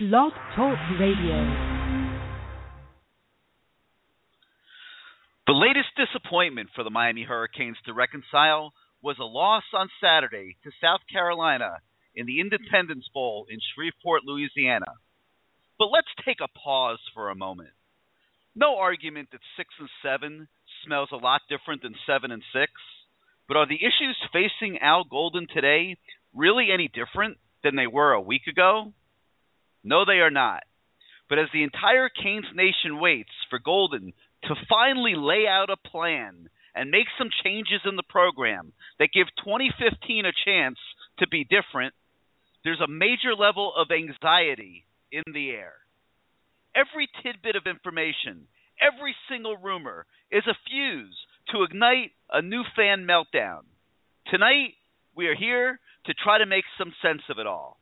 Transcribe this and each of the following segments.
Blog Talk Radio. The latest disappointment for the Miami Hurricanes to reconcile was a loss on Saturday to South Carolina in the Independence Bowl in Shreveport, Louisiana. But let's take a pause for a moment. No argument that 6 and 7 smells a lot different than 7 and 6, but are the issues facing Al Golden today really any different than they were a week ago? No, they are not. But as the entire Canes nation waits for Golden to finally lay out a plan and make some changes in the program that give 2015 a chance to be different, there's a major level of anxiety in the air. Every tidbit of information, every single rumor is a fuse to ignite a new fan meltdown. Tonight, we are here to try to make some sense of it all.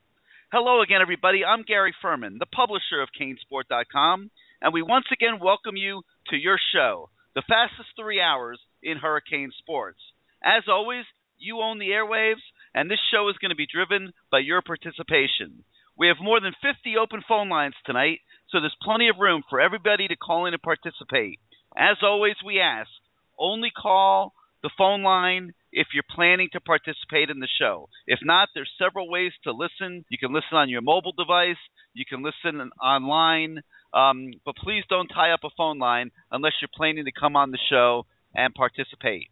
Hello again, everybody. I'm Gary Ferman, the publisher of CaneSport.com, and we once again welcome you to your show, the fastest three hours in Hurricane sports. As always, you own the airwaves, and this show is going to be driven by your participation. We have more than 50 open phone lines tonight, so there's plenty of room for everybody to call in and participate. As always, we ask only call the phone line if you're planning to participate in the show. If not, there's several ways to listen. You can listen on your mobile device, you can listen online, um, but please don't tie up a phone line unless you're planning to come on the show and participate.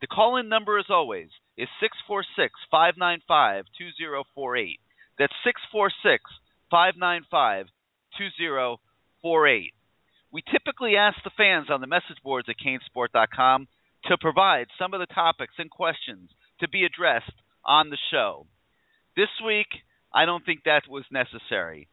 The call in number, as always, is 646 595 2048. That's 646 595 2048. We typically ask the fans on the message boards at canesport.com to provide some of the topics and questions to be addressed on the show. This week, I don't think that was necessary.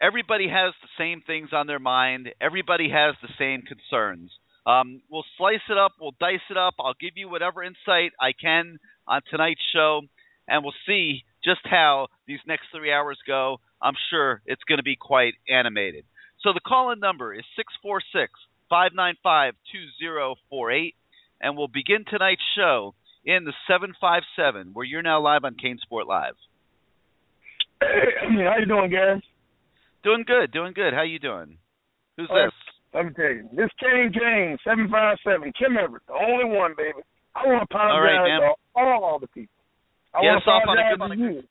Everybody has the same things on their mind, everybody has the same concerns. Um, we'll slice it up, we'll dice it up. I'll give you whatever insight I can on tonight's show, and we'll see just how these next three hours go. I'm sure it's going to be quite animated. So the call in number is 646 595 2048 and we'll begin tonight's show in the 757, where you're now live on CaneSport Live. Hey, how you doing, guys? Doing good, doing good. How you doing? Who's oh, this? Let me tell you, this Kane James, 757, Kim Everett, the only one, baby. I want to apologize all right, to all the people. I get us off on a good, you.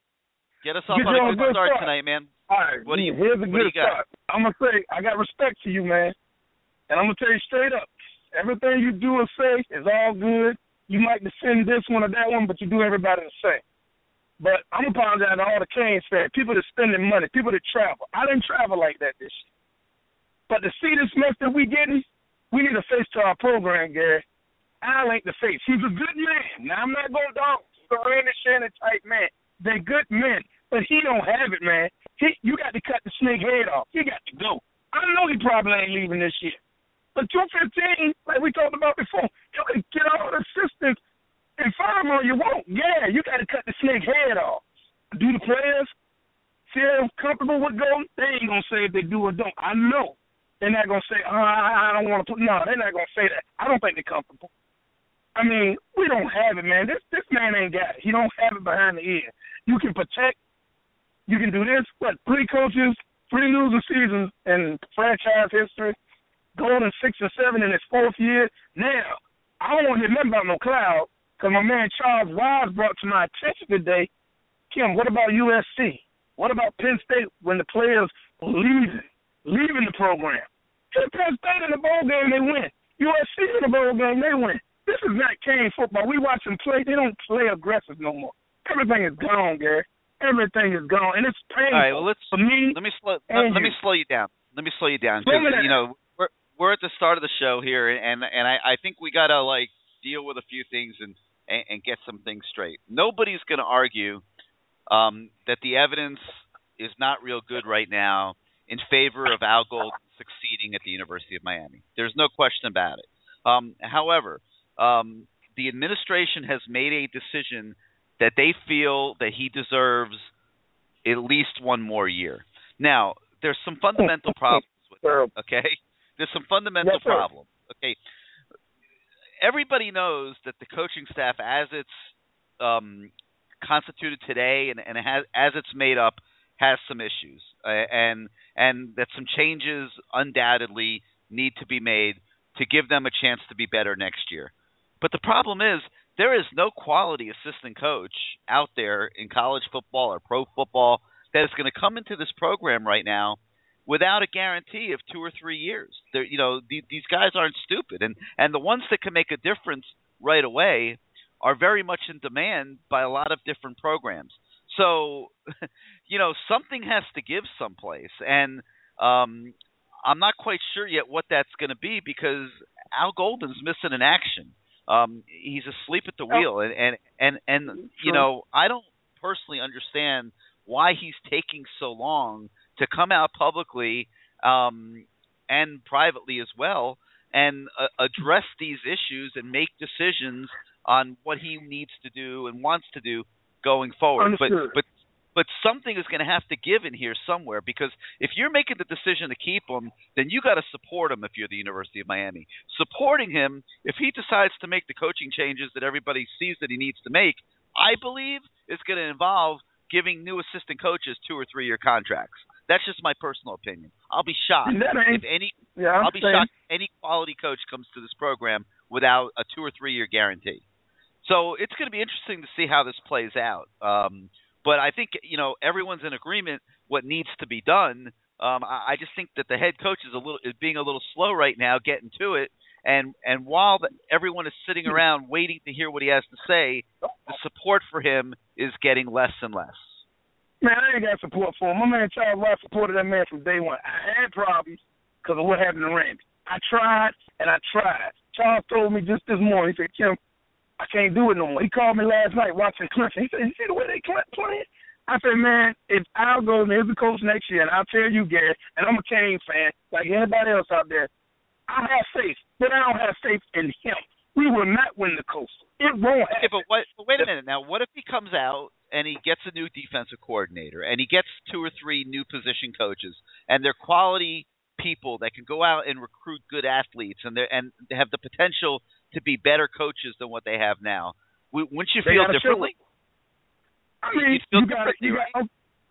Get us off Get on a good, good start, start tonight, man. All right, what do you, here's a good do you got? start. I'm going to say, I got respect to you, man. And I'm going to tell you straight up, Everything you do or say is all good. You might defend this one or that one, but you do everybody the same. But I'm apologizing to all the Canes fans, people that spending money, people that travel. I didn't travel like that this year. But to see this mess that we getting, we need a face to our program, Gary. Al ain't the face. He's a good man. Now I'm not going down. He's a Randy Shannon type man. They're good men, but he don't have it, man. He, you got to cut the snake head off. He got to go. I know he probably ain't leaving this year. But 215, like we talked about before, you can get all the assistants and them all you want. Yeah, you got to cut the snake head off. Do the players feel comfortable with going? They ain't to say if they do or don't. I know. They're not to say, oh, I don't want to put. No, they're not to say that. I don't think they're comfortable. I mean, we don't have it, man. This this man ain't got it. He don't have it behind the ear. You can protect. You can do this. What three coaches, three losing seasons in franchise history going six or seven in his fourth year. Now, I don't want to hear nothing about no cloud because my man Charles Wise brought to my attention today, Kim, what about USC? What about Penn State when the players leaving, leaving the program? Penn State in the bowl game, they win. USC in the bowl game, they win. This is not Cane football. We watch them play. They don't play aggressive no more. Everything is gone, Gary. Everything is gone, and it's painful. All right, well, let's for me. Let me slow. Let, let me slow you down. Let me slow you down you know we're at the start of the show here, and and I, I think we gotta like deal with a few things and and, and get some things straight. Nobody's gonna argue um, that the evidence is not real good right now in favor of Al Golden succeeding at the University of Miami. There's no question about it. Um, however, um, the administration has made a decision that they feel that he deserves at least one more year. Now, there's some fundamental problems with it, okay? There's some fundamental yes, problems. Okay, everybody knows that the coaching staff, as it's um, constituted today and, and has, as it's made up, has some issues, uh, and and that some changes undoubtedly need to be made to give them a chance to be better next year. But the problem is there is no quality assistant coach out there in college football or pro football that is going to come into this program right now without a guarantee of two or three years. They're, you know, the, these guys aren't stupid, and and the ones that can make a difference right away are very much in demand by a lot of different programs. So, you know, something has to give someplace, and um, I'm not quite sure yet what that's going to be because Al Golden's missing an action. Um, he's asleep at the oh. wheel, and and and, and you know, I don't personally understand why he's taking so long to come out publicly um, and privately as well and uh, address these issues and make decisions on what he needs to do and wants to do going forward. Understood. But but but something is going to have to give in here somewhere because if you're making the decision to keep him, then you got to support him if you're the University of Miami. Supporting him if he decides to make the coaching changes that everybody sees that he needs to make, I believe is going to involve giving new assistant coaches two or three year contracts. That's just my personal opinion. I'll be shocked if any. Yeah, I'll be saying. shocked if any quality coach comes to this program without a two or three year guarantee. So it's going to be interesting to see how this plays out. Um, but I think you know everyone's in agreement what needs to be done. Um, I, I just think that the head coach is a little is being a little slow right now getting to it. And and while the, everyone is sitting around waiting to hear what he has to say, the support for him is getting less and less. Man, I ain't got support for him. My man Charles Ross supported that man from day one. I had problems because of what happened to Randy. I tried and I tried. Charles told me just this morning. He said, "Kim, I can't do it no more." He called me last night watching Clemson. He said, "You see the way they Clint playing?" I said, "Man, if Al go and is the coach next year, and I'll tell you, Gary, and I'm a Cane fan like anybody else out there, I have faith, but I don't have faith in him. We will not win the coast. It won't happen. Okay, but, what, but wait a minute now. What if he comes out and he gets a new defensive coordinator and he gets two or three new position coaches and they're quality people that can go out and recruit good athletes and they and have the potential to be better coaches than what they have now. Wouldn't you feel differently? I mean, you got you got,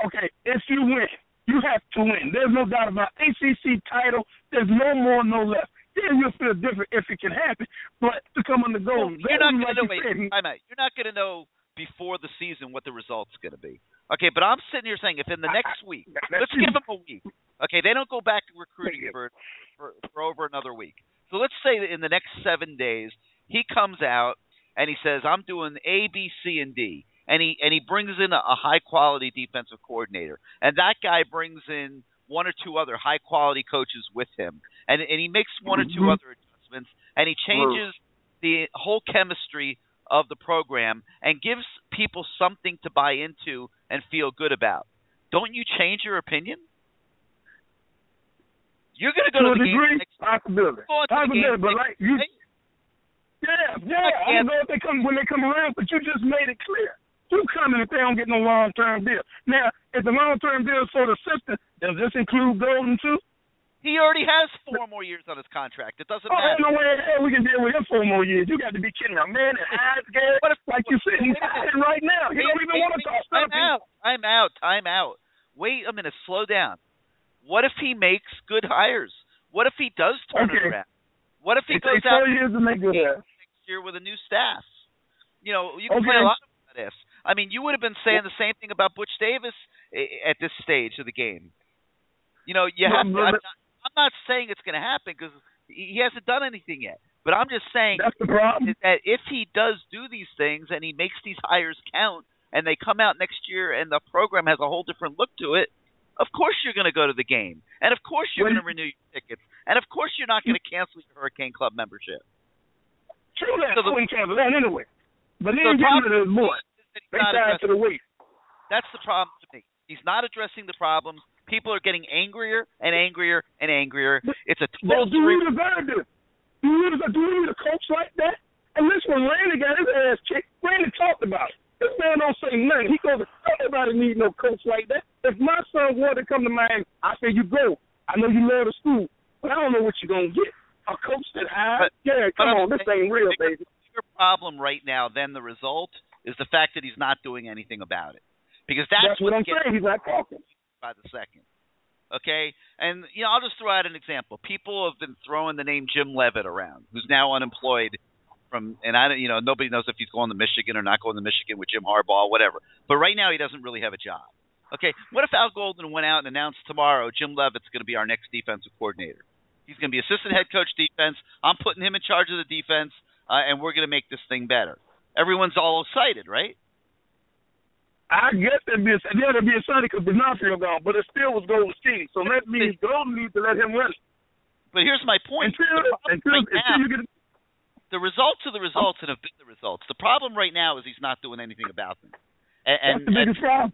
okay. If you win, you have to win. There's no doubt about it. ACC title. There's no more, no less. Then you'll feel different if it can happen. But to come on the goal, you're not going to like know. You're not going to know before the season what the result's going to be. Okay, but I'm sitting here saying if in the next week, let's give them a week. Okay, they don't go back to recruiting for, for for over another week. So let's say that in the next seven days he comes out and he says I'm doing A, B, C, and D, and he and he brings in a, a high quality defensive coordinator, and that guy brings in one or two other high quality coaches with him, and and he makes one or 2 mm-hmm. other adjustments, and he changes the whole chemistry of the program and gives people something to buy into and feel good about. Don't you change your opinion? You're going to go to, to the degree, game. Possibility. Possibility, but like you. Yeah, yeah. I don't know if they come when they come around, but you just made it clear. You coming if they don't get no long term deal. Now, if the long term deal is for the system, does this include Golden too? He already has four more years on his contract. It doesn't oh, matter. Oh, no way hell we can deal with him four more years. You got to be kidding me. Man, and eyes, Gary, what if, like you said, he's hiding right now. He don't even want to talk stuff. Time out. Time out. Time out. Wait a minute. Slow down. What if he makes good hires? What if he does turn okay. it around? What if he it goes out years to make good next year with a new staff? You know, you can okay. play a lot of what ifs. I mean, you would have been saying the same thing about Butch Davis eh, at this stage of the game. You know, you have to. I'm not saying it's going to happen because he hasn't done anything yet. But I'm just saying That's the problem. that if he does do these things and he makes these hires count and they come out next year and the program has a whole different look to it, of course you're going to go to the game. And of course you're going to renew your tickets. And of course you're not going to cancel your Hurricane Club membership. True that. So the, I wouldn't cancel that anyway. But he ain't getting rid of his boy. They tied to the waist. That's the problem to me. He's not addressing the problems. People are getting angrier and angrier and angrier. It's a well, do we deserve this? Do we, do we need a coach like that? And this one, Randy got his ass kicked. Randy talked about it. This man don't say nothing. He goes, everybody need no coach like that. If my son wanted to come to Miami, I say you go. I know you love the school, but I don't know what you're gonna get. A coach that high? Yeah, come on, this ain't real, baby. Your problem right now, then the result is the fact that he's not doing anything about it, because that's, that's what I'm saying. He's not talking by the second. Okay, and you know I'll just throw out an example. People have been throwing the name Jim Leavitt around, who's now unemployed from, and I don't, you know, nobody knows if he's going to Michigan or not going to Michigan with Jim Harbaugh, whatever. But right now he doesn't really have a job. Okay, what if Al Golden went out and announced tomorrow Jim Leavitt's going to be our next defensive coordinator? He's going to be assistant head coach defense. I'm putting him in charge of the defense, uh, and we're going to make this thing better. Everyone's all excited, right? I guess that'd be yeah, that'd be exciting because D'Onofrio gone, but it still was Golden State. So that means Golden needs to let him it. But here's my point. Until, The until, right until now- you get the results are the results and have been the results. The problem right now is he's not doing anything about them, and, and, that's the and problem.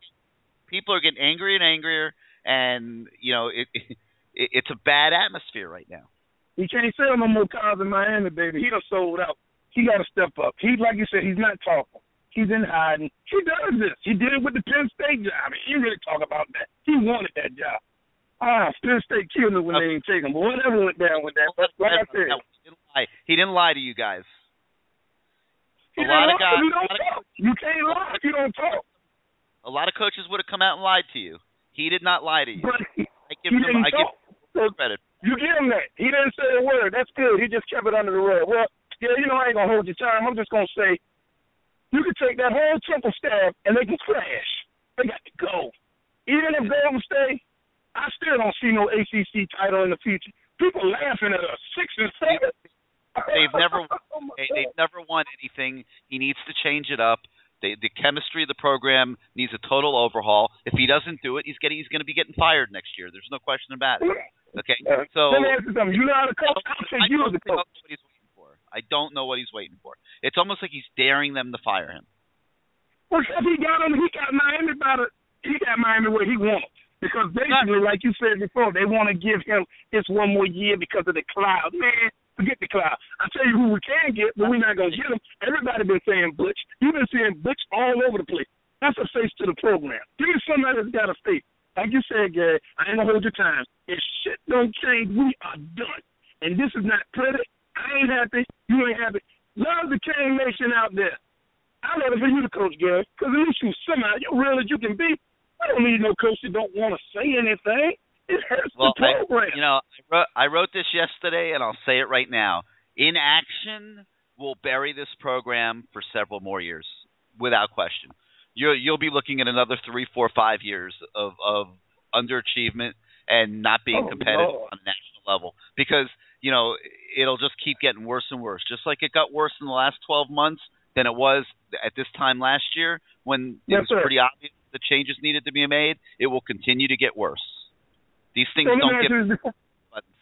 people are getting angrier and angrier, and you know it, it it's a bad atmosphere right now. He can't sell no more cars in Miami, baby. He done sold out. He got to step up. He, like you said, he's not talking. He's in hiding. He does this. He did it with the Penn State job. He didn't really talk about that. He wanted that job. Ah, Penn State killed me when they didn't take him. But whatever went down with that. But like I said, he didn't lie. He didn't lie to you guys. he a lot of guys- You don't talk. You can't lie if you don't talk. A lot of coaches would have come out and lied to you. He did not lie to you. But he, I give he him didn't I talk. So him credit. You give him that. He didn't say a word. That's good. He just kept it under the rug. Well, yeah, you know I ain't gonna hold your time. I'm just gonna say you could take that whole Temple staff and they can crash. They got to go. Even if Golden State, I still don't see no ACC title in the future. People laughing at us six and seven. They've never Oh, they, they've never won anything. He needs to change it up. They, the chemistry of the program needs a total overhaul. If he doesn't do it, he's getting he's going to be getting fired next year. There's no question about it. Okay, Uh, so let me ask you something. You know how to coach? I'll I take you don't as a know coach. what he's waiting for. I don't know what he's waiting for. It's almost like he's daring them to fire him. Well, he got him, he got Miami by the, he got Miami where he wanted. Because basically, like you said before, they want to give him this one more year because of the cloud. Man, forget the cloud. I tell you who we can get, but we're not gonna get him. Everybody been saying Butch. You've been saying Butch all over the place. That's a face to the program. Give me somebody that's got a face. Like you said, Gary, I ain't gonna hold your time. If shit don't change, we are done. And this is not pretty. I ain't happy. You ain't happy. Love the King Nation out there. I'd it for you to coach, Gary, because at least you somehow you're real as you can be. I don't need no coach that don't want to say anything. It hurts Well, the program. I, you know, I wrote, I wrote this yesterday, and I'll say it right now. Inaction will bury this program for several more years, without question. You'll you'll be looking at another three, four, five years of of underachievement and not being Oh, competitive Lord. on a national level because you know it'll just keep getting worse and worse. Just like it got worse in the last 12 months than it was at this time last year when it was sir. pretty obvious the changes needed to be made. It will continue to get worse. These things So don't get this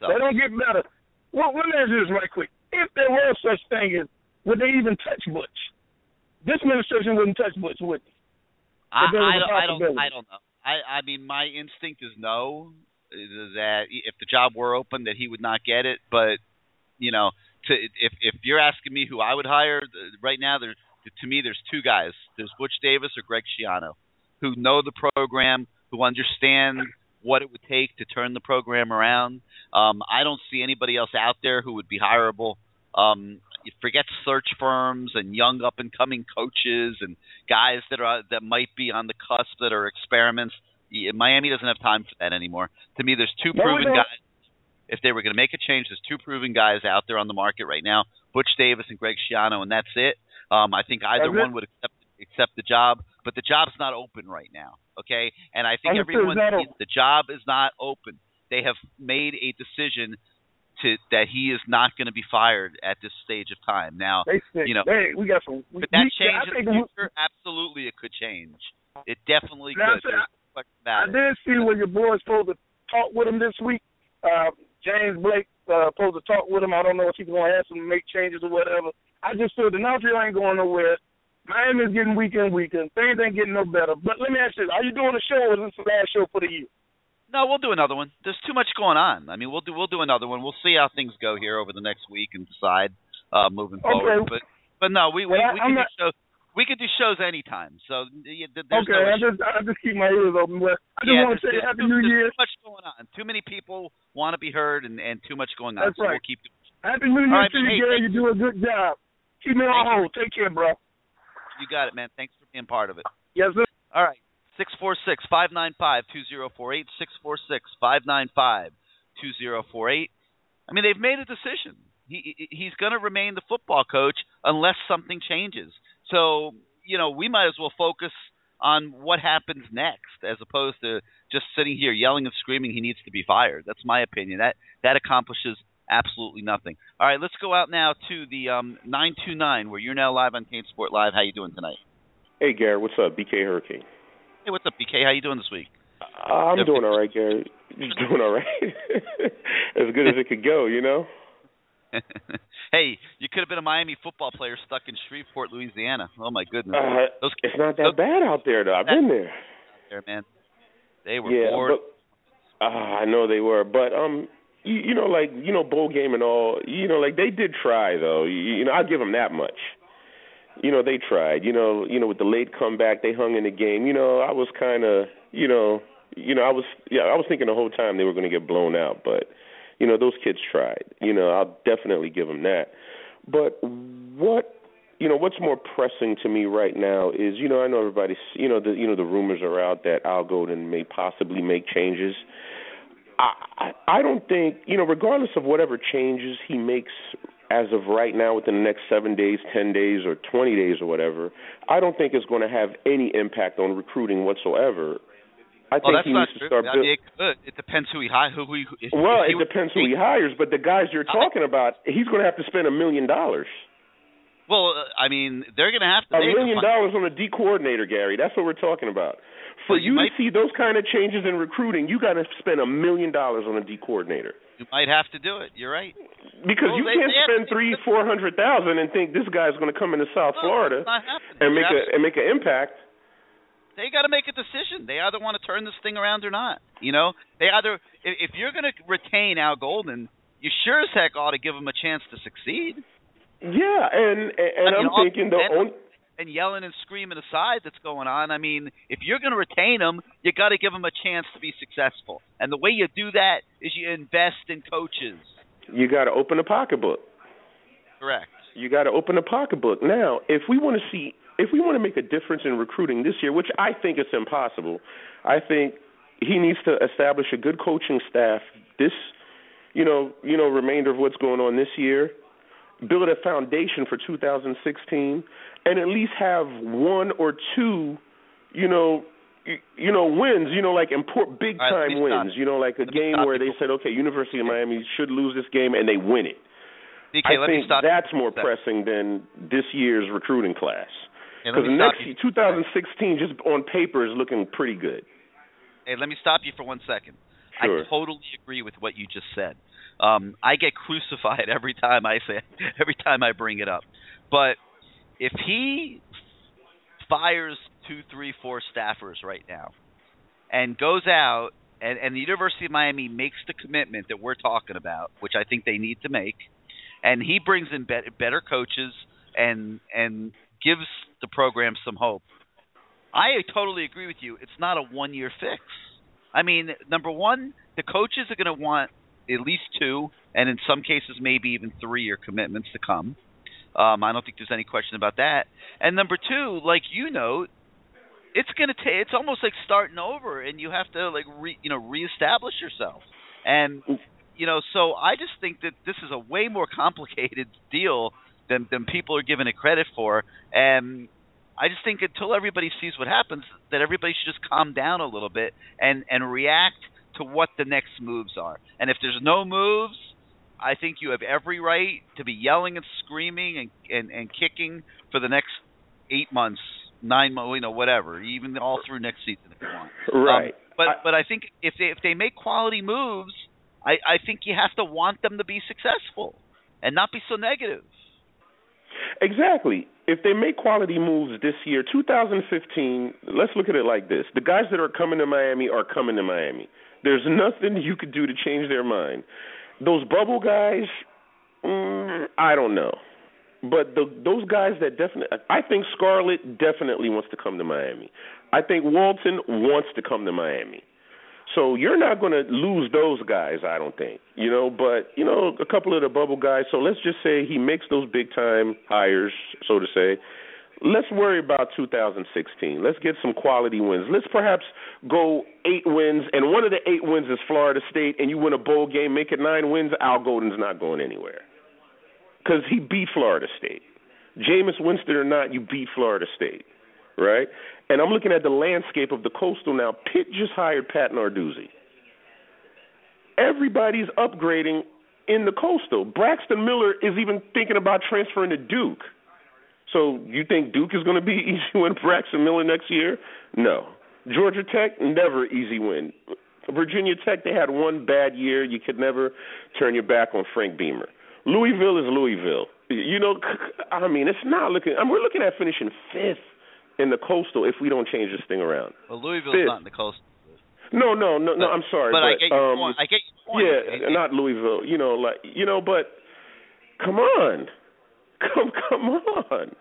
They don't get better. Well, let me ask you this right quick. If there was such thing as, would they even touch Butch? This administration wouldn't touch Butch, would they? I, But there was I don't, I don't. I don't know. I, I mean, my instinct is no. That if the job were open, that he would not get it. But you know, to if if you're asking me who I would hire right now, there to me there's two guys. There's Butch Davis or Greg Schiano, who know the program, who understand what it would take to turn the program around. Um, I don't see anybody else out there who would be hireable. Um, forget search firms and young up and coming coaches and guys that are that might be on the cusp that are experiments. Miami doesn't have time for that anymore. To me, there's two No, proven guys. If they were going to make a change, there's two proven guys out there on the market right now: Butch Davis and Greg Schiano, and that's it. Um, I think either That's it. one would accept accept the job, but the job's not open right now. Okay, and I think everyone sees the job is not open. They have made a decision to that he is not going to be fired at this stage of time. Now, You know, they, we got some. could that change in the future? Absolutely, it could change. It definitely could. I said, There's no I about it. did see where your boy's supposed to talk with him this week. Uh, James Blake uh, supposed to talk with him. I don't know if he's going to ask him to make changes or whatever. I just feel the Nashville ain't going nowhere. Miami's getting weaker and weaker. Things ain't getting no better. But let me ask you, are you doing a show or is this the last show for the year? No, we'll do another one. There's too much going on. I mean, we'll do we'll do another one. We'll see how things go here over the next week and decide uh, moving forward. But but no, we we, Well, I- we can not- do shows. We could do shows anytime. So yeah, okay, no I just I just keep my ears open. But I just yeah, want to say Happy too, New Year. too much going on. Too many people want to be heard, and, and too much going on. That's so right. we'll keep. Happy New Year right, to you, Gary. You do a good job. Keep me on hold. Take care, bro. You got it, man. Thanks for being part of it. Yes, sir. All right. Six four six five nine five two zero four eight. Six four six five nine five two zero four eight. I mean, they've made a decision. He he's going to remain the football coach unless something changes. So you know, we might as well focus on what happens next as opposed to just sitting here yelling and screaming he needs to be fired. That's my opinion. That that accomplishes absolutely nothing. All right, let's go out now to the um, 929 where you're now live on CaneSport Live. How you doing tonight? Hey, Gary. What's up? BK Hurricane. Hey, what's up, BK? How you doing this week? Uh, I'm doing all right, Gary. Just doing all right. as good as it could go, you know. hey, you could have been a Miami football player stuck in Shreveport, Louisiana. Oh my goodness. Uh, those, it's not that those, bad out there though. I've been there. There, man. They were yeah, bored. But, uh, I know they were, but um, you, you know, like you know, bowl game and all. You know, like they did try though. You, you know, I'll give them that much. You know, they tried. You know, you know, with the late comeback, they hung in the game. You know, I was kind of, you know, you know, I was, yeah, I was thinking the whole time they were going to get blown out, but you know, those kids tried. You know, I'll definitely give them that. But what you know what's more pressing to me right now is you know I know everybody's you know the you know the rumors are out that Al Golden may possibly make changes. I I don't think you know regardless of whatever changes he makes as of right now within the next seven days, ten days, or twenty days or whatever, I don't think it's going to have any impact on recruiting whatsoever. I think he needs to start. I mean, it, could. it depends who he hires. Who, if, well, if it depends who he hires, but the guys you're talking about, he's going to have to spend a million dollars. Well, uh, I mean, they're going to have to. A million dollars on a D coordinator, Gary. That's what we're talking about. For you, you might, to see those kind of changes in recruiting, you got to spend a million dollars on a D coordinator. You might have to do it. You're right. Because well, you they, can't they spend three, four hundred thousand and think this guy's going to come into South Florida and make a and make an impact they got to make a decision. They either want to turn this thing around or not. You know, they either if, if you're going to retain Al Golden, you sure as heck ought to give him a chance to succeed. Yeah, and and, I am mean, thinking the and, only and yelling and screaming aside that's going on. I mean, if you're going to retain him, you got to give him a chance to be successful. And the way you do that is you invest in coaches. You got to open a pocketbook. Correct. You got to open a pocketbook. Now, if we want to see if we want to make a difference in recruiting this year, which I think is impossible, I think he needs to establish a good coaching staff this you know, you know, remainder of what's going on this year, build a foundation for 2016 and at least have one or two, you know, you, know wins, you know like important big time right, wins, you know like a game where they said okay, University of Miami should lose this game and they win it. BK, I think that's more pressing than this year's recruiting class. Because next 2016, just on paper, is looking pretty good. Hey, let me stop you for one second. Sure. I totally agree with what you just said. Um, I get crucified every time I say every time I bring it up. But if he fires two, three, four staffers right now and goes out and, and the University of Miami makes the commitment that we're talking about, which I think they need to make, and he brings in be- better coaches and and gives the program some hope. I totally agree with you. It's not a one year fix. I mean, number one, the coaches are going to want at least two, and in some cases, maybe even three year commitments to come. Um, I don't think there's any question about that. And number two, like you know, it's going to take. It's almost like starting over, and you have to like re, you know reestablish yourself. And you know, so I just think that this is a way more complicated deal than than people are giving it credit for. And I just think until everybody sees what happens, that everybody should just calm down a little bit and and react to what the next moves are. And if there's no moves, I think you have every right to be yelling and screaming and and, and kicking for the next eight months, nine months, you know, whatever, even all through next season if you want. Right. Um, but I, but I think if they if they make quality moves, I I think you have to want them to be successful and not be so negative. Exactly. If they make quality moves this year, 2015, let's look at it like this. The guys that are coming to Miami are coming to Miami. There's nothing you could do to change their mind. Those bubble guys, mm, I don't know. But the, those guys that definitely, I think Scarlett definitely wants to come to Miami. I think Walton wants to come to Miami. So you're not going to lose those guys, I don't think. You know, but you know, a couple of the bubble guys. So let's just say he makes those big time hires, so to say. let's worry about 2016. Let's get some quality wins. Let's perhaps go eight wins, and one of the eight wins is Florida State, and you win a bowl game, make it nine wins. Al Golden's not going anywhere because he beat Florida State. Jameis Winston or not, you beat Florida State, right? And I'm looking at the landscape of the Coastal now. Pitt just hired Pat Narduzzi. Everybody's upgrading in the Coastal. Braxton Miller is even thinking about transferring to Duke. So you think Duke is going to be easy win Braxton Miller next year? No. Georgia Tech never easy win. Virginia Tech they had one bad year. You could never turn your back on Frank Beamer. Louisville is Louisville. You know, I mean, it's not looking. I mean, we're looking at finishing fifth in the Coastal if we don't change this thing around. Well, Louisville's fifth. not in the Coastal. No, no, no, no. But- I'm sorry, but, but, I get your um, point. I get your point. yeah, It- not Louisville. You know, like you know, but come on, come come on.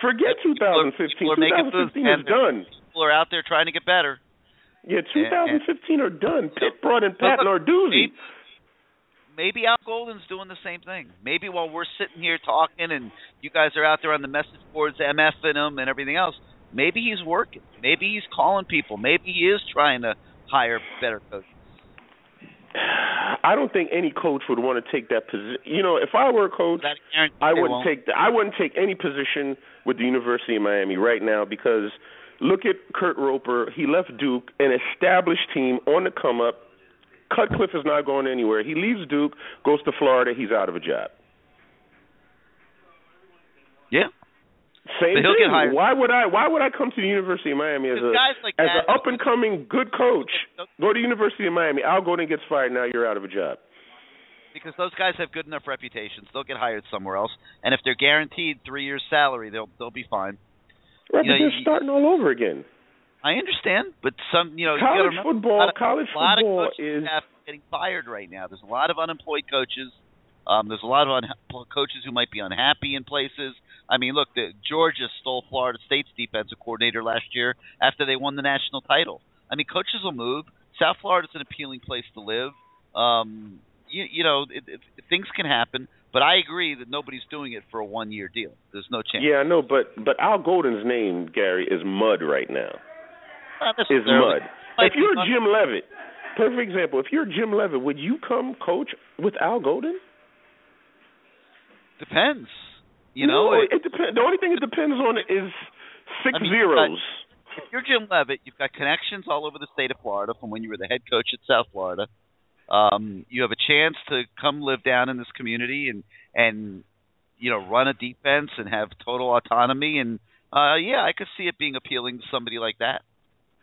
Forget People are- 2015. people are making moves, 2015 is done. people are out there trying to get better. Yeah, 2015 are done. Pitt brought in Pat Narduzzi. Maybe, Al Golden's doing the same thing. Maybe while we're sitting here talking and you guys are out there on the message boards MFing him and everything else, maybe he's working. Maybe he's calling people. Maybe he is trying to hire better coaches. I don't think any coach would want to take that position. You know, if I were a coach, I wouldn't won't? take the, I wouldn't take any position with the University of Miami right now because look at Kurt Roper. He left Duke, an established team on the come up. Cutcliffe is not going anywhere. He leaves Duke, goes to Florida. He's out of a job. Yeah. Same thing. get hired. Why would I? Why would I come to the University of Miami as a like as an up and coming good coach? Go to University of Miami. Al Golden gets fired. Now you're out of a job. because those guys have good enough reputations. They'll get hired somewhere else, and if they're guaranteed three years' salary, they'll they'll be fine. Right, You but know, they're starting all over again. I understand, but some you know you College remember, football, of, college football of is getting fired right now. There's a lot of unemployed coaches. Um, there's a lot of un- coaches who might be unhappy in places. I mean, look, the, Georgia stole Florida State's defensive coordinator last year after they won the national title. I mean, coaches will move. South Florida's an appealing place to live. Um, you, you know, it, it, things can happen, but I agree that nobody's doing it for a one-year deal. There's no chance. Yeah, I know, but but Al Golden's name, Gary, is mud right now. Is mud. If you're Jim Leavitt, perfect example. If you're Jim Leavitt, would you come coach with Al Golden? Depends. You know, no, it- it depends. The only thing it depends on is six I mean, zeros. if you're Jim Leavitt, you've got connections all over the state of Florida from when you were the head coach at South Florida. Um, you have a chance to come live down in this community and and you know run a defense and have total autonomy and uh yeah, I could see it being appealing to somebody like that.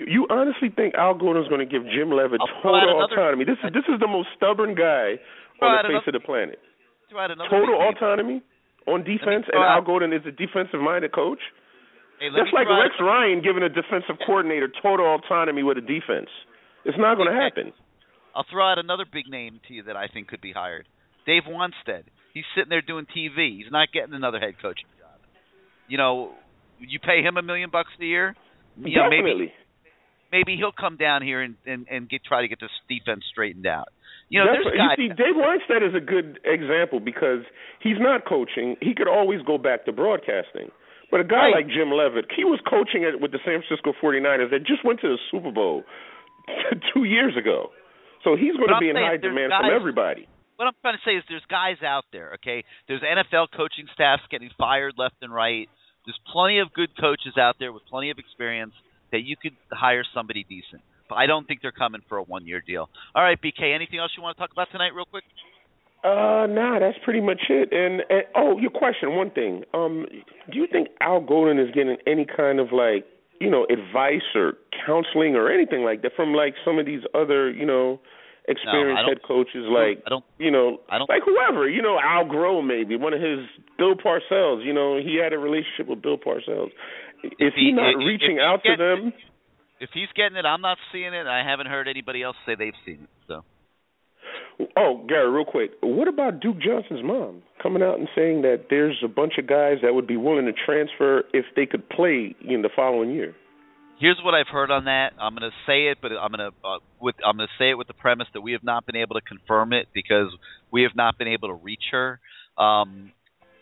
You honestly think Al Golden's going to give Jim Leavitt I'll throw out total another- autonomy? This is this is the most stubborn guy on the face another- of the planet. Total autonomy on defense, and Al Golden is a defensive-minded coach. Hey, That's like Rex Ryan giving a defensive coordinator total autonomy with a defense. It's not going to happen. I'll throw out another big name to you that I think could be hired. Dave Wannstedt. He's sitting there doing TV. He's not getting another head coaching job. You know, you pay him a million bucks a year. You know, maybe Definitely. Maybe he'll come down here and and, and get try to get this defense straightened out. You know, That's there's guys. you see, Dave Wannstedt is a good example because he's not coaching. He could always go back to broadcasting. But a guy Right. like Jim Leavitt, he was coaching at, with the San Francisco 49ers that just went to the Super Bowl two years ago. So he's going But to I'm be in high demand guys- from everybody. what I'm trying to say is there's guys out there, okay? There's NFL coaching staffs getting fired left and right. There's plenty of good coaches out there with plenty of experience that you could hire somebody decent. But I don't think they're coming for a one year deal. All right, BK, anything else you want to talk about tonight real quick? Uh, nah, that's pretty much it. And, and oh, your question, one thing. Um, do you think Al Golden is getting any kind of like, you know, advice or counseling or anything like that from like some of these other, you know, experienced don't- head coaches like I don't you know, I don't- like whoever, you know, Al Groh maybe, one of his Bill Parcells, you know, he had a relationship with Bill Parcells. Is he he- not if- if reaching he out to them? if he's getting it, I'm not seeing it. I haven't heard anybody else say they've seen it. So Oh, Gary, real quick. What about Duke Johnson's mom coming out and saying that there's a bunch of guys that would be willing to transfer if they could play in the following year? here's what I've heard on that. I'm going to say it, but I'm going to uh, with I'm going to say it with the premise that we have not been able to confirm it because we have not been able to reach her. Um,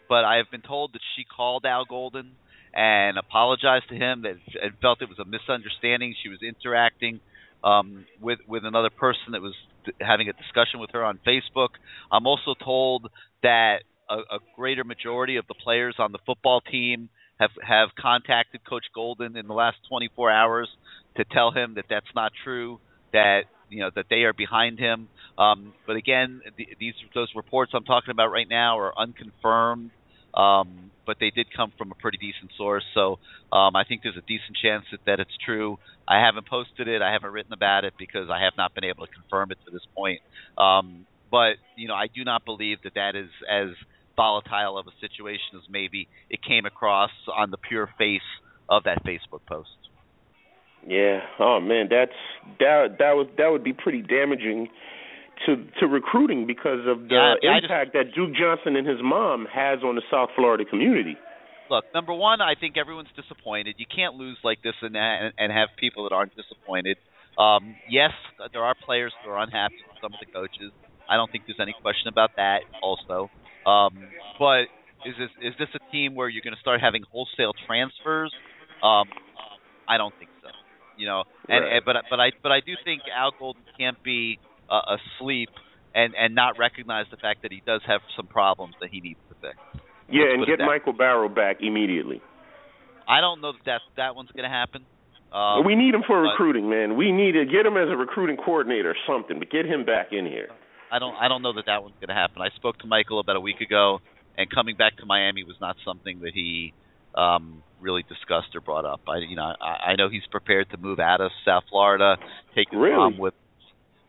but I have been told that she called Al Golden and apologized to him that and felt it was a misunderstanding. She was interacting um, with with another person that was having a discussion with her on Facebook. I'm also told that a, a greater majority of the players on the football team have have contacted Coach Golden in the last 24 hours to tell him that that's not true. That you know that they are behind him. Um, but again, the, these those reports I'm talking about right now are unconfirmed. Um, but they did come from a pretty decent source, so um, I think there's a decent chance that, that it's true. I haven't posted it, I haven't written about it because I have not been able to confirm it to this point. Um, but you know, I do not believe that that is as volatile of a situation as maybe it came across on the pure face of that Facebook post. Yeah. Oh man, that's that that was that would be pretty damaging to to recruiting because of the yeah, impact just, that Duke Johnson and his mom has on the South Florida community. Look, number one, I think everyone's disappointed. You can't lose like this and and, and have people that aren't disappointed. Um, yes, there are players that are unhappy with some of the coaches. I don't think there's any question about that. Also, um, but is this is this a team where you're going to start having wholesale transfers? Um, I don't think so. You know, and, right. and but but I but I do think Al Golden can't be uh, asleep and and not recognize the fact that he does have some problems that he needs to fix. Yeah, Let's and get Michael Barrow back immediately. I don't know that that, that one's going to happen. Um, we need him for recruiting, man. We need to get him as a recruiting coordinator or something, but get him back in here. I don't I don't know that that one's going to happen. I spoke to Michael about a week ago, and coming back to Miami was not something that he um, really discussed or brought up. I you know I, I know he's prepared to move out of South Florida, take his really? mom with.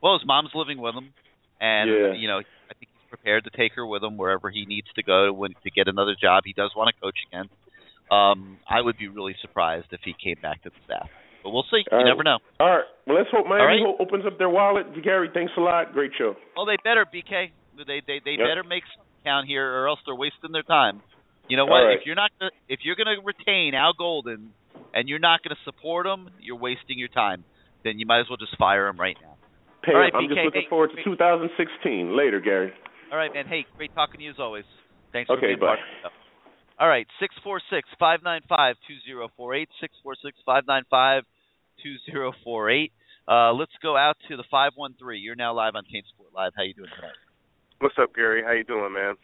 Well, his mom's living with him, and yeah. you know I think he's prepared to take her with him wherever he needs to go to, when, to get another job. He does want to coach again. Um, I would be really surprised if he came back to the staff. But we'll see. All you right. never know. All right. Well, let's hope Miami right. opens up their wallet. Gary, thanks a lot. Great show. Oh, they better, BK. They they they Yep. better make some count here, or else they're wasting their time. You know what? right. If you're not gonna, if you're going to retain Al Golden and you're not going to support him, you're wasting your time. Then you might as well just fire him right now. Hey, All right, I'm just looking hey, forward to 2016. Later, Gary. All right, man. Hey, great talking to you as always. Thanks for Okay, being part bye. of the show. All right, six four six five nine five two zero four eight six four six five nine five two zero four eight. Uh, let's go out to the five one three. You're now live on Kane Sport Live. How you doing tonight? What's up, Gary? How you doing, man?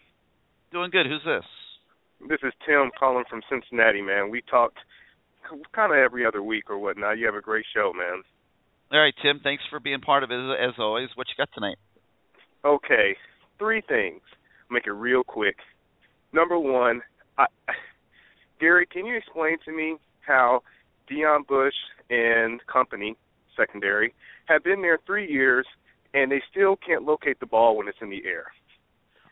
Doing good. Who's this? This is Tim calling from Cincinnati, man. We talked kind of every other week or whatnot. You have a great show, man. All right, Tim. Thanks for being part of it as, always. What you got tonight? Okay, three things. Make it real quick. Number one, I, Gary, can you explain to me how Deon Bush and company, secondary, have been there three years and they still can't locate the ball when it's in the air?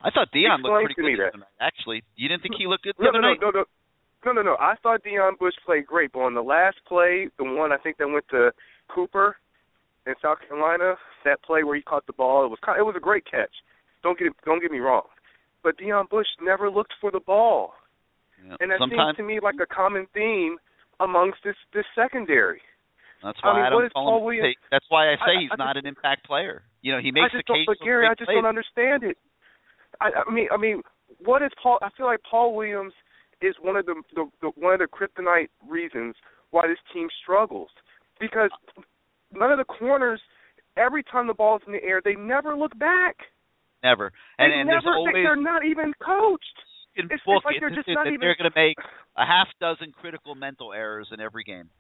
I thought Deon Explain looked pretty good. Actually, you didn't think he looked good the No, other no, no, night? no, no. No, no, no. I thought Deon Bush played great, but on the last play, the one I think that went to Cooper in South Carolina, that play where he caught the ball, it was it was a great catch. Don't get don't get me wrong, but Deon Bush never looked for the ball, Yeah. and that Sometimes seems to me like a common theme amongst this this secondary. that's I why mean, I, don't call him. Williams- That's why I say I- he's I not an impact player. You know, he makes just don't, but Gary, I just plays. don't understand it. I, I mean, I mean, what is Paul? I feel like Paul Williams is one of the, the, the one of the kryptonite reasons why this team struggles because none of the corners. Every time the ball's in the air, they never look back. Never. They And and never. there's always they're not even coached. it's book like it they're just not they're even- going to make a half dozen critical mental errors in every game.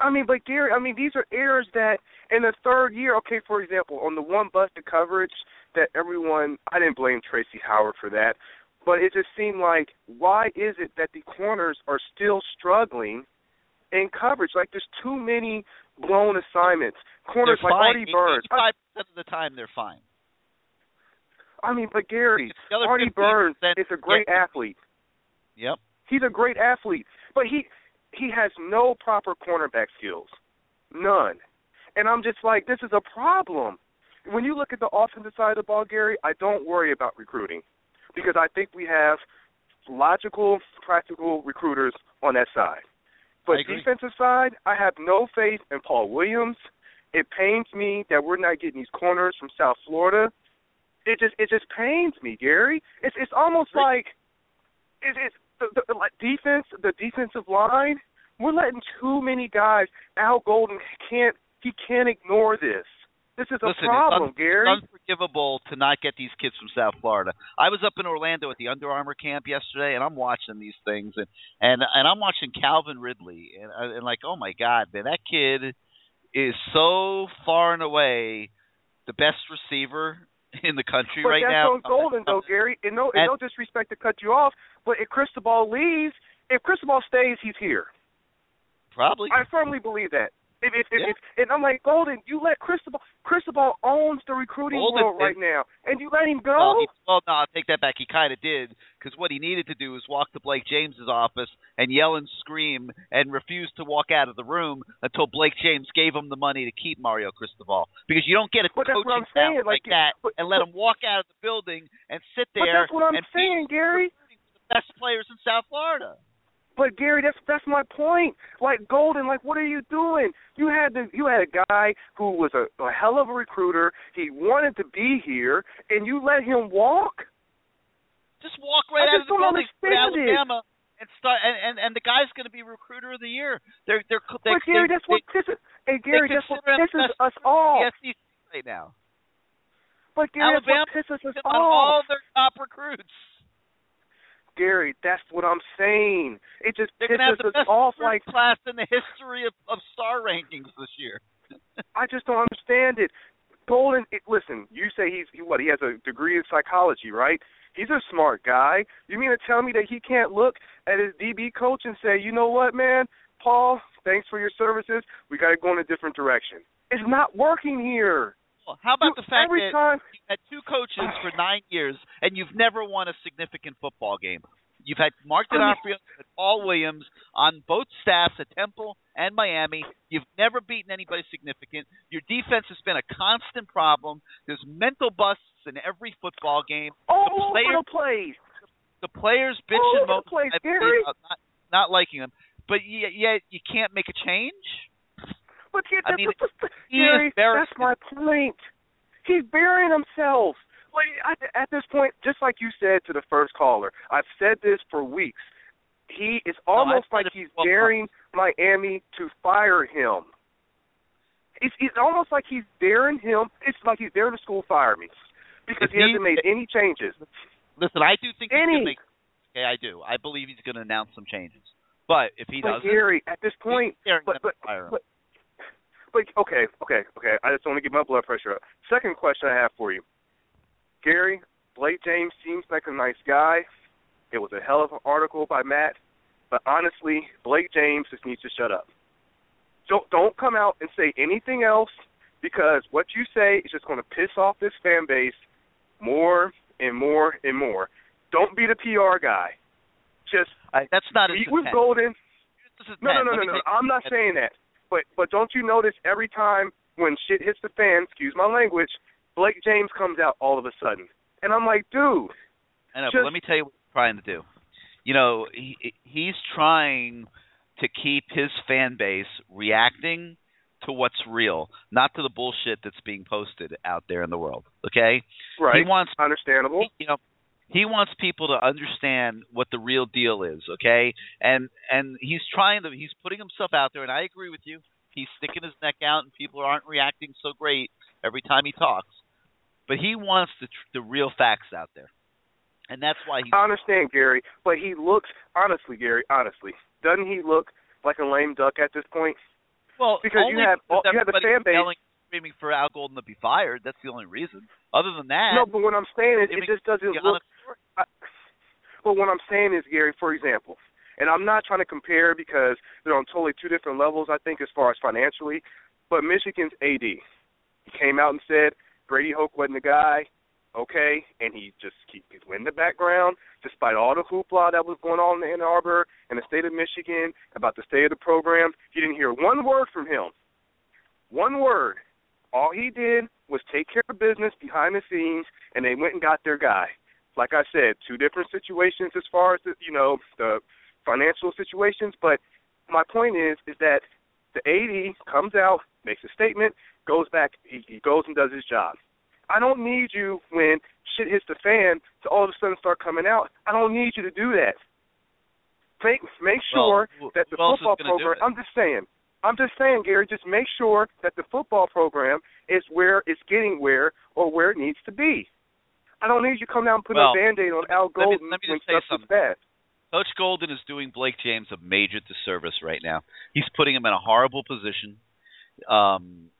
I mean, but Gary, I mean, these are errors that in the third year, okay, for example, on the one busted coverage that everyone, I didn't blame Tracy Howard for that, but it just seemed like, why is it that the corners are still struggling in coverage? Like, there's too many blown assignments. Corners they're like fine. Artie Burns. Five percent of the time, they're fine. I mean, but Gary, Artie Burns is a great yeah. athlete. Yep. He's a great athlete, but he he has no proper cornerback skills, none. And I'm just like, this is a problem. When you look at the offensive side of the ball, Gary, I don't worry about recruiting because I think we have logical, practical recruiters on that side. But defensive side, I have no faith in Paul Williams. It pains me that we're not getting these corners from South Florida. It just it just pains me, Gary. It's it's almost like it's, it's the, the like defense, the defensive line, we're letting too many guys. Al Golden can't he can't ignore this. This is a Listen, problem, it's, un- Gary. it's unforgivable to not get these kids from South Florida. I was up in Orlando at the Under Armour camp yesterday, and I'm watching these things, and and and I'm watching Calvin Ridley, and, uh, and like, oh my God, man, that kid is so far and away the best receiver in the country but right that's now. on Golden though, Gary. And no, and And- no disrespect to cut you off, but if Cristobal leaves, if Cristobal stays, he's here. Probably. I firmly believe that. If, if, if, Yeah. if, and I'm like Golden, you let Cristobal. Cristobal owns the recruiting Golden world right did. now, and you let him Well, go. he, well, no, I'll take that back. He kind of did because what he needed to do was walk to Blake James's office and yell and scream and refuse to walk out of the room until Blake James gave him the money to keep Mario Cristobal. Because you don't get a But coaching talent like, like, that but- and let him walk out of the building and sit there. but that's what I'm and saying, Gary. the best players in South Florida. But Gary, that's that's my point. Like Golden, like what are you doing? You had the you had a guy who was a, a hell of a recruiter. He wanted to be here, and you let him walk. Just walk right I out of the building to understand it. Alabama and start and, and and the guy's going to be recruiter of the year. They're they're they, but Gary, they, that's what they, pisses. Hey Gary, that's what pisses us the SEC right now. But Gary, Alabama that's what pisses us on all their top recruits. Gary, that's what I'm saying. It just They're to have pisses the us best off. Like class in the history of, of star rankings this year. I just don't understand it. Golden, it, listen, you say he's he, what? He has a degree in psychology, right? He's a smart guy. You mean to tell me that he can't look at his DB coach and say, you know what, man, Paul, thanks for your services. We got to go in a different direction. It's not working here. How about You- the fact that time you've had two coaches for nine years and you've never won a significant football game? You've had Mark D'Onofrio and Paul Williams on both staffs at Temple and Miami. You've never beaten anybody significant. Your defense has been a constant problem. There's mental busts in every football game. all the over the place. The players bitch All and moan the place, about not, not liking them, but yet you can't make a change. But yeah, I that's, mean, he Gary, that's my point. He's burying himself. Like I, at this point, just like you said to the first caller, I've said this for weeks. He it's almost I've like he's for 12 daring Miami to fire him. It's, it's almost like he's daring him. It's like he's daring the school fire me because If he hasn't made any changes. Listen, I do think he's Any. going to make. Okay, I do. I believe he's going to announce some changes. But if he But doesn't, Gary, at this point, he's but but to fire him. but but okay, okay, okay. I just want to get my blood pressure up. Second question I have for you, Gary. Blake James seems like a nice guy. It was a hell of an article by Matt, but honestly, Blake James just needs to shut up. Don't don't come out and say anything else because what you say is just going to piss off this fan base more and more and more. Don't be the PR guy. Just I, that's not meet with. Golden. No, no, no, no, no. I'm not saying that. But but don't you notice every time when shit hits the fan, excuse my language, Blake James comes out all of a sudden, and I'm like, dude, I know, just- but let me tell you what he's trying to do. You know, he he's trying to keep his fan base reacting to what's real, not to the bullshit that's being posted out there in the world. Okay? right? He wants Understandable. he- you know he wants people to understand what the real deal is okay? And and he's trying to he's putting himself out there and i agree with you. He's sticking his neck out and people aren't reacting so great every time he talks. But he wants the tr- the real facts out there. And that's why he's I understand, Gary, but he looks honestly, Gary, honestly, doesn't he look like a lame duck at this point? well because you have- because you have the fan base- yelling screaming for al golden to be fired. That's the only reason. Other than that no, but what I'm saying is, I it just doesn't look. But what I'm saying is, Gary, for example, and I'm not trying to compare because they're on totally two different levels, I think, as far as financially. But Michigan's AD, he came out and said Brady Hoke wasn't the guy, okay, and he just keep he in the background despite all the hoopla that was going on in Ann Arbor and the state of Michigan about the state of the program. You didn't hear one word from him, one word. All he did was take care of business behind the scenes, and they went and got their guy like I said, two different situations as far as the, you know the financial situations. But my point is, is that the AD comes out, makes a statement, goes back, he, he goes and does his job. I don't need you when shit hits the fan to all of a sudden start coming out. I don't need you to do that. make make sure well, that the who else is football program. I'm just saying. I'm just saying, Gary. Just make sure that the football program is where it's getting where or where it needs to be. I don't need you to come down and put Well, a band-aid on Al let me- Golden let me when just say stuff is something. bad. Coach Golden is doing Blake James a major disservice right now. He's putting him in a horrible position um,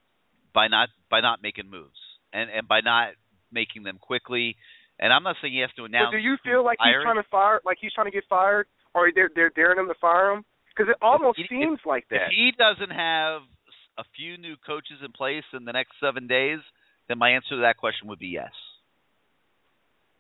by not by not making moves and and by not making them quickly. And I'm not saying he has to announce. But do you feel like he's trying to fire, like he's trying to get fired, or they're they're daring him to fire him? Because it almost If- seems like that. If he doesn't have a few new coaches in place in the next seven days, then my answer to that question would be yes.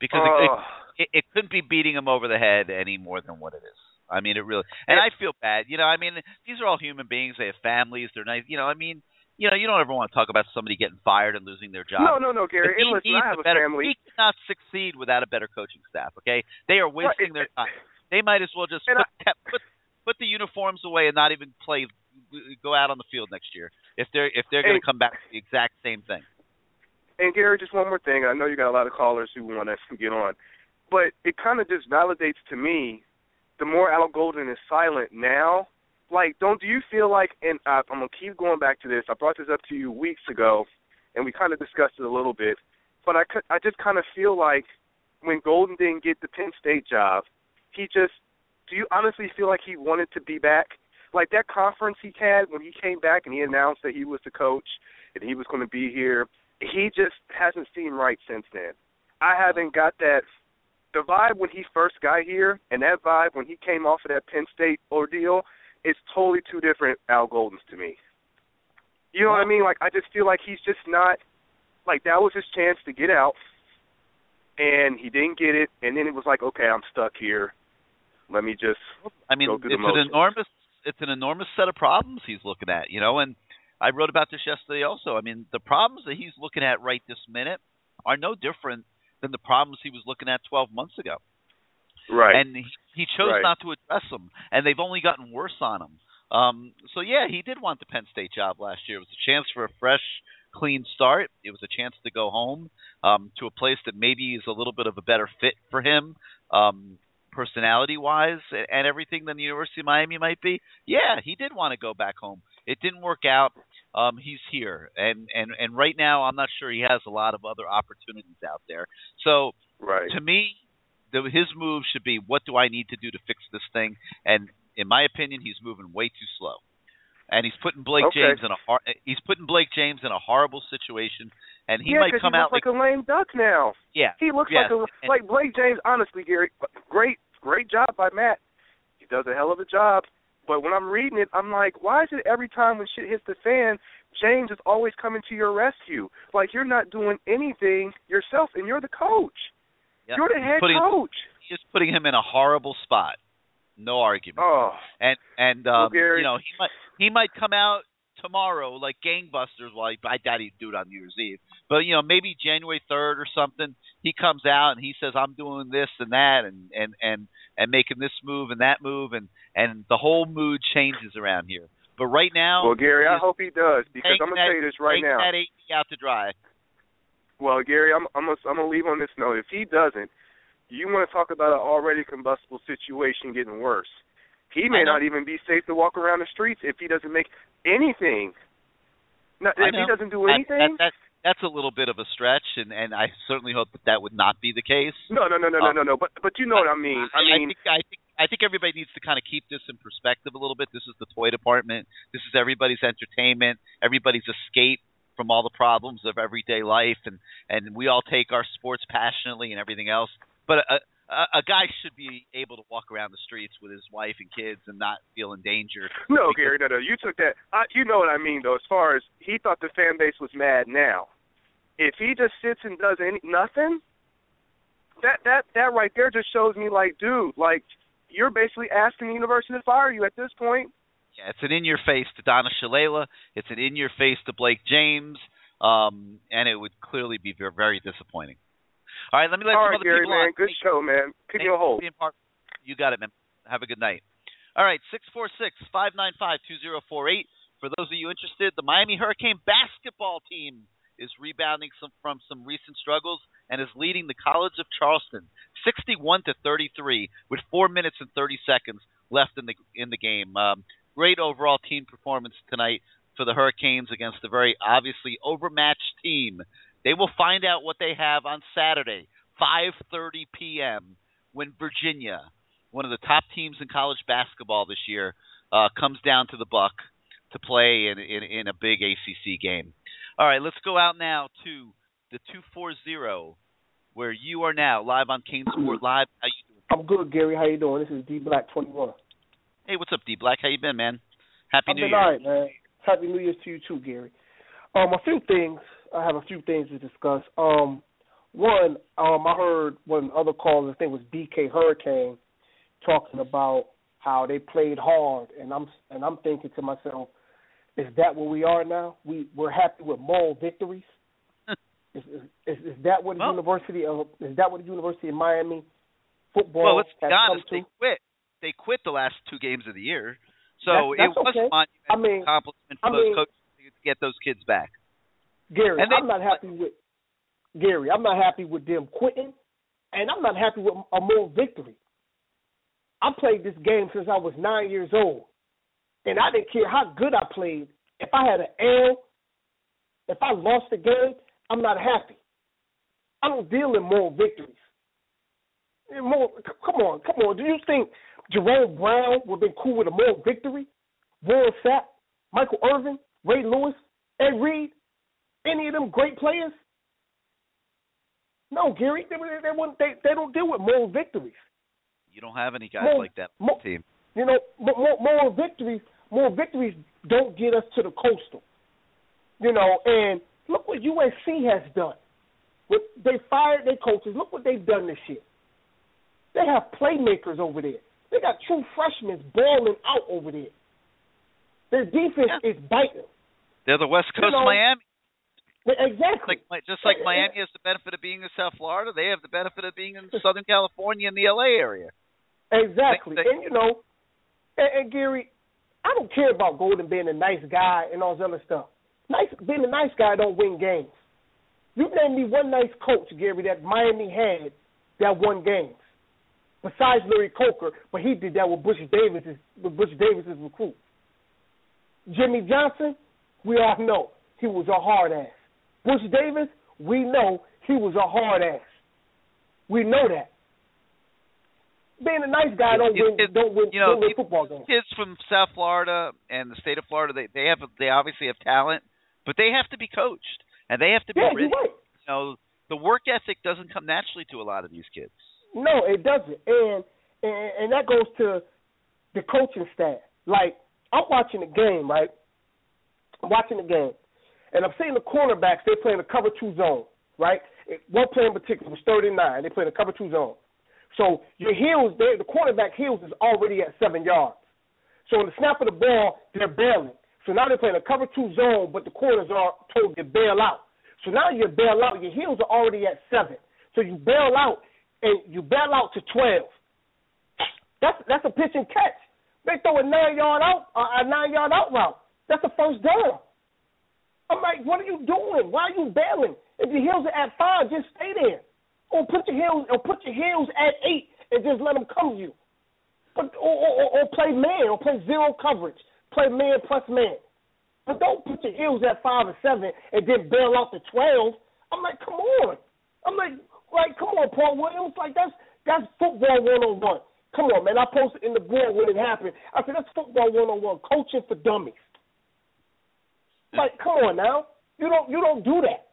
Because it, oh. it, it couldn't be beating him over the head any more than what it is. I mean, it really. And I feel bad. You know, I mean, these are all human beings. They have families. They're nice. You know, I mean, you know, you don't ever want to talk about somebody getting fired and losing their job. no, no, no, Gary. But he listen, needs I have a better, family. He cannot succeed without a better coaching staff. Okay, they are wasting Right, their time. They might as well just put, put put the uniforms away and not even play, go out on the field next year if they're if they're going to come back to the exact same thing. And Gary, just one more thing. I know you got a lot of callers who want us to get on, but it kind of just validates to me the more Al Golden is silent now. Like, don't do you feel like? And I, I'm gonna keep going back to this. I brought this up to you weeks ago, and we kind of discussed it a little bit. But I could, I just kind of feel like when Golden didn't get the Penn State job, he just. Do you honestly feel like he wanted to be back? Like that conference he had when he came back and he announced that he was the coach and he was going to be here he just hasn't seemed right since then. I haven't got that the vibe when he first got here and that vibe when he came off of that Penn State ordeal is totally two different Al Goldens to me. You know what I mean? Like I just feel like he's just not like that was his chance to get out and he didn't get it and then it was like, Okay, I'm stuck here. Let me just I mean, it's the an enormous it's an enormous set of problems he's looking at, you know, and I wrote about this yesterday also. I mean, the problems that he's looking at right this minute are no different than the problems he was looking at 12 months ago. Right. And he, he chose Right. not to address them, and they've only gotten worse on him. Um, so yeah, he did want the Penn State job last year. It was a chance for a fresh, clean start. It was a chance to go home um, to a place that maybe is a little bit of a better fit for him, um, personality-wise, and, and everything than the University of Miami might be. Yeah, he did want to go back home. It didn't work out. Um, he's here, and and and right now, I'm not sure he has a lot of other opportunities out there. So right. to me, the, his move should be what do I need to do to fix this thing? And in my opinion, he's moving way too slow. And he's putting Blake Okay. James in a hor- he's putting Blake James in a horrible situation, and he yeah, might come he out looks like, a lame duck now. yeah, He looks Yes, like a like Blake James. Honestly, Gary, great great job by Matt. He does a hell of a job. But when I'm reading it, I'm like, why is it every time when shit hits the fan, James is always coming to your rescue? Like you're not doing anything yourself, and you're the coach. yeah. You're the head putting, coach. He's putting him in a horrible spot. No argument. Oh, and and um, you know he might he might come out tomorrow like gangbusters. Well, I, I doubt he'd do it on New Year's Eve, but you know maybe January third or something. He comes out and he says I'm doing this and that and and and and making this move and that move and and the whole mood changes around here. But right now, well, Gary, I hope he does because I'm gonna that- tell you this right now. that AC out to dry. Well, Gary, I'm I'm gonna, I'm gonna leave on this note. If he doesn't, you want to talk about an already combustible situation getting worse. He may not even be safe to walk around the streets if he doesn't make anything. No, if he doesn't do anything. that, that, that's a little bit of a stretch, and and I certainly hope that that would not be the case. no, no, no, no, no, Uh, no, no. But but you know what I mean. I mean, think I think I think everybody needs to kind of keep this in perspective a little bit. This is the toy department. This is everybody's entertainment, everybody's escape from all the problems of everyday life, and and we all take our sports passionately and everything else. But a a, a guy should be able to walk around the streets with his wife and kids and not feel in danger. no, Gary, no, no. You took that. I, you know what I mean, though. As far as he thought the fan base was mad now. If he just sits and does any nothing, that that that right there just shows me like, dude, like you're basically asking the university to fire you at this point. Yeah, it's an in your face to Donna Shalala. It's an in your face to Blake James. Um, and it would clearly be very, very disappointing. All right, let me let All some right, other Gary, people man, on. good show, man. Keep Thank you a hold. You got it, man. Have a good night. All right, six four six five nine five two zero four eight. For those of you interested, the Miami Hurricane basketball team is rebounding some, from some recent struggles and is leading the College of Charleston 61 to 33 with 4 minutes and 30 seconds left in the in the game. Um, great overall team performance tonight for the Hurricanes against a very obviously overmatched team. They will find out what they have on Saturday, 5:30 p.m. when Virginia, one of the top teams in college basketball this year, uh, comes down to the Buck to play in, in in a big ACC game. All right, let's go out now to the 240 where you are now live on CaneSport Live. How you doing? I'm good, Gary. How you doing? This is D Black 21. Hey, what's up, D Black? How you been, man? Happy I've New been Year. all right, man. Happy New Year's to you too, Gary. Um, a few things. I have a few things to discuss. Um, one, um, I heard one other caller, I think it was BK Hurricane, talking about how they played hard, and I'm and I'm thinking to myself, is that where we are now? We we're happy with moral victories. is, is, is that what the Well- University of is that what the University of Miami football Well, let's be has honest. come They quit. They quit the last two games of the year, so That's- that's it was okay. a monumental I mean- accomplishment for I those mean- coaches to get those kids back. Gary, they- I'm not happy with Gary. I'm not happy with them quitting, and I'm not happy with a more victory. I played this game since I was nine years old, and I didn't care how good I played. If I had an L, if I lost the game, I'm not happy. I don't deal in moral victories. And More, come on, come on. Do you think Jerome Brown would have been cool with a moral victory? Warren Sapp, Michael Irvin, Ray Lewis, Ed Reed, any of them great players? No, Gary, they they wouldn't- they, they don't deal with moral victories. You don't have any guys like that on Mo- the team. You know, mo- mo- moral victories, moral victories don't get us to the coastal. You know, and look what USC has done. What they fired their coaches. Look what they've done this year. They have playmakers over there. They got true freshmen balling out over there. Their defense is biting. They're the West You Coast know, Miami. Exactly. Like just like Miami has the benefit of being in South Florida, they have the benefit of being in Southern California and the LA area. Exactly. And you know, and, and Gary, I don't care about Golden being a nice guy and all this other stuff. Nice being a nice guy don't win games. You name me one nice coach, Gary, that Miami had that won games. Besides Larry Coker, but he did that with Butch Davis with Butch Davis's recruit. Jimmy Johnson, we all know he was a hard ass. Butch Davis, we know he was a hard ass. We know that. Being a nice guy don't It- win it- don't win, you know, don't win football games. Kids from South Florida and the state of Florida, they they have they obviously have talent, but they have to be coached and they have to be Yeah, ready. right. You know, the work ethic doesn't come naturally to a lot of these kids. No, it doesn't. And and, and that goes to the coaching staff. Like I'm watching the game, right? I'm watching the game, and I'm seeing the cornerbacks. They're playing a cover two zone, right? One play in particular was 39. They playing a cover two zone. So your heels, the cornerback heels is already at seven yards. So in the snap of the ball, they're bailing. So now they're playing a cover two zone, but the corners are told to bail out. So now you bail out, your heels are already at seven. So you bail out, and you bail out to twelve. That's that's a pitch and catch. They throw a nine yard out, uh, a nine yard out route. That's a first down. I'm like, what are you doing? Why are you bailing? If your heels are at five, just stay there. Or put your heels, or put your heels at eight, and just let them come to you. But or, or, or, play man, or play zero coverage. Play man plus man. But don't put your heels at five or seven and then bail out to twelve. I'm like, come on. I'm like, like, come on, Paul Williams. Like that's that's football one on one. Come on, man. I posted in the board when it happened. I said that's football one on one, coaching for dummies. Like, come on now. You don't you don't do that.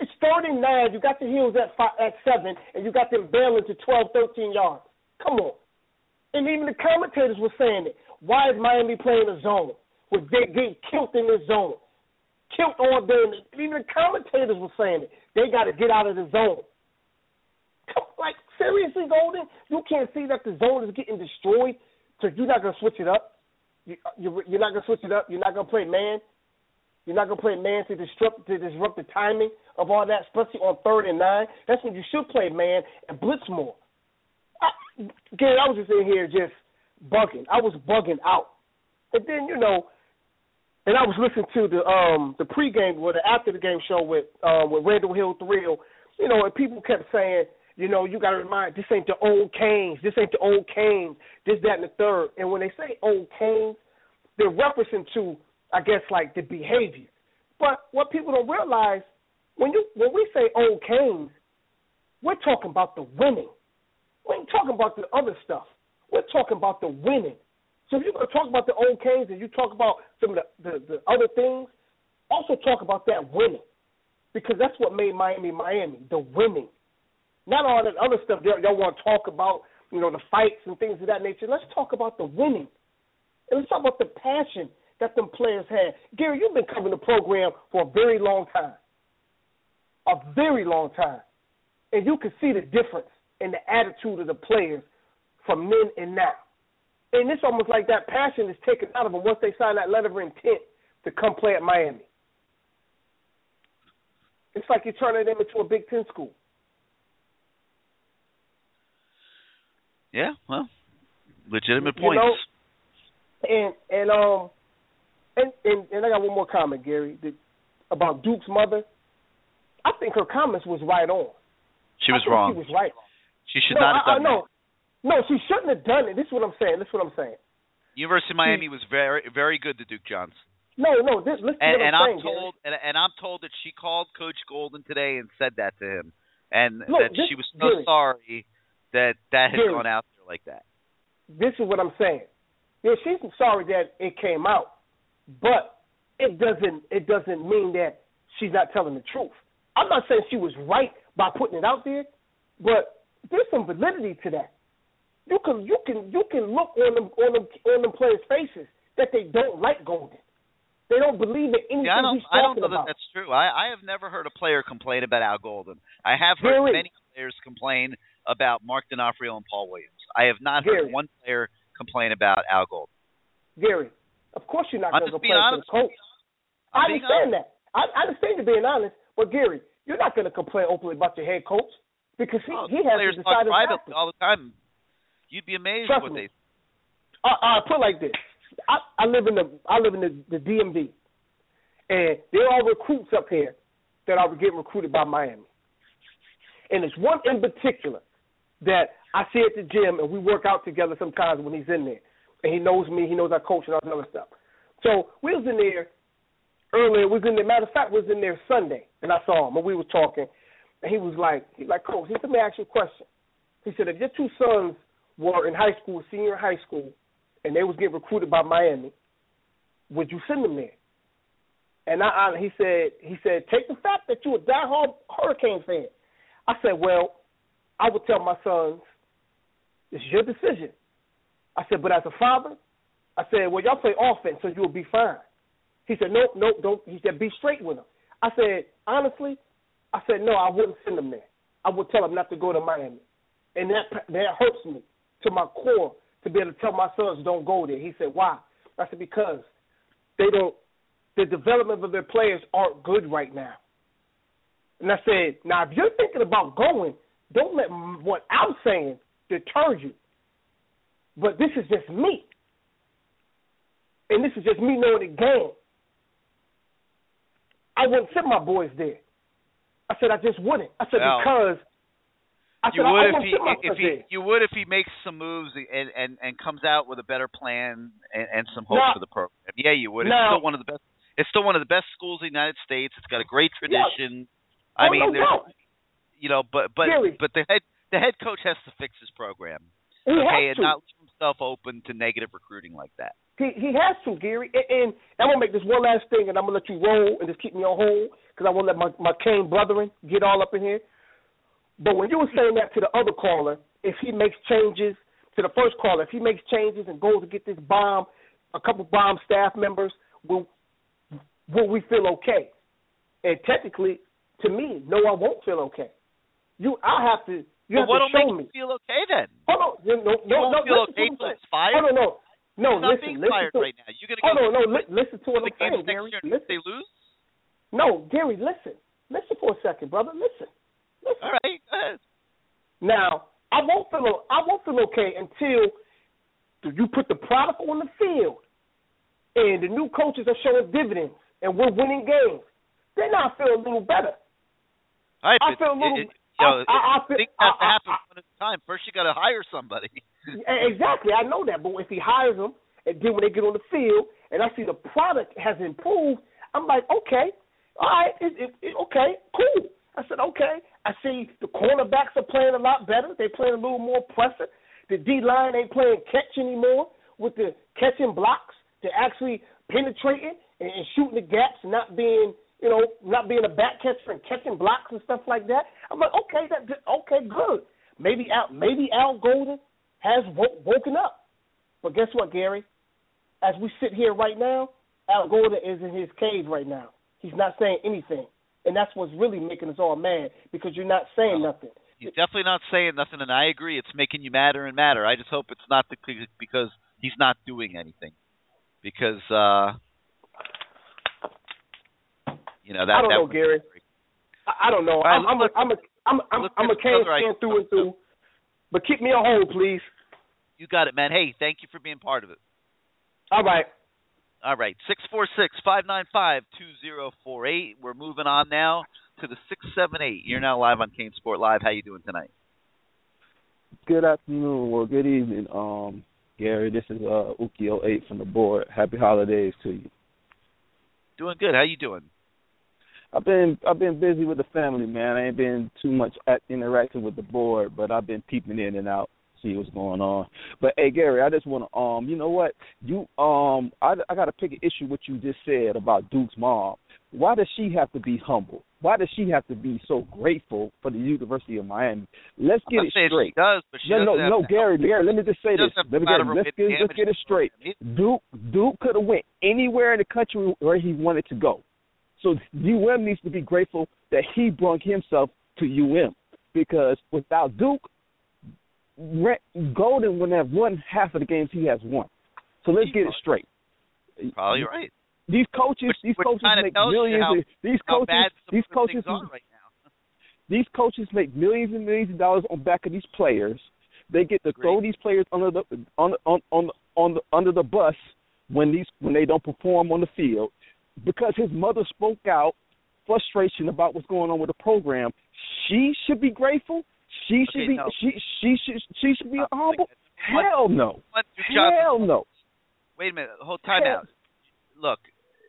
It's third and nine. You got the heels at five, at seven, and you got them bailing to 12, 13 yards. Come on. And even the commentators were saying it. Why is Miami playing a zone? With they getting killed in this zone, killed all day. And even the commentators were saying it. They got to get out of the zone. Like seriously, Golden, you can't see that the zone is getting destroyed. So you're not gonna switch it up. You, you're, you're not gonna switch it up. You're not gonna play man. You're not gonna play man to disrupt to disrupt the timing of all that, especially on third and nine. That's when you should play man and blitz more. I, Gary, I was just in here just bugging. I was bugging out, and then you know, and I was listening to the um the pregame or the after the game show with um with Randall Hill Thrill. You know, and people kept saying You know, you got to remind this ain't the old Canes. This ain't the old Canes. This, that, and the third. And when they say old Canes, they're referencing to, I guess, like the behavior. But what people don't realize when you when we say old Canes, we're talking about the winning. We ain't talking about the other stuff. We're talking about the winning. So if you're going to talk about the old Canes and you talk about some of the, the, the other things, also talk about that winning because that's what made Miami Miami, the winning. Not all that other stuff y'all, want to talk about, you know, the fights and things of that nature. Let's talk about the winning. And let's talk about the passion that them players had. Gary, you've been covering the program for a very long time. A very long time. And you can see the difference in the attitude of the players from then and now. And it's almost like that passion is taken out of them once they sign that letter of intent to come play at Miami. It's like you're turning them into a Big Ten school. Yeah, well, legitimate points. You know, and and um and, and and I got one more comment, Gary, that, about Duke's mother. I think her comments was right on. She was wrong. She was right. She should no, not have I, done I, no, that. no, she shouldn't have done it. This is what I'm saying. This is what I'm saying. University of Miami was very very good to Duke Johns. No, no. This, listen And, and I'm I'm saying, told and, and I'm told that she called Coach Golden today and said that to him, and Look, that this- she was so Gary. sorry that that has Gary. gone out there like that. this is what I'm saying. Yeah, she's sorry that it came out, but it doesn't it doesn't mean that she's not telling the truth. I'm not saying she was right by putting it out there, but there's some validity to that. You can you can you can look on them on them on them players' faces that they don't like Golden. They don't believe in anything Yeah, I don't. he's I don't talking know about. that that's true. I, I have never heard a player complain about Al Golden. I have heard Gary. many players complain about Mark D'Onofrio and Paul Williams. I have not heard Gary. one player complain about Al Gold. Gary, of course you're not going to just go being play honest for the coach. I'm I understand that. I, I understand you being honest, but Gary, you're not going to complain openly about your head coach because he, Oh, he has players to talk privately all the time. You'd be amazed Trust what me. they. I, I put like this. I, I live in the I live in the, the DMV, and there are recruits up here that are getting recruited by Miami, and there's one in particular that I see at the gym, and we work out together sometimes when he's in there, and he knows me, he knows I coach and all that other stuff. So we was in there earlier. We was in there. Matter of fact, was in there Sunday, and I saw him, and we were talking, and he was like, he's like, coach, he said, let me ask you a question. He said, if your two sons were in high school, senior high school, and they was getting recruited by Miami, would you send them there? And I, I he said he said take the fact that you're a diehard Hurricane fan. I said, well, I would tell my sons, it's your decision. I said, but as a father, I said, well, y'all play offense, so you'll be fine. He said, nope, nope, don't. He said, be straight with them. I said, honestly, I said, no, I wouldn't send them there. I would tell them not to go to Miami, and that that hurts me to my core to be able to tell my sons don't go there. He said, why? I said, because they don't. The development of their players aren't good right now. And I said, now if you're thinking about going, don't let what I'm saying deter you. But this is just me. And this is just me knowing the game. I wouldn't send my boys there. I said I just wouldn't. I said Well, because I You said I, would I if he if he there. you would if he makes some moves and and and comes out with a better plan and, and some hope Now- for the program. Yeah, you would. It's still one of the best. It's still one of the best schools in the United States. It's got a great tradition. Oh, I mean, no there's. You know, but but Gary. but the head the head coach has to fix his program, He okay, and to. not leave himself open to negative recruiting like that. He he has to, Gary. And, and I'm gonna make this one last thing, and I'm gonna let you roll and just keep me on hold because I won't let my my Cane brethren get all up in here. But when you were saying that to the other caller, if he makes changes to the first caller, if he makes changes and goes to get this bomb, a couple bomb staff members, will will we feel okay? And technically, to me, no, I won't feel okay. You, I have to. You have what'll to show make me. you feel okay then? Hold on, no, no, You no, no. feel okay till it's fired? Hold on, no, no. Not listen, listen fired to, right now. You're gonna go Hold on, no. Li- listen to what I'm saying, Gary. Listen. they lose. No, Gary, listen. Listen for a second, brother. Listen. Listen. All right, go ahead. Now, I won't feel I won't feel okay until you put the product on the field and the new coaches are showing dividends and we're winning games. Then I feel a little better. All right, I feel a little. it- it- you know, I, I, I, things have to happen one at a time. First, you got to hire somebody. Exactly, I know that. But if he hires them, and then when they get on the field, and I see the product has improved, I'm like, okay, all right, it, it, it, okay, cool. I said, okay. I see the cornerbacks are playing a lot better. They're playing a little more pressure. The D line ain't playing catch anymore with the catching blocks. They're actually penetrating and, and shooting the gaps, not being, you know, not being a back catcher and catching blocks and stuff like that. I'm like, okay, that okay, good. Maybe Al, maybe Al Golden has wo- woken up. But guess what, Gary? As we sit here right now, Al Golden is in his cave right now. He's not saying anything. And that's what's really making us all mad because you're not saying Well, nothing. He's definitely not saying nothing, and I agree. It's making you madder and madder. I just hope it's not the, because he's not doing anything. Because uh you know that I don't that know, Gary. I, I don't know. All right, I'm, I'm a let's- I'm a I'm a, I'm, I'm a Canes another fan item. through and through. But keep me on hold, please. You got it, man. Hey, thank you for being part of it. All right. All right, six four six five nine five two zero four eight. We're moving on now to the six seven eight. You're now live on CaneSport Live. How you doing tonight? Good afternoon or good evening, um, Gary. This is uh Ukio eight from the board. Happy holidays to you. Doing good. How you doing? I've been I've been busy with the family, man. I ain't been too much at, interacting with the board, but I've been peeping in and out, see what's going on. But hey, Gary, I just want to um, you know what? You um, I I got to pick an issue what you just said about Duke's mom. Why does she have to be humble? Why does she have to be so grateful for the University of Miami? Let's get it straight. she does, but she no, no, no, Gary, help. Gary. Let me just say this. Let me get, go out of her let's get let's get it straight. Duke Duke could have went anywhere in the country where he wanted to go. So UM needs to be grateful that he brought himself to UM because without Duke, Golden wouldn't have won half of the games he has won. So let's get it straight. Probably right. These coaches, Which- these which coaches make millions. how- of, these coaches, these coaches, are right now. these coaches make millions and millions of dollars on back of these players. They get to Agreed. throw these players under the on on on on the, under the bus when these when they don't perform on the field because his mother spoke out frustration about what's going on with the program. She should be grateful. She should Okay, be no. she she should she should be Uh, humble. what- Hell no. Hell no. Wait a minute. Hold time Hell- out. Look,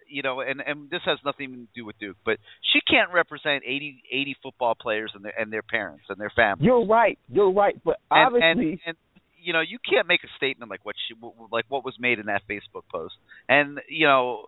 you know, and and this has nothing to do with Duke, but she can't represent 80, 80 football players and their and their parents and their families. You're right. You're right. But and, obviously, and, and you know, you can't make a statement like what she like what was made in that Facebook post. And you know,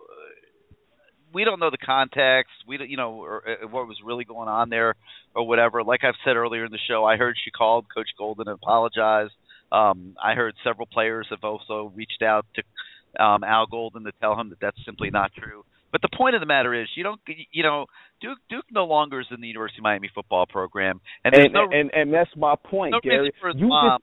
we don't know the context. We don't, you know, or, uh, what was really going on there or whatever. Like I've said earlier in the show, I heard she called Coach Golden and apologized. Um, I heard several players have also reached out to um, Al Golden to tell him that that's simply not true. But the point of the matter is, you don't, you know, Duke Duke no longer is in the University of Miami football program, and and, no and and that's my point, no Gary. you mom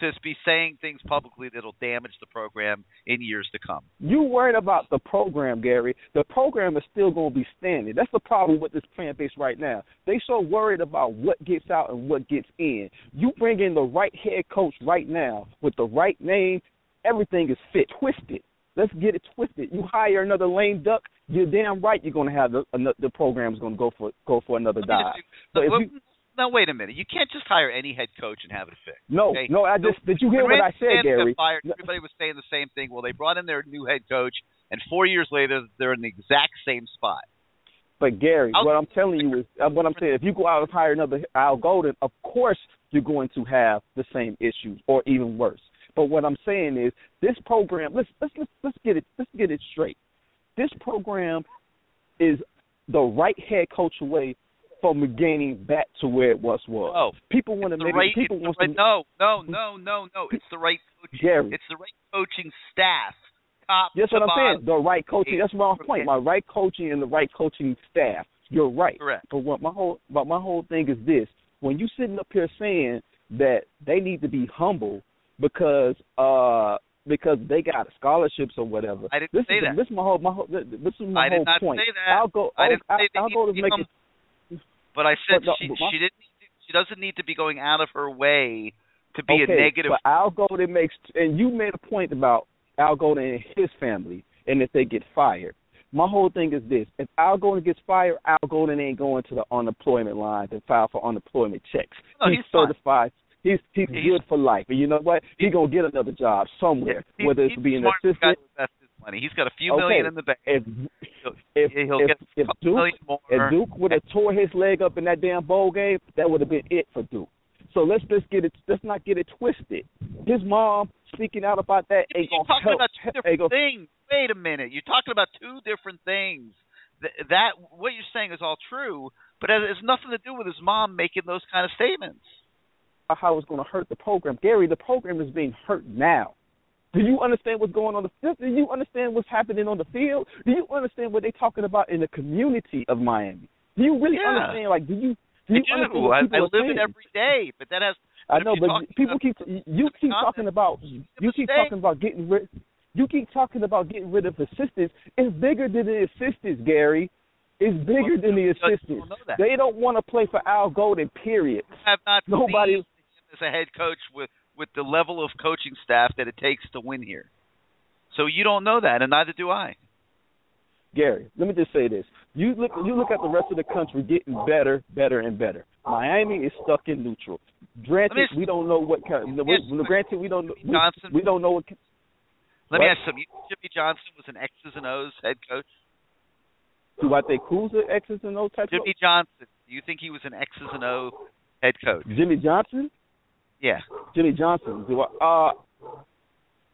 to be saying things publicly that'll damage the program in years to come. You worried about the program, Gary. The program is still going to be standing. That's the problem with this fan base right now. They so worried about what gets out and what gets in. You bring in the right head coach right now with the right name, everything is fit, twisted. Let's get it twisted. You hire another lame duck, you're damn right you're going to have the the program's going to go for go for another dive. just- But if you- now wait a minute. You can't just hire any head coach and have it fixed. No, okay? no, I just did you hear what I said, Gary? Fired, everybody was saying the same thing. Well, they brought in their new head coach, and four years later, they're in the exact same spot. But Gary, I'll- what I'm telling you is uh, what I'm saying. If you go out and hire another Al Golden, of course you're going to have the same issues or even worse. But what I'm saying is this program. Let's let's let's, let's get it let's get it straight. This program is the right head coach away from gaining back to where it once was. No, people want to make right. People want right, to. no, no, no, no, no. It's the right coaching. Gary. It's the right coaching staff. Top That's what I'm bottom. saying. The right coaching. That's my point. My right coaching and the right coaching staff. You're right. Correct. But what my whole but my whole thing is this: when you sitting up here saying that they need to be humble because uh because they got scholarships or whatever. I didn't this say is that. This is my whole my whole this is my I did whole not point. say that. I'll go. I didn't I'll, say they I'll go to make it. But I said But no, she my- she didn't. to- She doesn't need to be going out of her way to be okay, a negative. But Al Golden makes, and you made a point about Al Golden and his family, and if they get fired. My whole thing is this: if Al Golden gets fired, Al Golden ain't going to the unemployment line to file for unemployment checks. No, he's, he's certified. He's he's, He's- good for life, and you know what? He gonna get another job somewhere, He- whether it's being an assistant. Money. He's got a few Okay. million in the bank. If He'll, if he'll if, get if a Duke million more. if Duke would have tore his leg up in that damn bowl game, that would have been it for Duke. So let's let's get it let's not get it twisted. His mom speaking out about that ain't You're gonna talking help. about two different things. Wait a minute. You're talking about two different things. Th- That what you're saying is all true, but it has nothing to do with his mom making those kind of statements. how it's going to hurt the program. Gary, the program is being hurt now. Do you understand what's going on the field? Do you understand what's happening on the field? Do you understand what they're talking about in the community of Miami? Do you really Yeah. understand? Like, do you? Do you understand do. I, I live saying? it every day, but that has. I know, but people keep you keep comment. talking about you keep mistake. talking about getting rid. You keep talking about getting rid of assistants. It's bigger than the assistants, Gary. It's bigger Well, than the you don't assistants. They don't want to play for Al Golden. Period. You have not Nobody- as a head coach with with the level of coaching staff that it takes to win here. So you don't know that, and neither do I. Gary, let me just say this: you look, you look at the rest of the country getting better, better, and better. Miami is stuck in neutral. Granted, me- we don't know what kind. Yes, we, granted, we don't. We, Johnson- we don't know what. Let me ask you something. Jimmy Johnson was an X's and O's head coach? Do I think who's the X's and O's type Jimmy Johnson. Do you think he was an X's and O head coach? Jimmy Johnson? Yeah. Jimmy Johnson. Do I? Uh,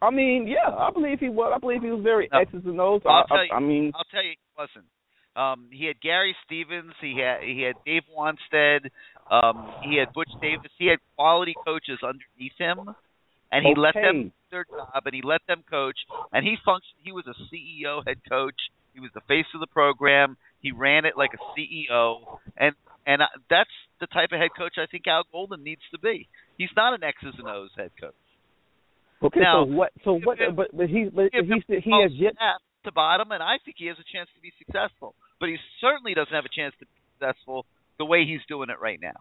I mean, yeah, I believe he was. I believe he was very No. X's and O's. I'll I, tell you. I mean, I'll tell you, he wasn't. Um, he had Gary Stevens. He had he had Dave Wannstedt. Um, he had Butch Davis. He had quality coaches underneath him, and he let them do their job, and he let them coach. And he functioned. He was a CEO, head coach. He was the face of the program. He ran it like a CEO, and and uh, that's the type of head coach I think Al Golden needs to be. He's not an X's and O's head coach. okay. now, so what? So what? if- But but he but him he he has yet. to bottom, and I think he has a chance to be successful. But he certainly doesn't have a chance to be successful the way he's doing it right now.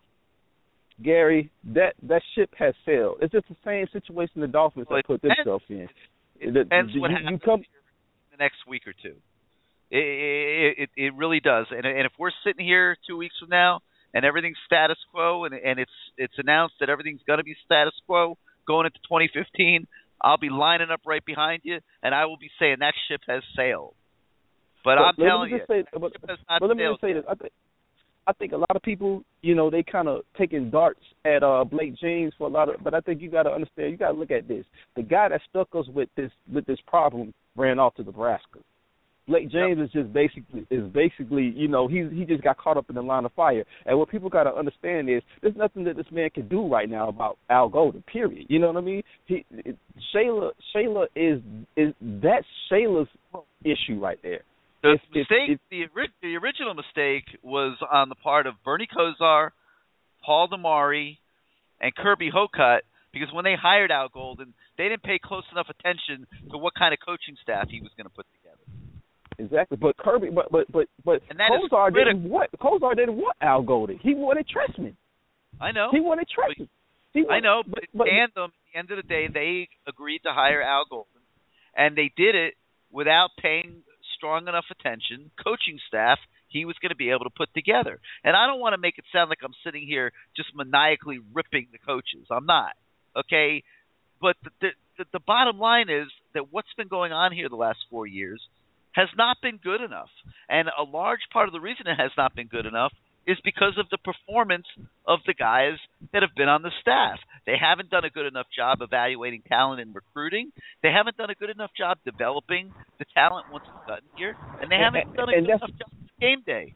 Gary, that that ship has sailed. It's just the same situation the Dolphins Well, have put themselves in. It The- depends you- what you happens come- in the next week or two. It, it, it, it really does. And, and if we're sitting here two weeks from now and everything's status quo, and, and it's it's announced that everything's going to be status quo going into 2015, I'll be lining up right behind you, and I will be saying that ship has sailed. But, I'm telling you, say, but, ship has not but let me just say this. I think I think a lot of people, you know, they kind of taking darts at uh Blake James for a lot of. But I think you got to understand. You got to look at this. The guy that stuck us with this with this problem ran off to Nebraska. Blake James is just basically is basically you know he he just got caught up in the line of fire. And what people got to understand is there's nothing that this man can do right now about Al Golden. Period. You know what I mean? He it, Shalala Shalala is is that's Shalala's issue right there. The if- mistake, if- the ori- the original mistake was on the part of Bernie Kosar, Paul Damari, and Kirby Hocutt because when they hired Al Golden, they didn't pay close enough attention to what kind of coaching staff he was going to put together. Exactly, but Kirby, but but but but And that Kosar didn't want Kosar didn't want Al Golden. He wanted Trestman. I know. He wanted Trestman. He I know, but, but, at the end of the day, they agreed to hire Al Golden, and they did it without paying strong enough attention, coaching staff he was going to be able to put together. And I don't want to make it sound like I'm sitting here just maniacally ripping the coaches. I'm not. Okay, but the, the, the bottom line is that what's been going on here the last four years has not been good enough, and a large part of the reason it has not been good enough is because of the performance of the guys that have been on the staff. They haven't done a good enough job evaluating talent and recruiting. They haven't done a good enough job developing the talent once it's gotten here, and they haven't done a good enough job game day.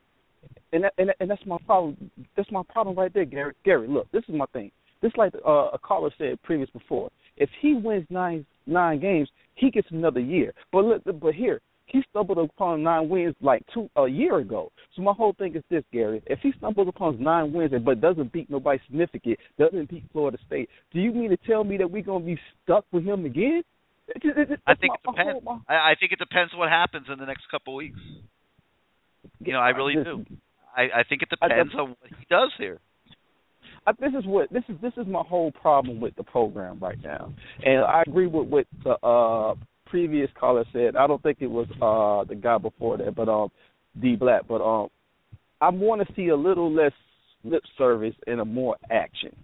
and that, and that, and that's my problem. That's my problem right there, Gary. Gary, look, this is my thing. This like uh, a caller said previous before. If he wins nine nine games, he gets another year. But look, but here he stumbled upon nine wins like two a year ago. So my whole thing is this, Gary. If he stumbles upon nine wins and but doesn't beat nobody significant, doesn't beat Florida State, do you mean to tell me that we're gonna be stuck with him again? I think my- it my depends. whole- I, I think it depends what happens in the next couple of weeks. You know, I really this- do. I, I think it I- depends on what he does here. I, this is what this is. This is my whole problem with the program right now, and I agree with what the uh, previous caller said, I don't think it was uh the guy before that, but um D Black, but um I want to see a little less lip service and a more action.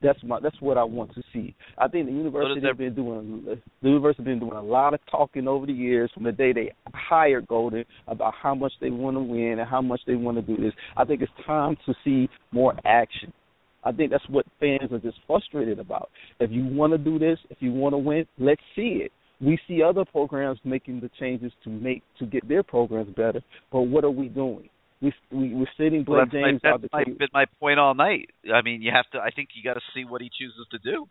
That's my that's what I want to see. I think the university has been doing the university has been doing a lot of talking over the years from the day they hired Golden about how much they want to win and how much they want to do this. I think it's time to see more action. I think that's what fans are just frustrated about. If you want to do this, if you want to win, let's see it. We see other programs making the changes to make to get their programs better, but what are we doing? we we we're sitting Blake well, James my, the table. been my point all night. I mean, you have to. I think you got to see what he chooses to do.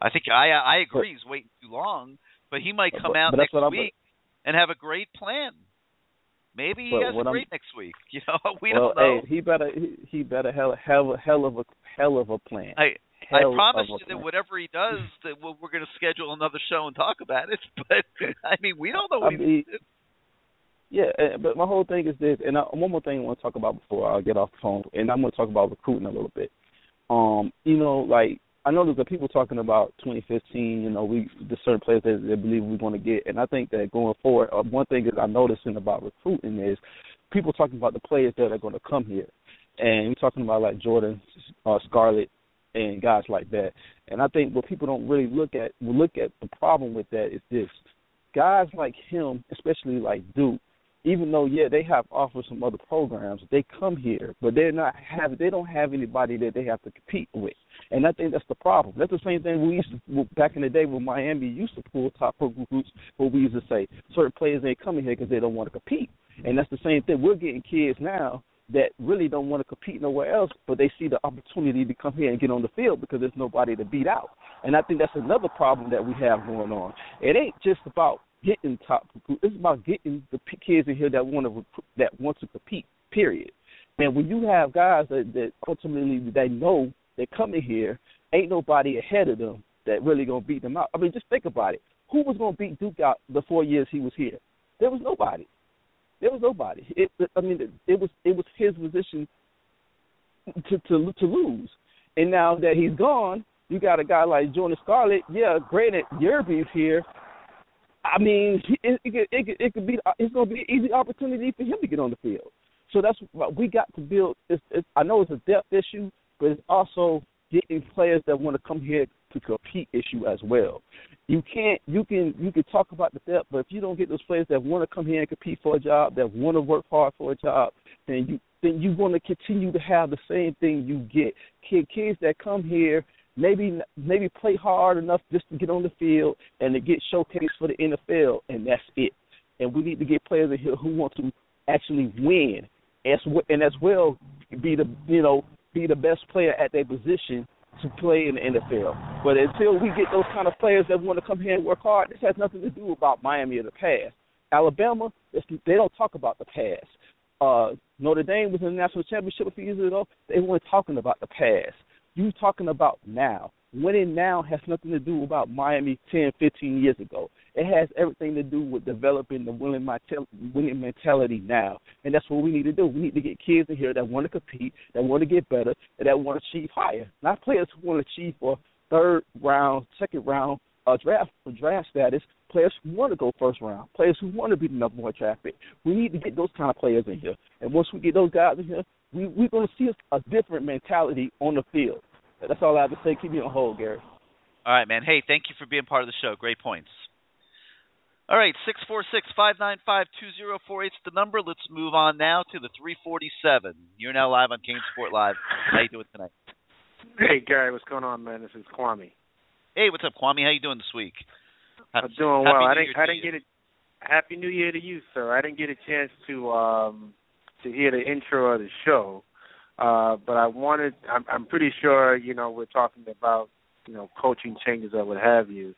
I think I I agree. But, he's waiting too long, but he might come but, out but next week and have a great plan. Maybe he has a great I'm, next week. You know, we well, don't know. Hey, he better he, he better hell hell hell of a hell of a plan. I I promise you that whatever he does, that we're, going to schedule another show and talk about it. But I mean, we don't know what I mean, yeah, uh, but my whole thing is this, and I, one more thing I want to talk about before I get off the phone, and I'm going to talk about recruiting a little bit. Um, you know, like I know there's people talking about 2015. You know, we the certain players that they believe we're going to get, and I think that going forward, uh, one thing that I'm noticing about recruiting is people talking about the players that are going to come here, and we're talking about like Jordan, uh, Scarlett, and guys like that. And I think what people don't really look at, look at the problem with that is this: guys like him, especially like Duke even though yeah they have offers from other programs, they come here, but they're not have they don't have anybody that they have to compete with, and I think that's the problem. That's the same thing we used to back in the day when Miami used to pull top recruits, but we used to say certain players ain't coming here because they don't want to compete, and that's the same thing. We're getting kids now that really don't want to compete nowhere else, but they see the opportunity to come here and get on the field because there's nobody to beat out. And I think that's another problem that we have going on. It ain't just about getting top recruit. It's about getting the kids in here that want to recruit, that want to compete. Period. And when you have guys that, that ultimately they know they're coming here, ain't nobody ahead of them that really gonna beat them out. I mean, just think about it. Who was gonna beat Duke out the four years he was here? There was nobody. There was nobody. It, I mean, it, was it was his position to to to lose. And now that he's gone, you got a guy like Jordan Scarlett. Yeah, granted, Yearby's here, I mean, it, it, it, it could be it's going to be an easy opportunity for him to get on the field. So that's what we got to build. It's, it's, I know it's a depth issue, but it's also getting players that want to come here to compete issue as well. You can't you can you can talk about the depth, but if you don't get those players that want to come here and compete for a job, that want to work hard for a job, then you then you're going to continue to have the same thing you get. Kid, kids that come here maybe maybe play hard enough just to get on the field and to get showcased for the NFL, and that's it. And we need to get players in here who want to actually win, as and as well be the you know be the best player at their position to play in the NFL. But until we get those kind of players that want to come here and work hard, this has nothing to do about Miami or the past. Alabama, they don't talk about the past. Uh, Notre Dame was in the national championship a few years ago. They weren't talking about the past. You talking about now. Winning now has nothing to do about Miami 10, 15 years ago. It has everything to do with developing the winning, winning mentality now. And that's what we need to do. We need to get kids in here that want to compete, that want to get better, and that want to achieve higher. Not players who want to achieve for third round, second round uh, draft draft status. Players who want to go first round, players who want to be the number one draft pick. We need to get those kind of players in here. And once we get those guys in here, we, we're going to see a, a different mentality on the field. That's all I have to say. Keep me on hold, Gary. All right, man. Hey, thank you for being part of the show. Great points. All right, six four six five nine five two zero four eight is the number. Let's move on now to the three forty seven. You're now live on Kane Sport Live. How you doing tonight? Hey Gary, what's going on, man? This is Kwame. Hey, what's up, Kwame? How you doing this week? I'm doing well. I didn't. I didn't get a Happy New Year to you, sir. I didn't get a chance to um to hear the intro of the show. Uh, but I wanted, I'm, I'm pretty sure, you know, we're talking about, you know, coaching changes or what have you.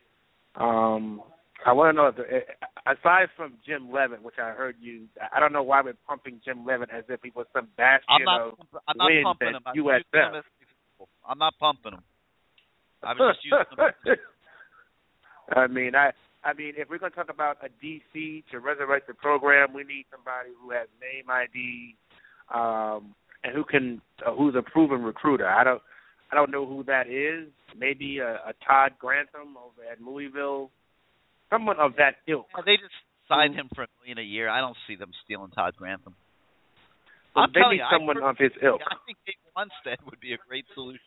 Um, I want to know if, the, eh, aside from Jim Leavitt, which I heard you, I don't know why we're pumping Jim Leavitt as if he was some bastion I'm not, of I'm not wins pumping him. I'm USF. I'm not pumping him. I was just using. I mean, I, I mean, if we're going to talk about a DC to resurrect the program, we need somebody who has name ID, um, and who can uh, who's a proven recruiter. I don't I don't know who that is. Maybe a, a Todd Grantham over at Louisville. Someone of that ilk. they just signed mm. him for a million a year. I don't see them stealing Todd Grantham. So I'm telling maybe you, someone I, of his ilk. I think Dave Wannstedt would be a great solution.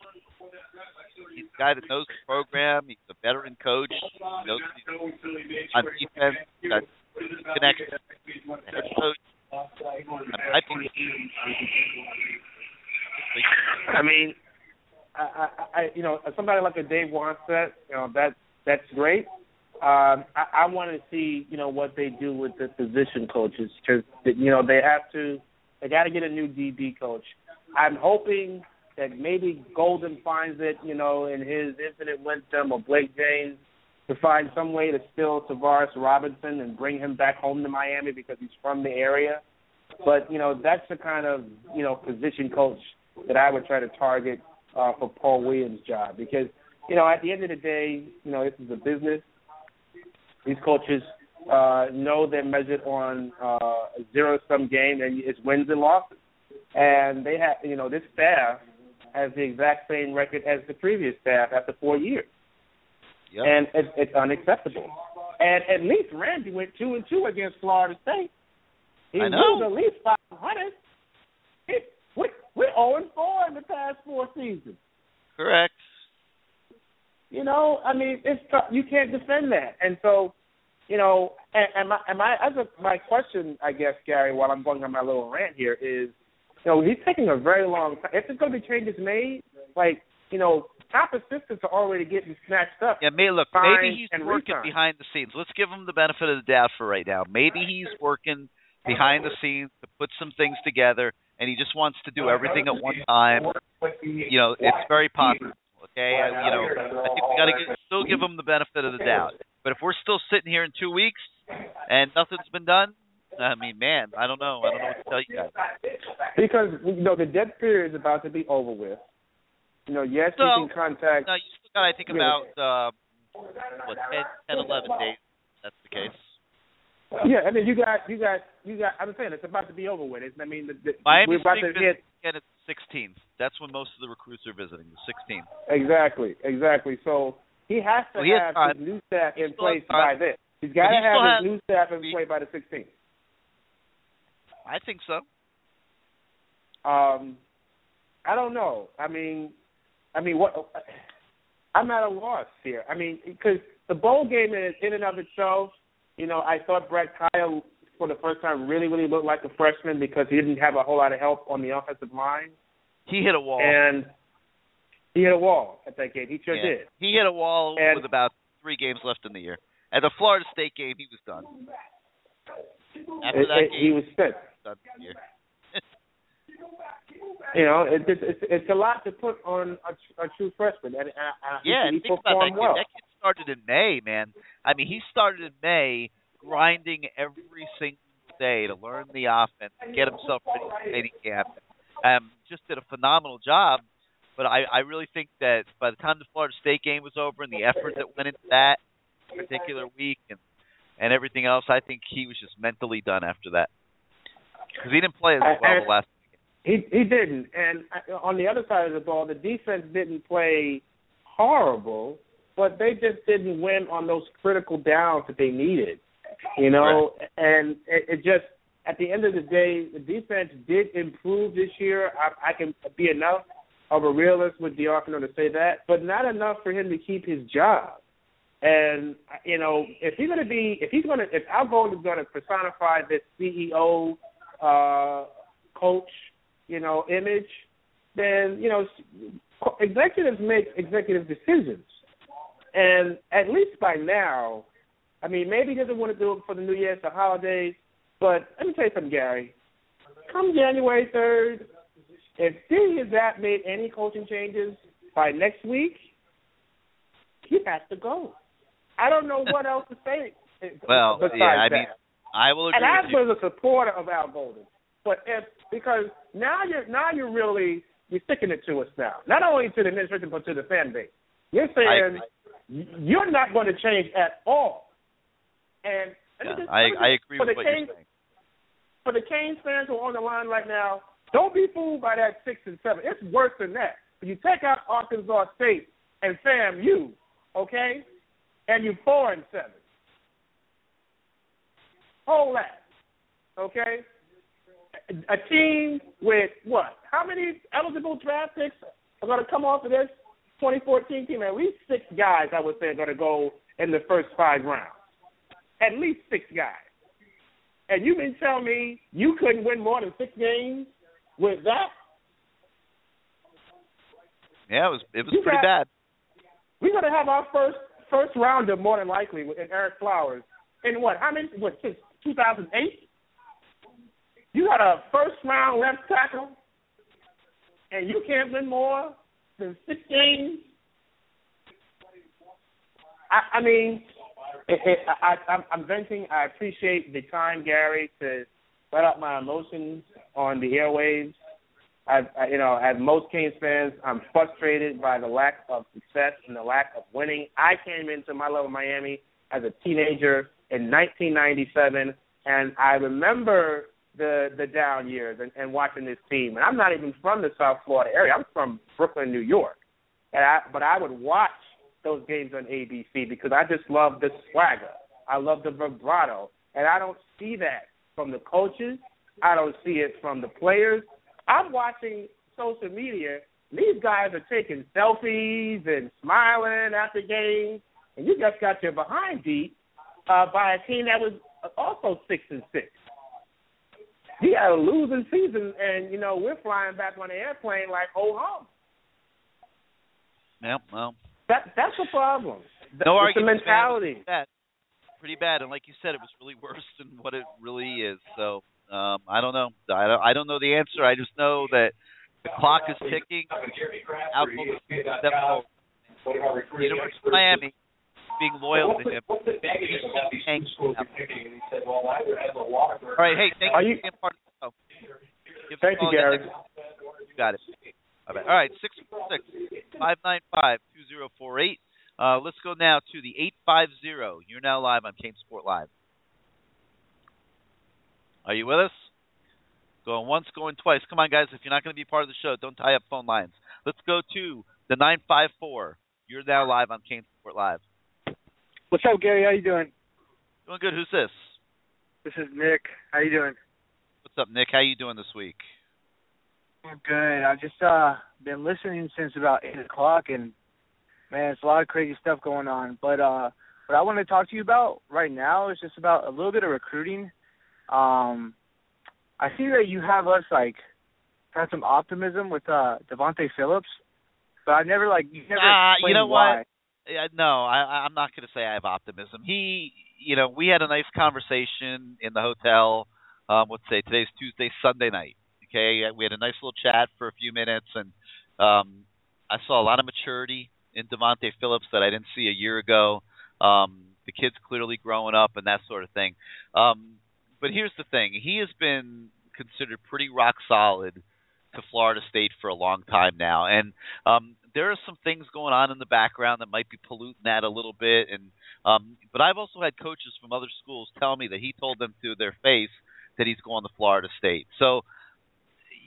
He's a guy that knows the program. He's a veteran coach. He knows he's on defense. He's got connections. Head coach. I, I think. I mean, I, I, I, you know, somebody like a Dave Wannstedt, you know, that that's great. Um, I, I want to see, you know, what they do with the position coaches because, you know, they have to, they got to get a new DB coach. I'm hoping that maybe Golden finds it, you know, in his infinite wisdom, or Blake James to find some way to steal Travaris Robinson and bring him back home to Miami because he's from the area. But you know, that's the kind of you know position coach that I would try to target uh, for Paul Williams' job because you know at the end of the day, you know this is a business. These coaches uh, know they're measured on uh, a zero-sum game and it's wins and losses, and they have you know this staff has the exact same record as the previous staff after four years, Yep. and it's, it's unacceptable. And at least Randy went two and two against Florida State. He I know. at least five hundred. We're zero and four in the past four seasons. Correct. You know, I mean, it's tough. you can't defend that, and so, you know, and, and my and my as a, my question, I guess, Gary, while I'm going on my little rant here is, you know, he's taking a very long time. If there's going to be changes made, like you know, top assistants are already getting snatched up. Yeah, may look, maybe he's working behind the scenes. Let's give him the benefit of the doubt for right now. Maybe he's working behind the scenes to put some things together, and he just wants to do everything at one time. You know, it's very possible. Okay, I, you know, I think we got to still give him the benefit of the doubt. But if we're still sitting here in two weeks and nothing's been done, I mean, man, I don't know. I don't know what to tell you guys. Because you know the dead period is about to be over with. You know, yes, So- you can contact. No, you still got to think about uh, what 10, 10, 11 days. That's the case. Yeah, I mean, you got, you got, you got. I'm saying it's about to be over with. It's, I mean, the, the, Miami we're about to hit Again, it's 16th. That's when most of the recruits are visiting. The 16th. exactly, exactly. So he has to Well, he has have time. his new staff He in place by then. He's got to he have his new staff in place by the 16th. I think so. Um, I don't know. I mean, I mean, what? I'm at a loss here. I mean, because the bowl game is in and of itself. You know, I thought Brad Kaaya for the first time really, really looked like a freshman because he didn't have a whole lot of help on the offensive line, He hit a wall. and he hit a wall at that game. He sure Yeah. did. He hit a wall And- with about three games left in the year. At the Florida State game, he was done. After that it- game, he was spent. done for the year. You know, it, it's it's it's a lot to put on a, a true freshman, and, and, and yeah, he, and think about that performed kid. well. That kid started in May, man. I mean, he started in May, grinding every single day to learn the offense, get himself ready for training camp. Um, just did a phenomenal job. But I, I really think that by the time the Florida State game was over and the effort that went into that particular week and and everything else, I think he was just mentally done after that because he didn't play as well I- the last. He he didn't, and uh, on the other side of the ball, the defense didn't play horrible, but they just didn't win on those critical downs that they needed. You know, and it, it just at the end of the day, the defense did improve this year. I, I can be enough of a realist with Diacono to say that, but not enough for him to keep his job. And you know, if he's going to be, if he's going to, if Al Golden is going to personify this CEO, uh, coach, you know, image, then you know, executives make executive decisions, and at least by now, I mean, maybe he doesn't want to do it for the New Year's, the holidays, but let me tell you something, Gary. Come January third, if he has not made any coaching changes by next week, he has to go. I don't know what else to say. Well, yeah, I that. mean, I will agree and I was a supporter of Al Golden, but if because now you're now you're really you're sticking it to us now, not only to the administration but to the fan base. You're saying you're not going to change at all. And Yeah, just- I I agree with what Canes, you're saying. For the Canes fans who are on the line right now, don't be fooled by that six and seven. It's worse than that. You take out Arkansas State and FAMU, okay, and you four and seven. Hold that. Okay? A team with what? How many eligible draft picks are going to come off of this 2014 team? At least six guys, I would say, are going to go in the first five rounds. At least six guys. And you mean tell me you couldn't win more than six games with that? Yeah, it was it was you pretty got, bad. We're gonna have our first first rounder more than likely in Ereck Flowers in what? How many? What since 2008? You got a first round left tackle, and you can't win more than six games. I, I mean, it, it, I, I'm, I'm venting. I appreciate the time, Gary, to let out my emotions on the airwaves. I, I, you know, as most Canes fans, I'm frustrated by the lack of success and the lack of winning. I came into my love of Miami as a teenager in 1997, and I remember the the down years and, and watching this team. And I'm not even from the South Florida area. I'm from Brooklyn, New York. And I, but I would watch those games on ABC because I just love the swagger. I love the vibrato, and I don't see that from the coaches. I don't see it from the players. I'm watching social media. These guys are taking selfies and smiling after games, and you just got your behind beat uh, by a team that was also six and six. He had a losing season, and you know we're flying back on the airplane like oh hum. Yep. Well, that that's the problem. No it's argument. The mentality. Pretty bad. pretty bad, and like you said, it was really worse than what it really is. So um, I don't know. I don't, I don't know the answer. I just know that the clock is ticking. Outlook is University of Miami being loyal to him. All right, hey, thank Are you for being part of the show. Thank you, Gary. You got it. All right, six six five nine five two zero four eight. Uh, let's go now to the eight five zero. You're now live on Kane Sport Live. Are you with us? Going once, going twice. Come on, guys. If you're not going to be part of the show, don't tie up phone lines. Let's go to the 954. You're now live on Kane Sport Live. What's up, Gary? How you doing? Doing good. Who's this? This is Nick. How you doing? What's up, Nick? How you doing this week? I'm good. I've just uh been listening since about eight o'clock, and man, it's a lot of crazy stuff going on. But uh, what I want to talk to you about right now is just about a little bit of recruiting. Um, I see that you have us like had some optimism with uh Devontae Phillips, but I never like you never. Uh, you know why. what? No, I, I'm not going to say I have optimism. He, you know, we had a nice conversation in the hotel. Um, let's say today's Tuesday, Sunday night. Okay, we had a nice little chat for a few minutes, and um, I saw a lot of maturity in Devontae Phillips that I didn't see a year ago. Um, the kid's clearly growing up and that sort of thing. Um, but here's the thing: he has been considered pretty rock solid to Florida State for a long time now, and um, there are some things going on in the background that might be polluting that a little bit. And um, but I've also had coaches from other schools tell me that he told them to their face that he's going to Florida State. So,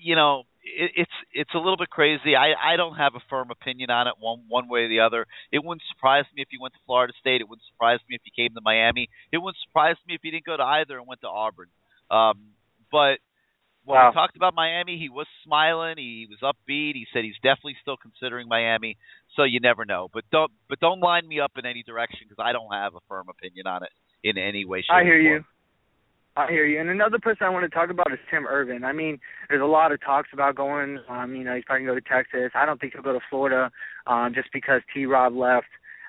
you know, it, it's it's a little bit crazy. I I don't have a firm opinion on it one one way or the other. It wouldn't surprise me if he went to Florida State. It wouldn't surprise me if he came to Miami. It wouldn't surprise me if he didn't go to either and went to Auburn. Um, but when wow. we talked about Miami, he was smiling. He was upbeat. He said he's definitely still considering Miami. So you never know. But don't but don't line me up in any direction because I don't have a firm opinion on it in any way. Shape, I hear you. I hear you. And another person I want to talk about is Tim Irvin. I mean, there's a lot of talks about going. Um, you know, he's probably going to go to Texas. I don't think he'll go to Florida, um, just because T. Rob left.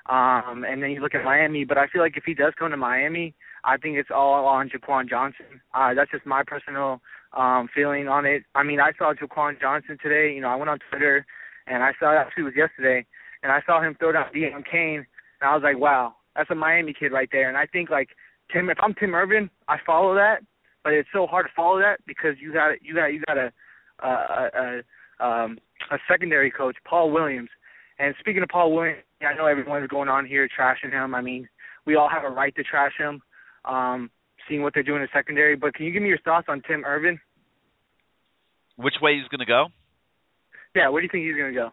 Um, and then you look at Miami, but I feel like if he does come to Miami, I think it's all on Jaquan Johnson. Uh, that's just my personal um, feeling on it. I mean, I saw Jaquan Johnson today. You know, I went on Twitter and I saw actually it was yesterday, and I saw him throw down Deon Cain, and I was like, wow, that's a Miami kid right there. And I think like Tim, if I'm Tim Irvin, I follow that, but it's so hard to follow that because you got you got you got a a, a, um, a secondary coach, Paul Williams. And speaking of Paul Williams, I know everyone's going on here trashing him. I mean, we all have a right to trash him, um, seeing what they're doing in secondary. But can you give me your thoughts on Tim Irvin? Which way he's going to go? Yeah, where do you think he's going to go?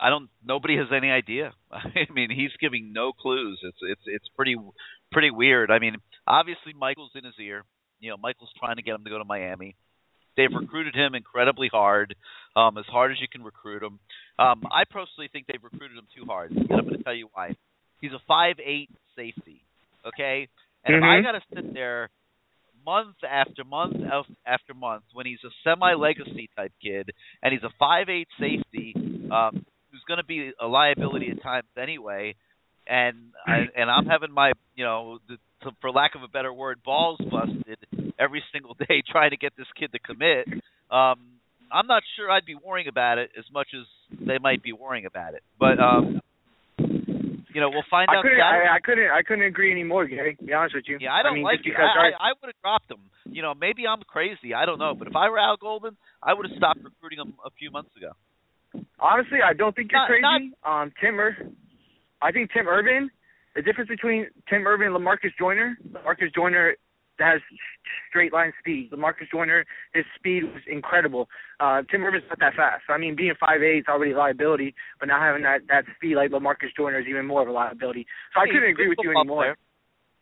I don't. Nobody has any idea. I mean, he's giving no clues. It's it's it's pretty pretty weird. I mean, Obviously, Michael's in his ear. You know, Michael's trying to get him to go to Miami. They've recruited him incredibly hard, um, as hard as you can recruit him. Um, I personally think they've recruited him too hard, and I'm going to tell you why. He's a five eight safety, okay, and mm-hmm. if I got to sit there month after month after month when he's a semi legacy type kid and he's a five eight safety um, who's going to be a liability at times anyway, and I, and I'm having my you know the, to, for lack of a better word balls busted every single day trying to get this kid to commit. Um, I'm not sure I'd be worrying about it as much as they might be worrying about it, but um, you know, we'll find I out. Couldn't, I, I couldn't. I couldn't agree anymore, Gary. To be honest with you. Yeah, I don't I mean, like it. because I, I, I would have dropped him. You know, maybe I'm crazy. I don't know. But if I were Al Golden, I would have stopped recruiting him a few months ago. Honestly, I don't think you're Not- crazy. um, Tim, Ir- I think Tim Irvin. The difference between Tim Irvin and Lamarcus Joyner. Lamarcus Joyner has straight line speed. Lamarcus Joyner, his speed was incredible. Uh, Tim Irvin's not that fast. I mean, being five eight is already a liability, but now having that that speed like Lamarcus Joyner is even more of a liability. So I couldn't agree with you anymore. player.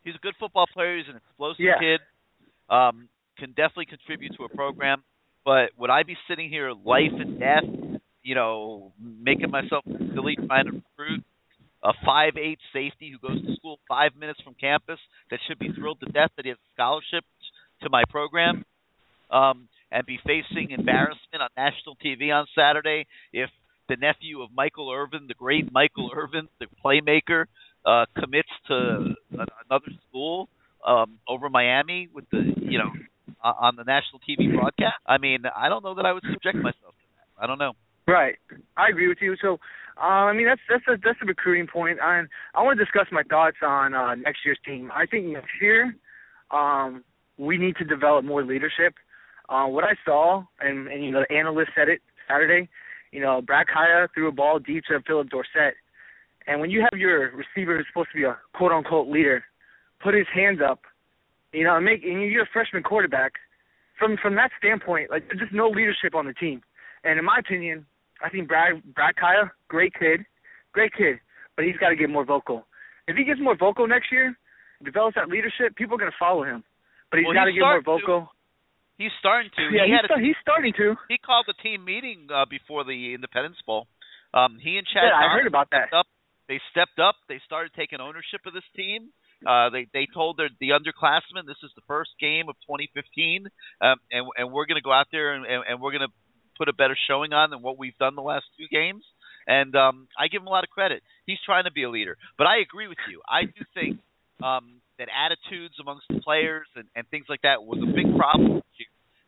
He's a good football player. He's an explosive Yeah. kid. Um, can definitely contribute to a program. But would I be sitting here life and death, you know, making myself silly trying to recruit a five eight safety who goes to school five minutes from campus that should be thrilled to death that he has a scholarship to my program, um, and be facing embarrassment on national TV on Saturday if the nephew of Michael Irvin, the great Michael Irvin, the playmaker, uh, commits to another school um, over Miami with the you know on the national TV broadcast. I mean, I don't know that I would subject myself to that. I don't know. Right. I agree with you. So, uh, I mean, that's that's a that's a recruiting point, and I want to discuss my thoughts on uh, next year's team. I think next year, um, we need to develop more leadership. Uh, what I saw, and, and you know, the analyst said it Saturday. You know, Brad Kaaya threw a ball deep to Phillip Dorsett, and when you have your receiver who's supposed to be a quote unquote leader, put his hands up, you know, and make and you're a freshman quarterback. From from that standpoint, like there's just no leadership on the team. And in my opinion, I think Brad Brad Kaaya, great kid, great kid, but he's got to get more vocal. If he gets more vocal next year, develops that leadership, people are going to follow him. But he's Well, got to get more starting to. vocal. He's starting to. Yeah, he he's, a, he's starting to. he called a team meeting uh, before the Independence Bowl. Um, he and Chad Yeah, I heard about that. stepped up. They stepped up. They started taking ownership of this team. Uh, they they told their the underclassmen this is the first game of 2015, um, and and we're going to go out there and, and, and we're going to put a better showing on than what we've done the last two games. And um, I give him a lot of credit. He's trying to be a leader. But I agree with you. I do think um, that attitudes amongst the players and, and things like that was a big problem.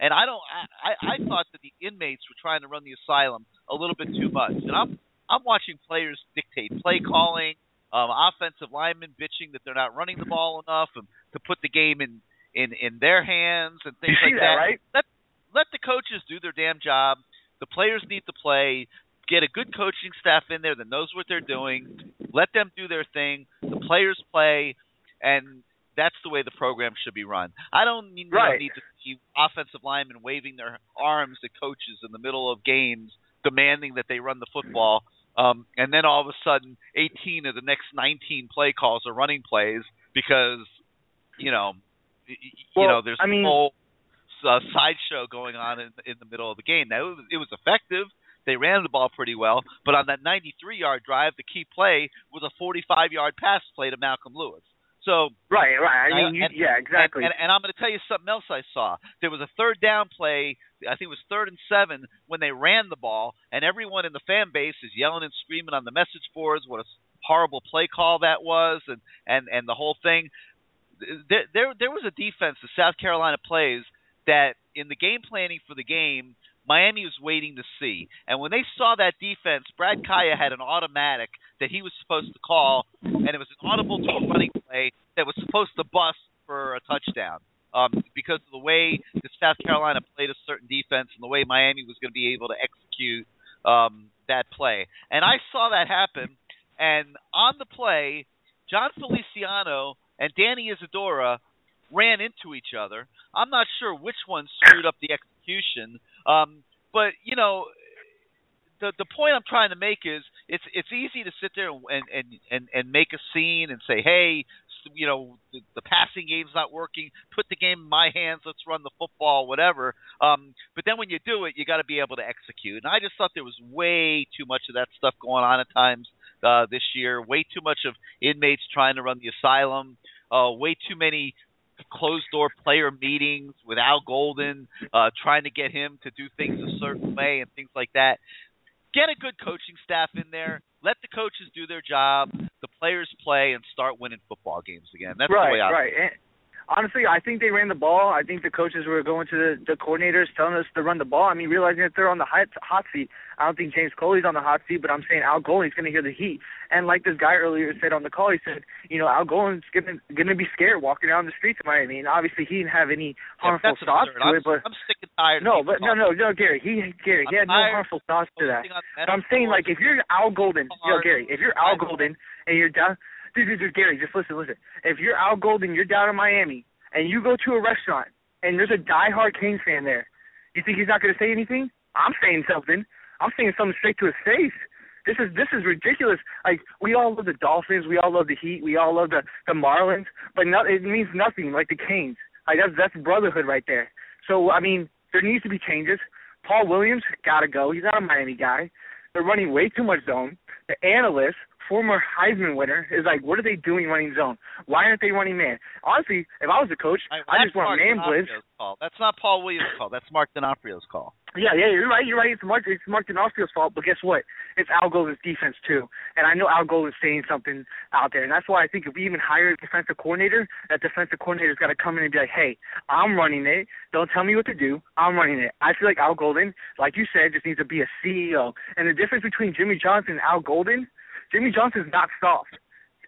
And I don't. I, I I thought that the inmates were trying to run the asylum a little bit too much. And I'm I'm watching players dictate play calling, um, offensive linemen bitching that they're not running the ball enough, and to put the game in in in their hands and things You like that, right? Let let the coaches do their damn job. The players need to play. Get a good coaching staff in there that knows what they're doing. Let them do their thing. The players play, and that's the way the program should be run. I don't need, Right. need to see offensive linemen waving their arms at coaches in the middle of games, demanding that they run the football. Um, and then all of a sudden, 18 of the next 19 play calls are running plays because, you know, y- you know, there's I a mean- whole uh, sideshow going on in, in the middle of the game. Now, it was, it was effective. They ran the ball pretty well, but on that 93-yard drive, the key play was a 45-yard pass play to Malcolm Lewis. So Right, right. I mean, you, and- yeah, exactly. and, and, and I'm going to tell you something else I saw. There was a third down play. I think it was third and seven when they ran the ball, and everyone in the fan base is yelling and screaming on the message boards what a horrible play call that was, and and and the whole thing. There there there was a defense that South Carolina plays that in the game planning for the game. Miami was waiting to see. And when they saw that defense, Brad Kaaya had an automatic that he was supposed to call, and it was an audible to a running play that was supposed to bust for a touchdown. Um, because of the way that South Carolina played a certain defense and the way Miami was going to be able to execute um, that play. And I saw that happen. And on the play, Jon Feliciano and Danny Isidora ran into each other. I'm not sure which one screwed up the execution, um, but you know, the the point I'm trying to make is it's it's easy to sit there and and and and make a scene and say, hey, you know the, the passing game's not working. Put the game in my hands. Let's run the football, whatever. Um, but then when you do it, you got to be able to execute. And I just thought there was way too much of that stuff going on at times uh, this year. Way too much of inmates trying to run the asylum. Uh, way too many closed door player meetings with Al Golden, uh, trying to get him to do things a certain way and things like that. Get a good coaching staff in there. Let the coaches do their job. The players play and start winning football games again. That's right, the way I. Right, right honestly, I think they ran the ball. I think the coaches were going to the, the coordinators telling us to run the ball. I mean, realizing that they're on the hot, hot seat. I don't think James Coley's on the hot seat, but I'm saying Al Golden's going to hear the heat. And like this guy earlier said on the call, he said, you know, Al Golden's going to going to be scared walking down the streets of Miami. And obviously, he didn't have any harmful yeah, thoughts to I'm, it. But I'm sick and tired. No, but no, no, no, Gary. He Gary, he had no harmful thoughts to that. But I'm saying, like, if you're Al Golden, yo, Gary, if you're Al Golden and you're down, dude, dude, dude, Gary, just listen, listen. If you're Al Golden, you're down in Miami and you go to a restaurant and there's a diehard Canes fan there, you think he's not going to say anything? I'm saying something. I'm saying something straight to his face. This is this is ridiculous. Like we all love the Dolphins, we all love the Heat, we all love the the Marlins, but no, it means nothing like the Canes. Like that's that's brotherhood right there. So I mean, there needs to be changes. Paul Williams got to go. He's not a Miami guy. They're running way too much zone. The analysts former Heisman winner, is like, what are they doing running zone? Why aren't they running man? Honestly, if I was a coach, I, I just want man blitz. Call. That's not Paul Williams' call. That's Mark D'Onofrio's call. Yeah, yeah, you're right. You're right. It's Mark. It's Mark D'Onofrio's fault. But guess what? It's Al Golden's defense too. And I know Al Golden's saying something out there, and that's why I think if we even hire a defensive coordinator, that defensive coordinator's got to come in and be like, "Hey, I'm running it. Don't tell me what to do. I'm running it." I feel like Al Golden, like you said, just needs to be a CEO. And the difference between Jimmy Johnson and Al Golden Jimmy Johnson's not soft.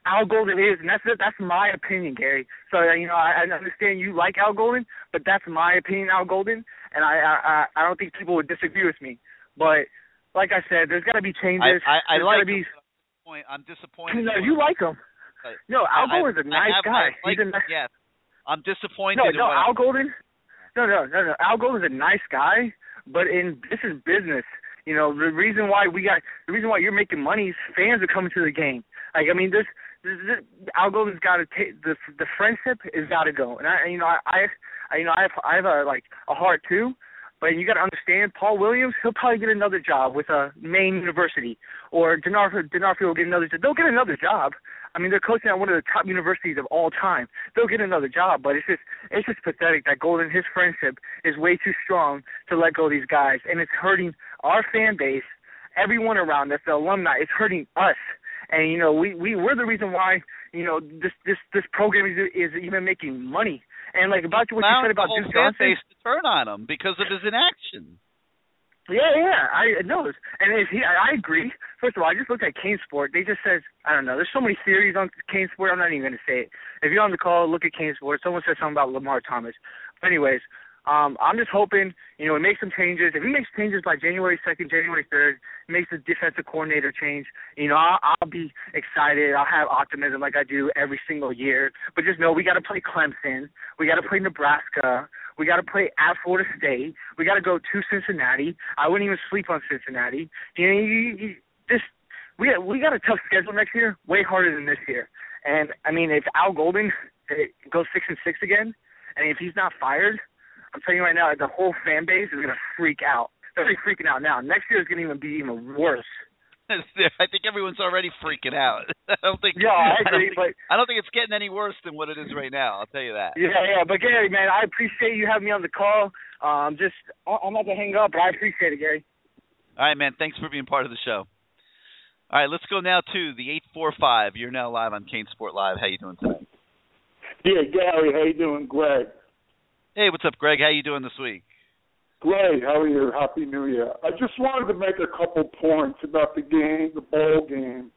Al Golden is, and that's that's my opinion, Gary. So uh, you know, I, I understand you like Al Golden, but that's my opinion, Al Golden, and I I I don't think people would disagree with me. But like I said, there's got to be changes. I I, I like. Be, I'm disappointed. No, you like him. No, Al I, Golden's a nice have, guy. Like, He's a, nice... yes, I'm disappointed. No, no, Al Golden. No, no, no, no. Al Golden's a nice guy, but in this is business. You know, the reason why we got the reason why you're making money is fans are coming to the game. Like I mean, this, this, this Al Golden's got to take the the friendship has got to go. And I, you know, I, I, you know, I have I have a like a heart too. But you got to understand, Paul Williams, he'll probably get another job with a Maine University, or D'Onofrio, D'Onofrio will get another. Job. They'll get another job. I mean, they're coaching at one of the top universities of all time. They'll get another job, but it's just it's just pathetic that Golden his friendship is way too strong to let go of these guys, and it's hurting our fan base, everyone around us, the alumni. It's hurting us, and you know we we we're the reason why you know this this this program is is even making money. And like about what you said about Duke Johnson, to turn on him because of his inaction. Yeah, yeah, I know. And if he, I, I agree. First of all, I just looked at CaneSport. They just says I don't know. There's so many theories on CaneSport. I'm not even to say it. If you're on the call, look at CaneSport. Someone said something about Lamar Thomas. But anyways, um, I'm just hoping, you know, he makes some changes. If he makes changes by January 2nd, January 3rd, makes the defensive coordinator change, you know, I'll, I'll be excited. I'll have optimism like I do every single year. But just know we got to play Clemson. We got to play Nebraska. We got to play at Florida State. We got to go to Cincinnati. I wouldn't even sleep on Cincinnati. You know, you, you, this we we got a tough schedule next year, way harder than this year. And I mean, if Al Golden eh, goes six and six again, and if he's not fired, I'm telling you right now, the whole fan base is gonna freak out. They're freaking out now. Next year is gonna even be even worse. I think everyone's already freaking out. I don't think. Yeah, I agree, I but I don't think it's getting any worse than what it is right now. I'll tell you that. Yeah, yeah, but Gary, man, I appreciate you having me on the call. Um, just I'm about to hang up, but I appreciate it, Gary. All right, man. Thanks for being part of the show. All right, let's go now to the eight four five. You're now live on CaneSport Live. How you doing today? Yeah, Gary, how you doing, Greg? Hey, what's up, Greg? How you doing this week? Great. How are you? Happy New Year. I just wanted to make a couple points about the game, the bowl game.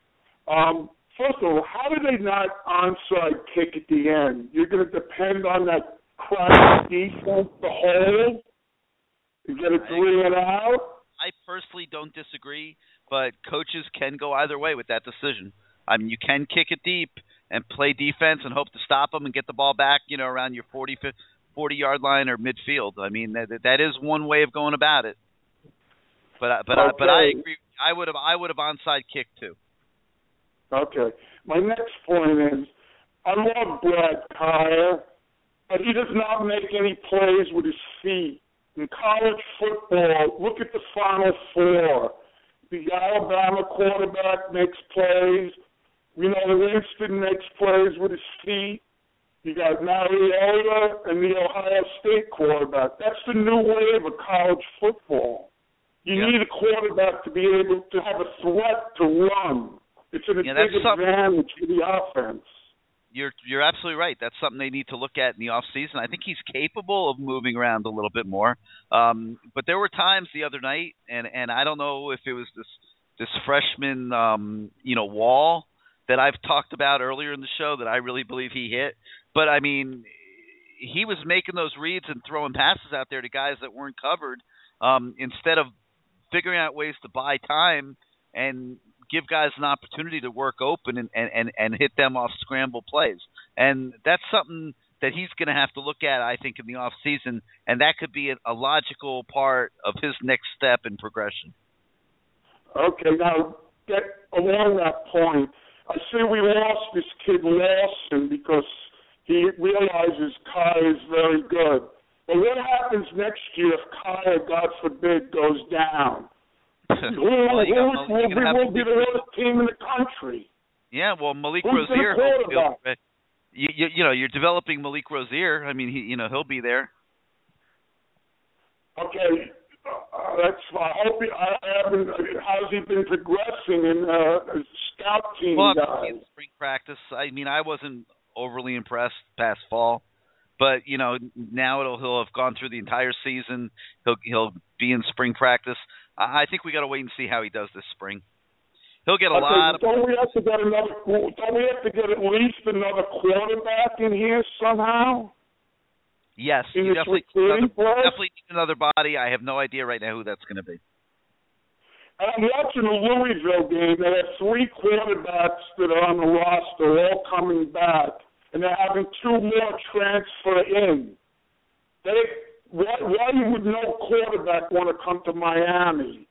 Um, first of all, how did they not onside kick at the end? You're going to depend on that crap defense to hold and get a three and out. I personally don't disagree, but coaches can go either way with that decision. I mean, you can kick it deep and play defense and hope to stop them and get the ball back, you know, around your 40, 40 yard line or midfield. I mean, that that is one way of going about it. But but okay. I, but I agree. I would have I would have onside kicked too. Okay. My next point is, I love Brad Kaaya, but he does not make any plays with his feet. In college football, look at the Final Four. The Alabama quarterback makes plays. We know Winston makes plays with his feet. You got Mariota and the Ohio State quarterback. That's the new wave of college football. You yep. need a quarterback to be able to have a threat to run. It's an yeah, big advantage for the offense you're you're absolutely right. That's something they need to look at in the off season. I think he's capable of moving around a little bit more. Um, but there were times the other night, and and I don't know if it was this this freshman um, you know wall that I've talked about earlier in the show that I really believe he hit. But I mean, he was making those reads and throwing passes out there to guys that weren't covered um, instead of figuring out ways to buy time and give guys an opportunity to work open and and and hit them off scramble plays. And that's something that he's going to have to look at, I think, in the off season, and that could be a, a logical part of his next step in progression. Okay, now get along that point. I see we lost this kid Lawson because he realizes Kai is very good. But what happens next year if Kai, God forbid, goes down? who, well, who, who, will be the worst team in the country? Yeah, well, Malik Who's Rosier. You, you, you know, you're developing Malik Rosier. I mean, he, you know, he'll be there. Okay, uh, that's. I hope. He, I haven't. How's he been progressing in uh, scout team well, guys? in spring practice. I mean, I wasn't overly impressed past fall, but you know, now it'll he'll have gone through the entire season. He'll he'll be in spring practice. I think we got to wait and see how he does this spring. He'll get a okay, lot of. Don't we have to get another? Don't we have to get at least another quarterback in here somehow? Yes, in you definitely, another, definitely need another body. I have no idea right now who that's going to be. I'm watching the Louisville game. They have three quarterbacks that are on the roster, all coming back, and they're having two more transfer in. They why, why would no quarterback want to come to Miami?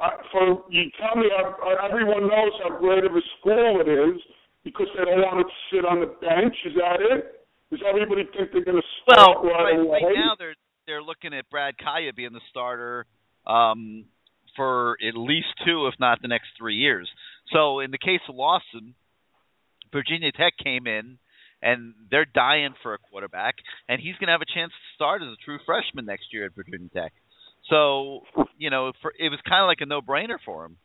Uh, for you tell me, uh, everyone knows how great of a school it is because they don't want to sit on the bench. Is that it? Does everybody think they're going to start well, right, right, away? right now they're they're looking at Brad Kaaya being the starter um, for at least two, if not the next three years. So in the case of Lawson, Virginia Tech came in and they're dying for a quarterback, and he's going to have a chance to start as a true freshman next year at Virginia Tech. So, you know, for, it was kind of like a no-brainer for him.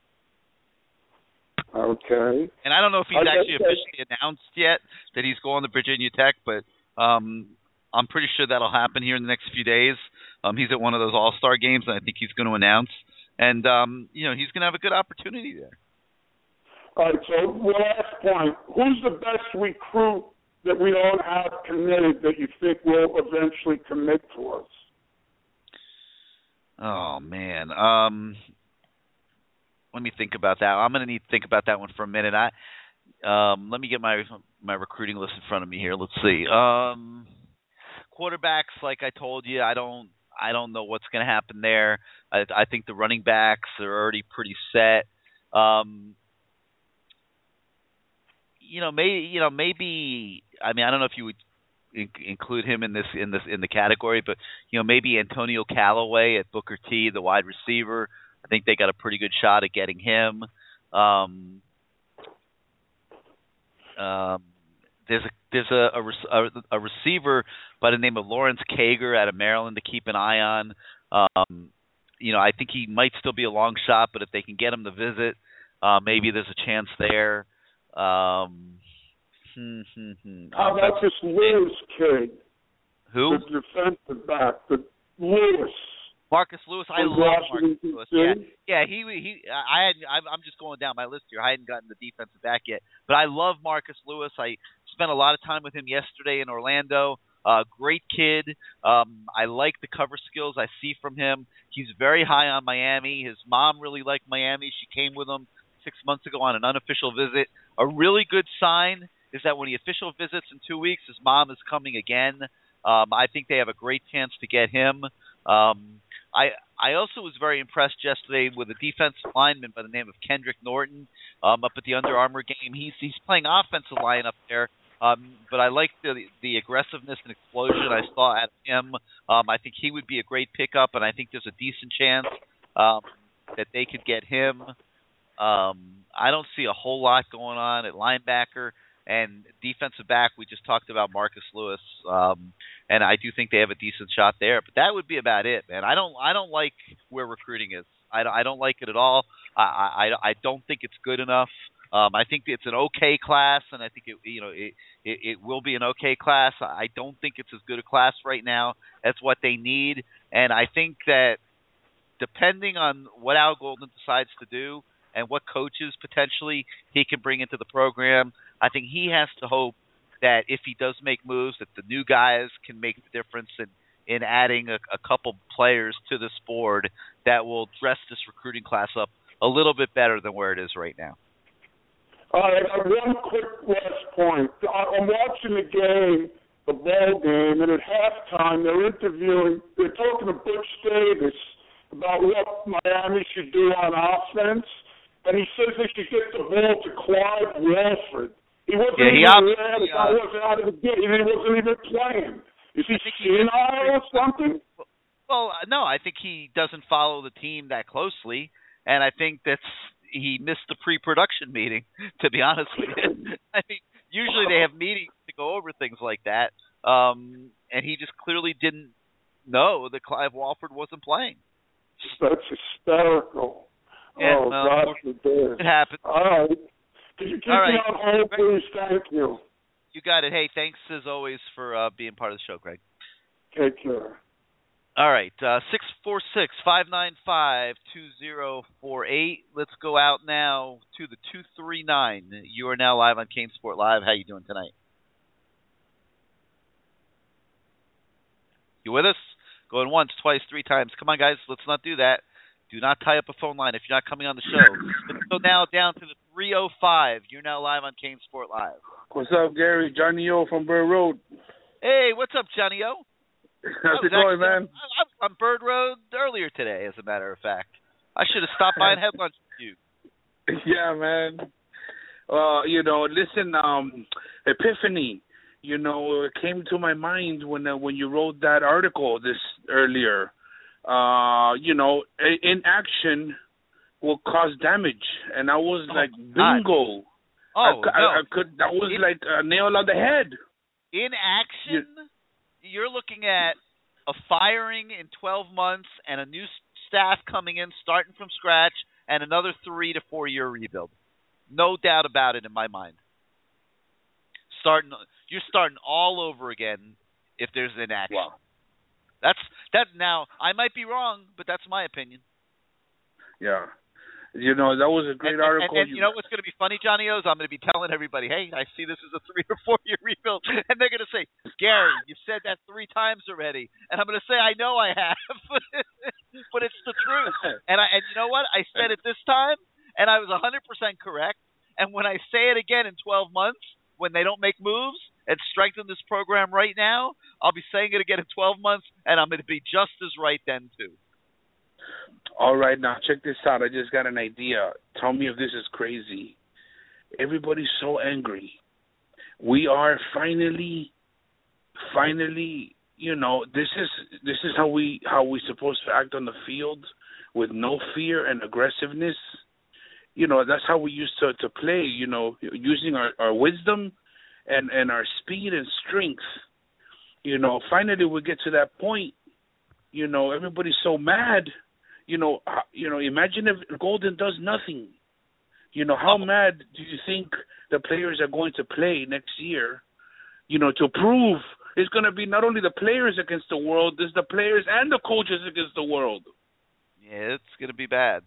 Okay. And I don't know if he's actually officially announced yet that he's going to Virginia Tech, but um I'm pretty sure that'll happen here in the next few days. Um he's at one of those All-Star games and I think he's going to announce and um you know, he's going to have a good opportunity there. All right, so last point. Who's the best recruit that we don't have committed that you think will eventually commit to us? Oh man, um, let me think about that. I'm going to need to think about that one for a minute. I um, let me get my my recruiting list in front of me here. Let's see. Um, quarterbacks, like I told you, I don't I don't know what's going to happen there. I, I think the running backs are already pretty set. Um, you know, maybe you know maybe I mean I don't know if you would in- include him in this in this in the category, but you know maybe Antonio Callaway at Booker T, the wide receiver. I think they got a pretty good shot at getting him. Um, um, there's a there's a, a, a receiver by the name of Lawrence Cager out of Maryland to keep an eye on. Um, you know, I think he might still be a long shot, but if they can get him to visit, uh, maybe there's a chance there. Um. How about this Lewis kid? Who? The defensive back, the Lewis. Marcus Lewis, I love Marcus Lewis. Yeah, yeah. He he. I had. I'm just going down my list here. I hadn't gotten the defensive back yet, but I love Marcus Lewis. I spent a lot of time with him yesterday in Orlando. Uh, great kid. Um, I like the cover skills I see from him. He's very high on Miami. His mom really liked Miami. She came with him six months ago on an unofficial visit. A really good sign is that when he official visits in two weeks, his mom is coming again. Um, I think they have a great chance to get him. Um, I I also was very impressed yesterday with a defensive lineman by the name of Kendrick Norton um, up at the Under Armour game. He's he's playing offensive line up there Um, but I like the the aggressiveness and explosion I saw at him. Um, I think he would be a great pickup, and I think there's a decent chance um, that they could get him. Um, I don't see a whole lot going on at linebacker and defensive back. We just talked about Marcus Lewis, um, and I do think they have a decent shot there. But that would be about it, man. I don't I don't like where recruiting is. I, I don't like it at all. I, I I don't think it's good enough. Um, I think it's an okay class, and I think it you know it, it it will be an okay class. I don't think it's as good a class right now as what they need, and I think that depending on what Al Golden decides to do and what coaches potentially he can bring into the program, I think he has to hope that if he does make moves, that the new guys can make the difference in in adding a, a couple players to this board that will dress this recruiting class up a little bit better than where it is right now. All right, uh, one quick last point. I'm watching the game, the ball game, and at halftime they're interviewing, they're talking to Butch Davis about what Miami should do on offense, and he says they should get the ball to Clive Walford. He wasn't yeah, he even there. The guy wasn't out of the game. He wasn't even playing. Is he senile or something? Well, uh, no, I think he doesn't follow the team that closely, and I think that's he missed the pre-production meeting. To be honest with you, I mean, usually they have meetings to go over things like that, um, and he just clearly didn't know that Clive Walford wasn't playing. That's hysterical. Yeah, oh, well, God forbid. It happened. All right. Could you keep All right. me on hold, please? Thank you. You got it. Hey, thanks as always for uh, being part of the show, Greg. Take care. All right, uh, six four six five nine five two zero four eight. Let's go out now to the two three nine. You are now live on CaneSport Live. How you doing tonight? You with us? Going once, twice, three times. Come on, guys. Let's not do that. Do not tie up a phone line if you're not coming on the show. Let's go now down to the 305. You're now live on CaneSport Live. What's up, Gary? Johnny O from Bird Road. Hey, what's up, Johnny O? How's it going, man? I, I was on Bird Road earlier today, as a matter of fact. I should have stopped by and had lunch with you. Yeah, man. Well, you know, listen, um, Epiphany. You know, it came to my mind when uh, when you wrote that article this earlier. Uh, you know, in inaction will cause damage, and I was oh like, bingo. Oh, I, cou- I, no. I could. That was It- like a nail on the head. In action, you're looking at a firing in 12 months and a new staff coming in, starting from scratch, and another three to four year rebuild. No doubt about it in my mind. Starting, you're starting all over again if there's an inaction. Wow. That's that. Now I might be wrong, but that's my opinion. Yeah. You know, that was a great and, and- article. And, you know what's going to be funny, Johnny O's? I'm going to be telling everybody, hey, I see this is a three or four year rebuild, and they're going to say, Gary, you said that three times already, and I'm going to say, I know I have, but it's the truth. And I, and you know what? I said it this time, and I was 100% correct. And when I say it again in 12 months, when they don't make moves and strengthen this program right now, I'll be saying it again in 12 months, and I'm going to be just as right then too. All right, now check this out. I just got an idea. Tell me if this is crazy. Everybody's so angry. We are finally, finally, you know, this is this is how we how we supposed to act on the field with no fear and aggressiveness. You know, that's how we used to to play. You know, using our our wisdom and and our speed and strength. You know, finally we get to that point. You know, everybody's so mad you know, h- you know, imagine if Golden does nothing. You know, how mad do you think the players are going to play next year? You know, to prove it's going to be not only the players against the world, there's the players and the coaches against the world. Yeah, it's going to be bad.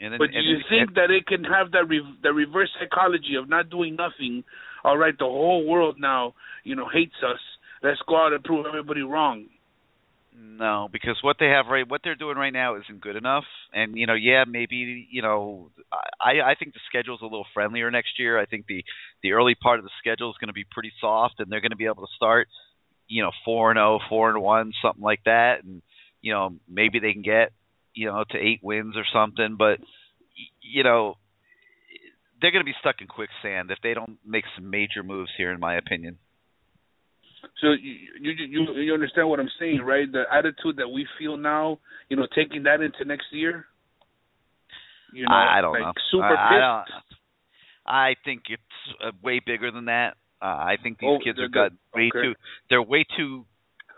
And then, But do you think that it can have that re- the reverse psychology of not doing nothing? All right, the whole world now, you know, hates us. Let's go out and prove everybody wrong. No, because what they have right, what they're doing right now isn't good enough. And you know, yeah, maybe you know, I I think the schedule's a little friendlier next year. I think the the early part of the schedule is going to be pretty soft, and they're going to be able to start, you know, four and zero, four and one, something like that, and you know, maybe they can get you know to eight wins or something. But you know, they're going to be stuck in quicksand if they don't make some major moves here, in my opinion. So you, you you you understand what I'm saying, right? The attitude that we feel now, you know, taking that into next year. You know, I, I don't like know. Super I, I pissed. I think it's uh, way bigger than that. Uh, I think these Oh, kids have got way Okay. too. They're way too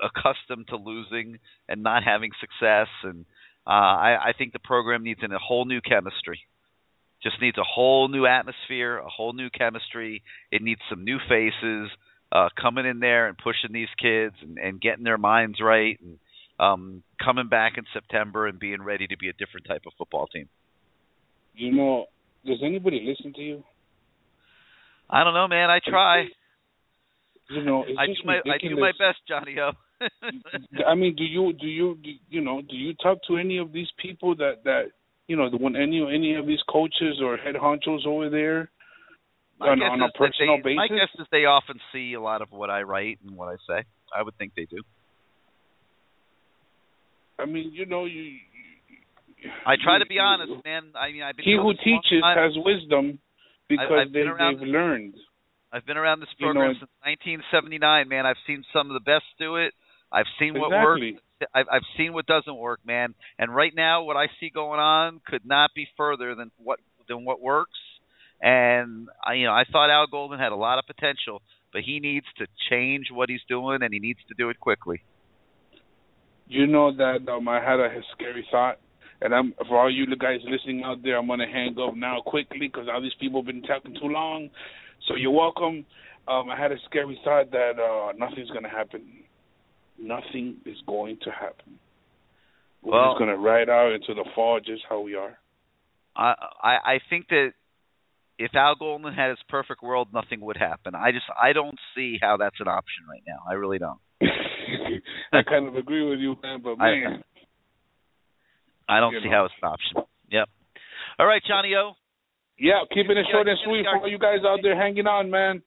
accustomed to losing and not having success, and uh, I, I think the program needs a whole new chemistry. Just needs a whole new atmosphere, a whole new chemistry. It needs some new faces uh, coming in there and pushing these kids and, and getting their minds right, and um, coming back in September and being ready to be a different type of football team. You know, does anybody listen to you? I don't know, man. I try. You know, I do my I do my best, Johnny O. I mean, do you do you do, you know do you talk to any of these people that that you know the one any any of these coaches or head honchos over there My on, on a personal they, basis? My guess is they often see a lot of what I write and what I say. I would think they do. I mean, you know, you. I try you- to be honest, man. I mean, I've been He who this a long teaches has wisdom because I've they, been they've this- learned. I've been around this You know, program since 1979, man. I've seen some of the best do it. I've seen what works. I've, I've seen what doesn't work, man. And right now, what I see going on could not be further than what than what works. And I, you know, I thought Al Golden had a lot of potential, but he needs to change what he's doing, and he needs to do it quickly. You know that um, I had a scary thought, and I'm for all you guys listening out there, I'm gonna hang up now quickly because all these people have been talking too long. So you're welcome. Um, I had a scary thought that uh, nothing's gonna happen. Nothing is going to happen. We're Well- just gonna ride out into the fall just how we are. I I I think that if Al Golden had his perfect world, nothing would happen. I just I don't see how that's an option right now. I really don't. I kind of agree with you, man. But I- man, I don't see know. how it's an option. Yep. All right, Johnny O, yeah, keeping it short and sweet for all you guys out there hanging on, man.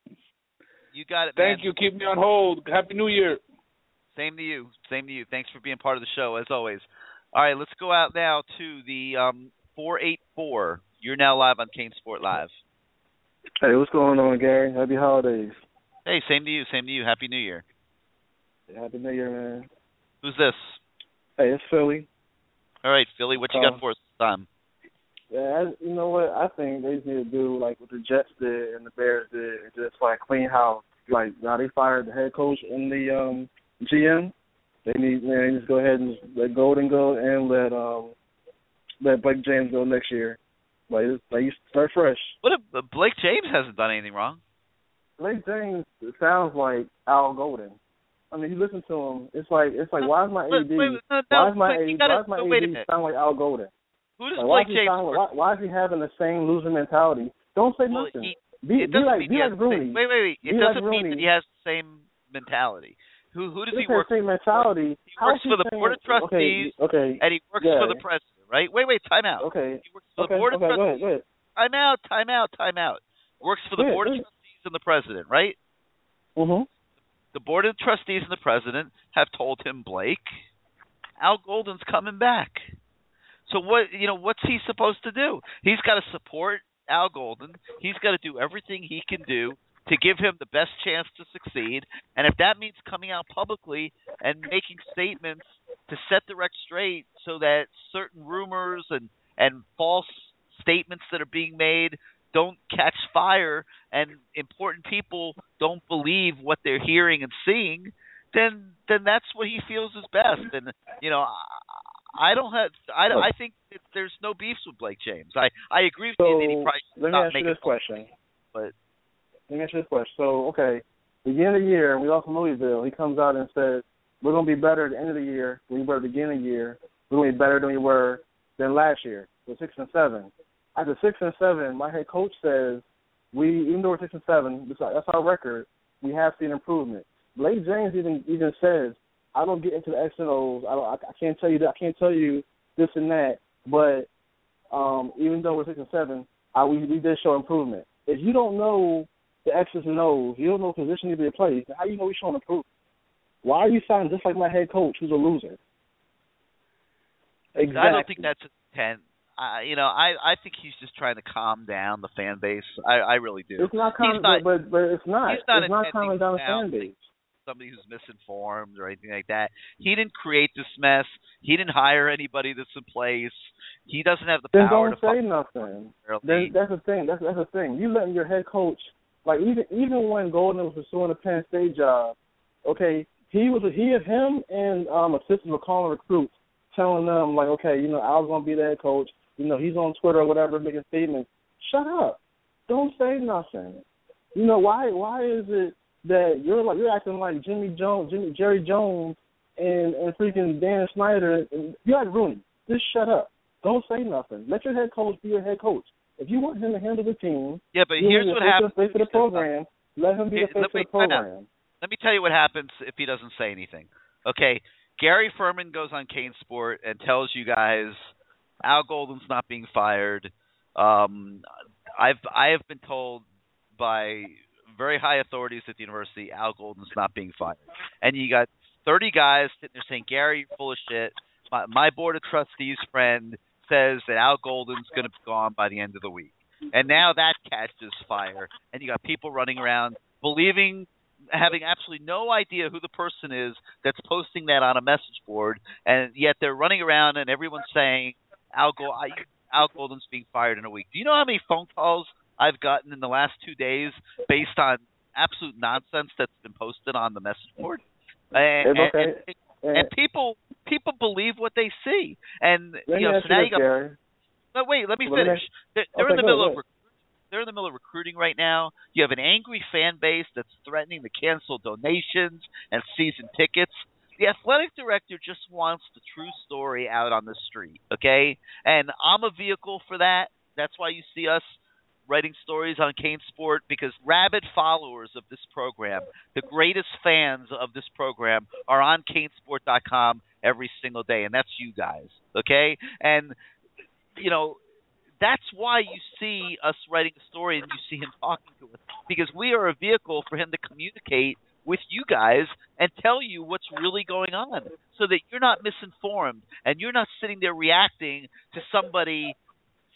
you got it, man. Thank you. Keep me on hold. Happy New Year. Same to you. Same to you. Thanks for being part of the show as always. All right, let's go out now to the um 484. You're now live on CaneSport Live. Hey, what's going on, Gary? Happy holidays. Hey, same to you. Same to you. Happy New Year. Happy New Year, man. Who's this? Hey, it's Philly. All right, Philly. What you Uh, got for us this time? Yeah, I, you know what? I think they just need to do like what the Jets did and the Bears did, and just like clean house. Like now they fired the head coach and the um GM. They need man, just go ahead and just let Golden go and let um let Blake James go next year. Like it's- like you start fresh. What if Blake James hasn't done anything wrong? Blake James sounds like Al Golden. I mean, you listen to him. It's like it's like why is my AD? wait, no, no, why is my AD? gotta- why is my no, AD sound like Al Golden? Who does Like, Blake James sound, why, why is he having the same loser mentality? Don't say Well, nothing. he- be, it be doesn't like mean be he like has Rooney. Wait, wait, wait. It Be doesn't mean that he has the same mentality. Who who does This he work same mentality. He How works for the board of trustees, Okay, okay. and he works yeah. for the president, right? Wait, wait, time out. Okay. He works for Okay, the board okay, of go ahead, trustees. go ahead. Time out, time out, time out. Works for the ahead, board of trustees and the president, right? Mhm. The board of trustees and the president have told him, Blake, Al Golden's coming back. So what you know, what's he supposed to do? He's got to support Al Golden. He's got to do everything he can do to give him the best chance to succeed. And if that means coming out publicly and making statements to set the record straight so that certain rumors and and false statements that are being made don't catch fire and important people don't believe what they're hearing and seeing, then then that's what he feels is best. And you know, I, I don't have I I think that there's no beefs with Blake James. I I agree with you that he So probably should let me not ask make you it this question. but Let me you this question. So, okay, beginning of the year, we lost Louisville. He comes out and says, "We're going to be better at the end of the year than we were at the beginning of the year. We're going to be better than we were than last year. We're six and seven. After six and seven, my head coach says we, even though we're six and seven, that's our- that's our record. We have seen improvement. Blake James even even says, "I don't get into the X and O's. I don't. I, I can't tell you that. I can't tell you this and that. But um, even though we're six and seven, I, we we did show improvement. If you don't know the X's and O's, you don't know position to be placed. How you know we showing the proof? Why are you sounding just like my head coach, who's a loser? Exactly. I don't think that's intent. uh, you know, I I think he's just trying to calm down the fan base. I I really do. It's not calming, but but it's not. He's not it's not calming down the fan base. Somebody who's misinformed or anything like that. He didn't create this mess. He didn't hire anybody that's in place. He doesn't have the then power don't to say nothing. Then, that's the thing. That's that's the thing. You letting your head coach like even even when Golden was pursuing a Penn State job, okay, he was he him and um assistants were calling recruits, telling them like, okay, you know, I was gonna be head coach. You know, he's on Twitter or whatever making statements. Shut up. Don't say nothing. You know why? Why is it that you're like you're acting like Jimmy Jones, Jimmy Jerry Jones, and and freaking Dan Snyder? And you're like Rooney. Just shut up. Don't say nothing. Let your head coach be your head coach. If you want him to handle the team, yeah, but here's what happens. Of the program. Let him be the face of the program. Let me tell you what happens if he doesn't say anything. Okay, Gary Ferman goes on CaneSport and tells you guys Al Golden's not being fired. Um, I've I have been told by very high authorities at the university Al Golden's not being fired, and you got 30 guys sitting there saying Gary, you're full of shit. My, my board of trustees friend says that Al Golden's going to be gone by the end of the week, and now that catches fire, and you got people running around believing having absolutely no idea who the person is that's posting that on a message board, and yet they're running around and everyone's saying Al, Gold, Al Golden's being fired in a week. Do you know how many phone calls I've gotten in the last two days based on absolute nonsense that's been posted on the message board? And, okay. and, and, and people people believe what they see, and let you know so now you got. Gary. But wait, let me Let me finish. They're, they're okay, in the middle of they're in the middle of recruiting right now. You have an angry fan base that's threatening to cancel donations and season tickets. The athletic director just wants the true story out on the street, okay? And I'm a vehicle for that. That's why you see us writing stories on Kane Sport because rabid followers of this program, the greatest fans of this program, are on CaneSport.com every single day, and that's you guys, okay? And you know, that's why you see us writing a story and you see him talking to us because we are a vehicle for him to communicate with you guys and tell you what's really going on so that you're not misinformed and you're not sitting there reacting to somebody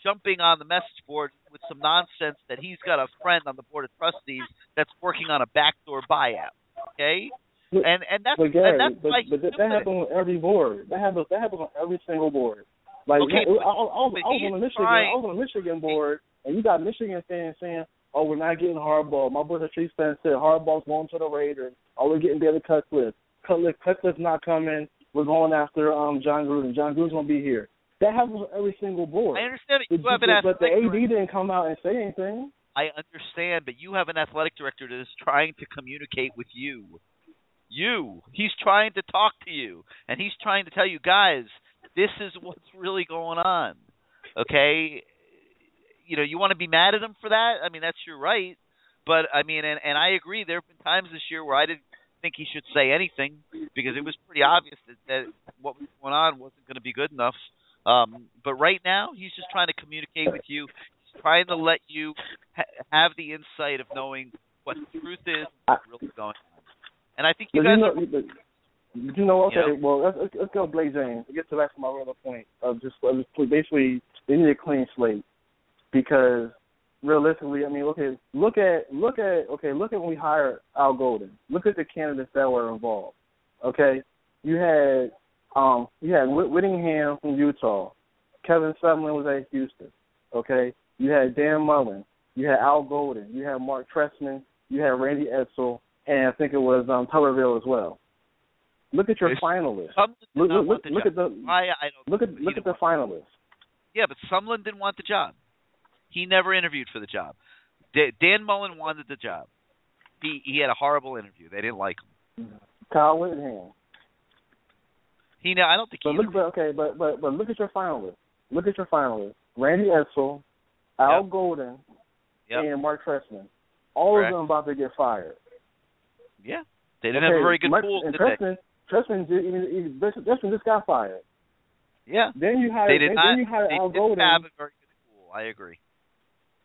jumping on the message board with some nonsense that he's got a friend on the board of trustees that's working on a backdoor buyout. Okay? And and that's but Gary, and that's but, why but that, that happens on every board. That happens. That happens on every single board. Like Okay, I, but- I, I, was- but I was on the Michigan. trying- I was on the Michigan board, and you got Michigan fans saying, "Oh, we're not getting Harbaugh." My brother Chiefs fan said Harbaugh's going to the Raiders. Oh, we're getting David Cutcliffe. Cutcliffe, Cutcliffe's not coming. We're going after um Jon Gruden. Jon Gruden's gonna be here. That happens on every single board. I understand that you But- have an but, but the AD didn't come out and say anything. I understand, but you have an athletic director that is trying to communicate with you. You. He's trying to talk to you, and he's trying to tell you, guys, this is what's really going on. Okay? You know, you want to be mad at him for that? I mean, that's your right. But I mean, and and I agree. There have been times this year where I didn't think he should say anything because it was pretty obvious that, that what was going on wasn't going to be good enough. Um, but right now, he's just trying to communicate with you. He's trying to let you ha- have the insight of knowing what the truth is, what's really going on. And I think you But guys you know, are. but, you know, okay. You know? Well, let's, let's, go, Blake James. To get to that's my other point of just basically they need a clean slate because realistically, I mean, okay, look at look at okay, look at when we hired Al Golden. Look at the candidates that were involved. Okay, you had um you had Whittingham from Utah, Kevin Sumlin was at Houston. Okay, you had Dan Mullen, you had Al Golden, you had Mark Trestman, you had Randy Edsall, and I think it was um Tuberville as well. Look at your It's- finalists. Look, look, look at the I don't. look at look at the finalists. Yeah, but Sumlin didn't want the job. He never interviewed for the job. Da- Dan Mullen wanted the job. He he had a horrible interview. They didn't like him. Kyle Whittingham. He know I don't think But he. look, but okay, but but but look at your finalists. Look at your finalists: Randy Edsall, Al Yep. Golden, Yep. and Mark Trestman. All Correct. of them about to get fired. Yeah, they didn't okay, have a very good Mark, pool, and did they? Trestman, Trestman, did, he, he, Trestman just got fired. Yeah, Then you hire they did then, not. then you hire they Al didn't Golden. have a very good pool. I agree.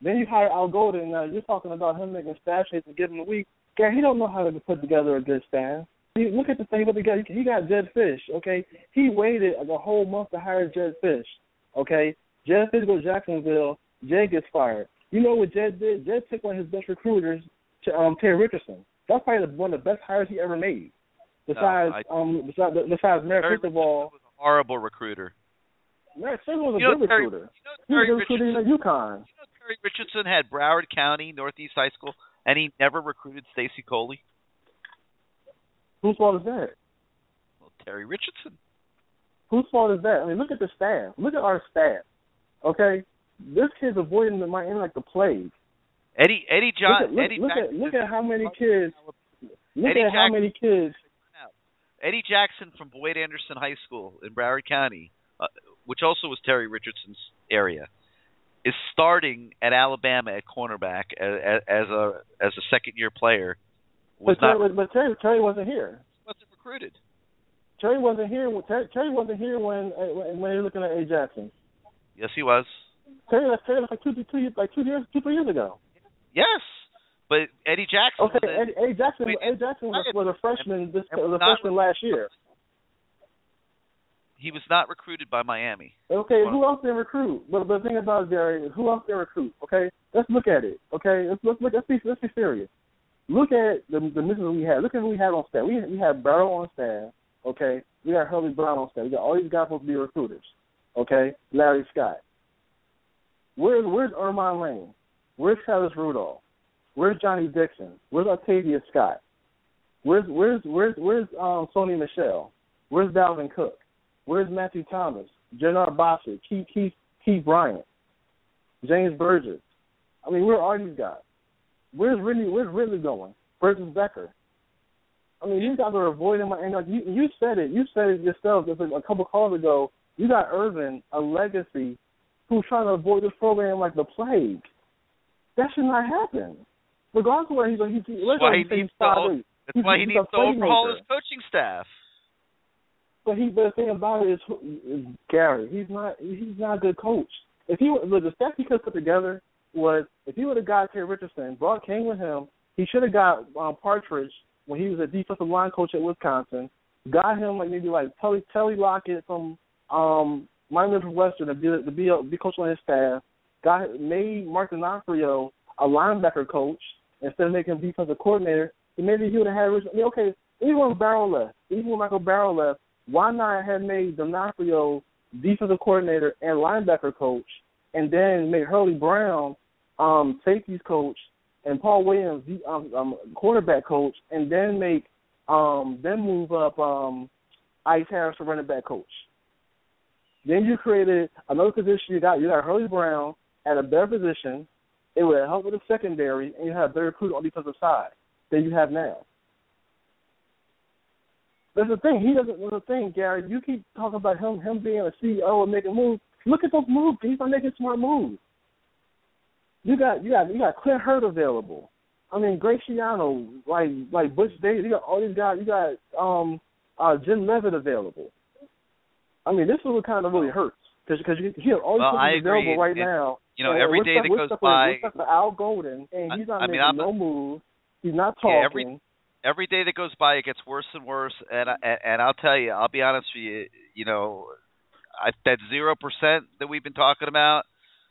Then you hire Al Golden. Now you're talking about him making staff shapes and giving a week. Guy, he don't know how to put together a good staff. He, look at the thing about the guy. He got Jedd Fisch. Okay, he waited a whole month to hire Jedd Fisch. Okay, Jed Fish goes to Jacksonville. Jed gets fired. You know what Jed did? Jed took one of his best recruiters, to, um, Terry Richardson. That's probably one of the best hires he ever made. Besides, no, I, um, besides, besides Mario Cristobal. was a horrible recruiter. Mario Cristobal was a know, good Terry, recruiter. You know, he was a recruiter at UConn. You know, Terry Richardson had Broward County Northeast High School, and he never recruited Stacy Coley. Whose fault is that? Well, Terry Richardson. Whose fault is that? I mean, look at the staff. Look at our staff. Okay, this kid's avoiding the Miami like the plague. Eddie Eddie John look at, look, Eddie look Jackson, at look at how many kids. Look Eddie at how Jackson, many kids. Eddie Jackson from Boyd Anderson High School in Broward County, uh, which also was Terry Richardson's area, is starting at Alabama at cornerback as, as a as a second year player. Was but, Terry, not, but Terry, Terry wasn't here. Wasn't recruited. Terry wasn't here. Terry, Terry wasn't here when when you're looking at A. Jackson. Yes, he was. Terry left Terry like two, two, like two years, two, three years ago. Yes, but Eddie Jackson. Okay, was Eddie, Eddie Jackson. wait, Eddie Jackson was, was a freshman. This was a freshman last year. He was not recruited by Miami. Okay, who else did recruit? But, the thing about it, Jerry, who else did recruit? Okay, let's look at it. Okay, let's let's look. Let's be let's be serious. Look at the the missions we had. Look at who we had on staff. We we had Barrow on staff. Okay, we got Hurlie Brown on staff. We got all these guys supposed to be recruiters. Okay, Larry Scott. Where's where's Ermon Lane? Where's Travis Rudolph? Where's Johnny Dixon? Where's Artavis Scott? Where's where's where's where's um Sony Michel? Where's Dalvin Cook? Where's Matthew Thomas? Jannard Bosser, Keith Keith Keith Bryant, James Burgess. I mean, where are these guys? Where's Ridley where's Ridley going? Burgess Becker. I mean, these guys are avoiding my and like you you said it, you said it yourself just a couple calls ago. You got Irvin, a legacy, who's trying to avoid this program like the plague. That should not happen. Regardless of where he's he's, he's, That's why he needs o- eight. That's He's- why he needs to overhaul his coaching staff. But he, but the thing about it is, is Gary. He's not. He's not a good coach. If he look, the staff he could put together was if he would have got Terry Richardson, brought King with him, he should have got um, Partridge when he was a defensive line coach at Wisconsin. Got him like maybe like Telly Telly Lockett from um Miami Western to be to be a, be coach on his staff. Got made Mark D'Onofrio a linebacker coach instead of making him defensive coordinator. And maybe he would have had. I mean, okay, even when Barrow left, even when Michael Barrow left, why not have made D'Onofrio defensive coordinator and linebacker coach, and then make Hurlie Brown um, safeties coach and Paul Williams um, um, quarterback coach, and then make um, then move up um, Ice Harris to running back coach. Then you created another position. You got you got Hurlie Brown at a better position. It would help with the secondary, and you have better recruit on the defensive side than you have now. That's the thing. He doesn't. That's the thing, Gary. You keep talking about him him being a CEO and making moves. Look at those moves. He's not making smart moves. You got you got you got Clint Hurt available. I mean, Greg Schiano, like like Butch Davis. You got all these guys. You got um uh Jim Leavitt available. I mean, this is what kind of really hurts because because you he all these Well, I agree. available right now. You know, every day that goes by, we're stuck Al Golden, and he's not I mean, making I'm- no moves. He's not talking. Yeah, every every day that goes by, it gets worse and worse. And I, and I'll tell you, I'll be honest with you. You know, I, that zero percent that we've been talking about,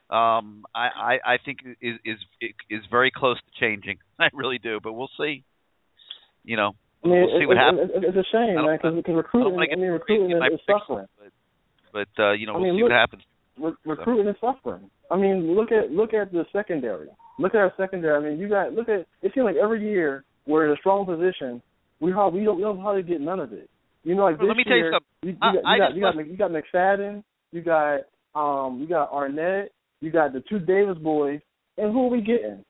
um, I, I I think is is is very close to changing. I really do, but we'll see. You know, I mean, we'll see what it, happens. it, it's a shame, I man, because recruiting. get I mean, recruiting is, is suffering. But uh, you know, I we'll mean, see look- what happens. Re- recruiting is suffering. I mean, look at look at the secondary. Look at our secondary. I mean, you got look at. It seems like every year we're in a strong position. We hardly we don't we don't hardly get none of it. You know, like Well, this let me tell you something. You, you I- got I you got just you got, you got McFadden. You got um you got Arnett. You got the two Davis boys. And who are we getting?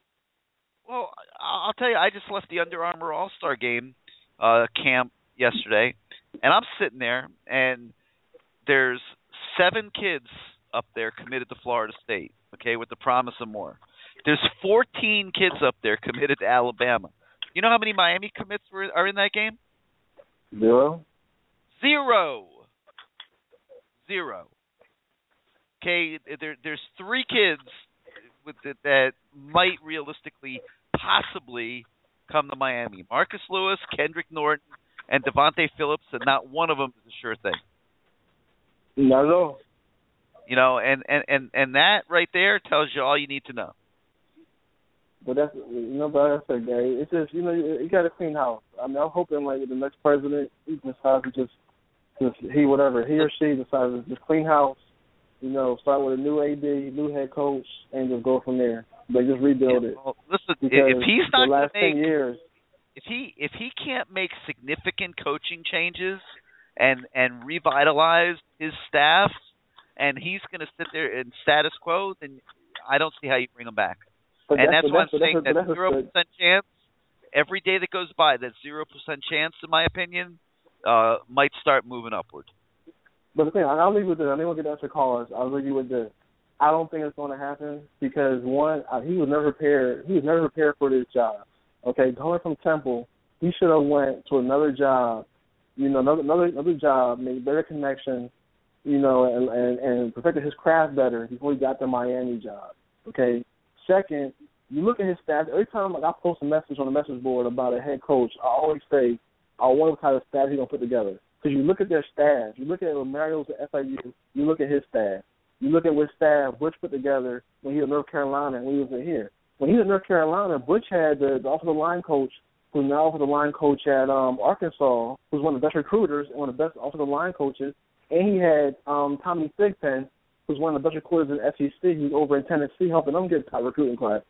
Well, I'll tell you, I just left the Under Armour All Star Game uh, camp yesterday, and I'm sitting there, and there's seven kids up there committed to Florida State. Okay, with the promise of more. There's 14 kids up there committed to Alabama. You know how many Miami commits were, are in that game? Zero. Zero. Zero. Okay, there, there's three kids with the, that might realistically, possibly come to Miami. Marcus Lewis, Kendrick Norton, and Devontae Phillips, and not one of them is a sure thing. Not at all. You know, and and and and that right there tells you all you need to know. But that's you know, but like I said, Gary, it's just you know you, you got to clean house. I mean, I'm hoping like the next president he decides to just just he whatever he or she decides to just clean house. You know, start with a new AD, new head coach, and just go from there. But just rebuild yeah, well, it. Listen, because if he's not the last make, ten years, if he if he can't make significant coaching changes and and revitalize his staff, and he's going to sit there in status quo, then I don't see how you bring him back. But and that's, that's, why I'm that's, saying that zero percent chance. Every day that goes by, that zero percent chance, in my opinion, uh, might start moving upward. But the thing, I'll leave you with this. I didn't want to get answer callers. I'll leave you with this. I don't think it's going to happen because one, uh, he was never prepared. He was never prepared for this job. Okay, going from Temple, he should have went to another job. You know, another another another job, made better connection. You know, and and, and perfected his craft better before he got the Miami job. Okay. Second, you look at his stats. Every time like I post a message on the message board about a head coach, I always say, I wonder what kind of stats he's gonna put together. Because you look at their staff, you look at Mario's at FIU, you look at his staff, you look at what staff Butch put together when he was in North Carolina and when he was in here. When he was in North Carolina, Butch had the, the offensive line coach who's now offensive line coach at um Arkansas, who's one of the best recruiters and one of the best offensive line coaches, and he had um Tommy Thigpen, who's one of the best recruiters in SEC, who's over in Tennessee helping them get top recruiting class.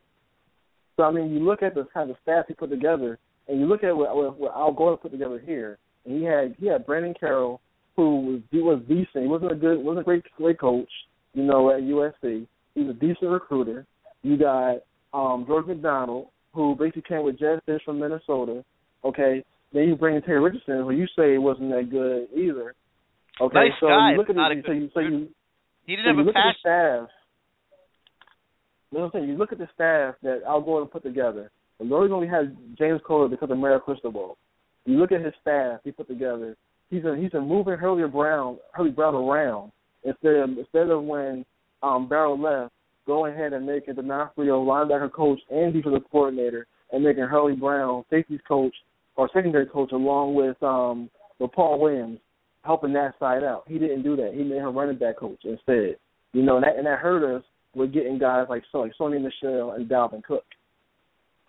So I mean, you look at the kind of staff he put together, and you look at what, what, what Al Gore put together here, and he had he had Brennan Carroll, who was he was decent. He wasn't a good, wasn't a great great coach, you know, at USC. He was a decent recruiter. You got um George McDonald, who basically came with Jedd Fisch from Minnesota. Okay, then you bring in Terry Richardson, who you say wasn't that good either. Okay, nice so guy, you look at not a so you, so you he didn't so have a the passion. staff. You know what I'm saying? You look at the staff that Al Gordon put together. The reason only had James Coley because of Mario Cristobal. You look at his staff he put together. He's a, he's a moving Hurlie Brown Hurlie Brown around instead of instead of when um Barrow left, going ahead and making D'Onofrio linebacker coach and defensive coordinator and making Hurlie Brown safeties coach or secondary coach along with um with Paul Williams helping that side out. He didn't do that. He made him running back coach instead. You know, and that and that hurt us with getting guys like so like Sony Michel and Dalvin Cook.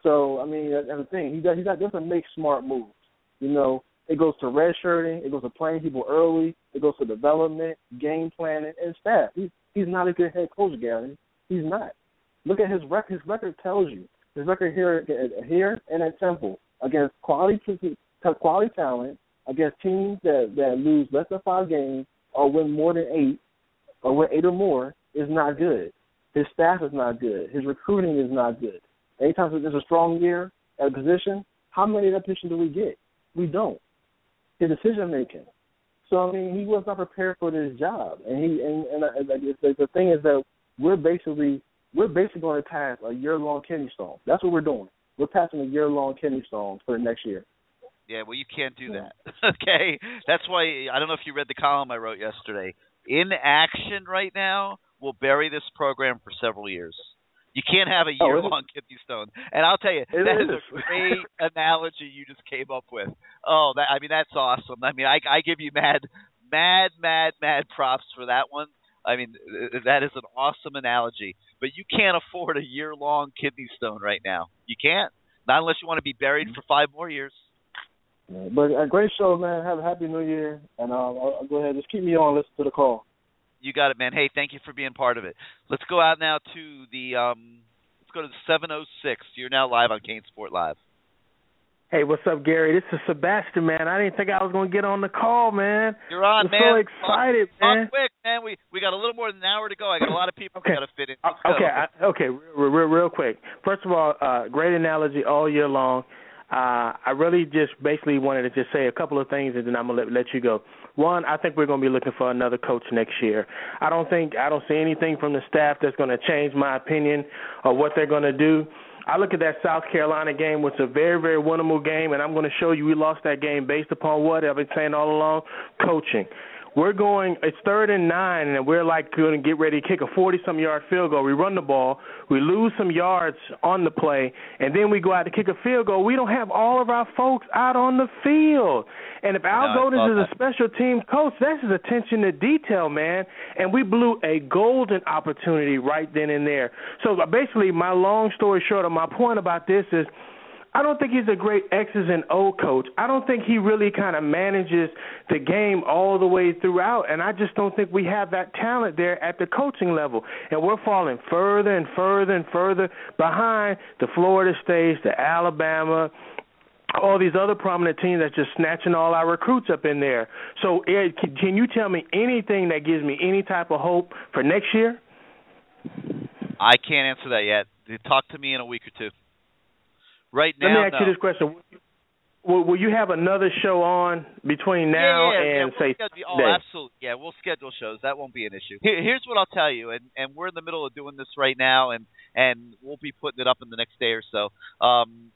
So I mean that's the thing. He does he doesn't make smart moves. You know, it goes to redshirting, it goes to playing people early, it goes to development, game planning, and staff. He's he's not a good head coach, Gary. He's not. Look at his record. His record tells you his record here here and at Temple against quality quality talent against teams that that lose less than five games or win more than eight or win eight or more is not good. His staff is not good. His recruiting is not good. Anytime there's a strong year at a position, how many of that position do we get? We don't. His decision making. So I mean, he was not prepared for this job, and he and and, and the, the thing is that we're basically we're basically going to pass a year long kidney stone. That's what we're doing. We're passing a year long kidney stone for the next year. Yeah, well, you can't do that. okay, that's why I don't know if you read the column I wrote yesterday. Inaction right now will bury this program for several years. You can't have a year long oh, kidney stone. And I'll tell you, that is. is a great analogy you just came up with. Oh, that I mean that's awesome. I mean I I give you mad mad mad mad props for that one. I mean that is an awesome analogy. But you can't afford a year long kidney stone right now. You can't. Not unless you want to be buried for five more years. But a great show, man. Have a happy new year, and uh, I'll go ahead. Just keep me on. Listen to the call. You got it, man. Hey, thank you for being part of it. Let's go out now to the um. Let's go to the seven oh six. You're now live on CaneSport Live. Hey, what's up, Gary? This is Sebastian, man. I didn't think I was going to get on the call, man. You're on, man. I'm man. so excited, talk, man. Talk quick, man. We we got a little more than an hour to go. I got a lot of people okay. got to fit in. Uh, okay, I, okay, real, real, real quick. First of all, uh, great analogy all year long. Uh, I really just basically wanted to just say a couple of things, and then I'm gonna let, let you go. One, I think we're gonna be looking for another coach next year. I don't think I don't see anything from the staff that's gonna change my opinion of what they're gonna do. I look at that South Carolina game, was a very, very winnable game, and I'm going to show you we lost that game based upon what I've been saying all along coaching. We're going. It's third and nine, and we're like going to get ready to kick a forty-some yard field goal. We run the ball, we lose some yards on the play, and then we go out to kick a field goal. We don't have all of our folks out on the field. And if Al no, Golden is a special team coach, that's his attention to detail, man. And we blew a golden opportunity right then and there. So basically, my long story short, of my point about this is I don't think he's a great X's and O coach. I don't think he really kind of manages the game all the way throughout, and I just don't think we have that talent there at the coaching level. And we're falling further and further and further behind the Florida States, the Alabama, all these other prominent teams that's just snatching all our recruits up in there. So, Ed, can you tell me anything that gives me any type of hope for next year? I can't answer that yet. Talk to me in a week or two. Right now, let me ask no. you this question: will, will, you have another show on between now yeah, yeah, and yeah, we'll say? Schedule, oh, absolutely. Yeah, we'll schedule shows. That won't be an issue. Here, here's what I'll tell you, and and we're in the middle of doing this right now, and and we'll be putting it up in the next day or so. Um,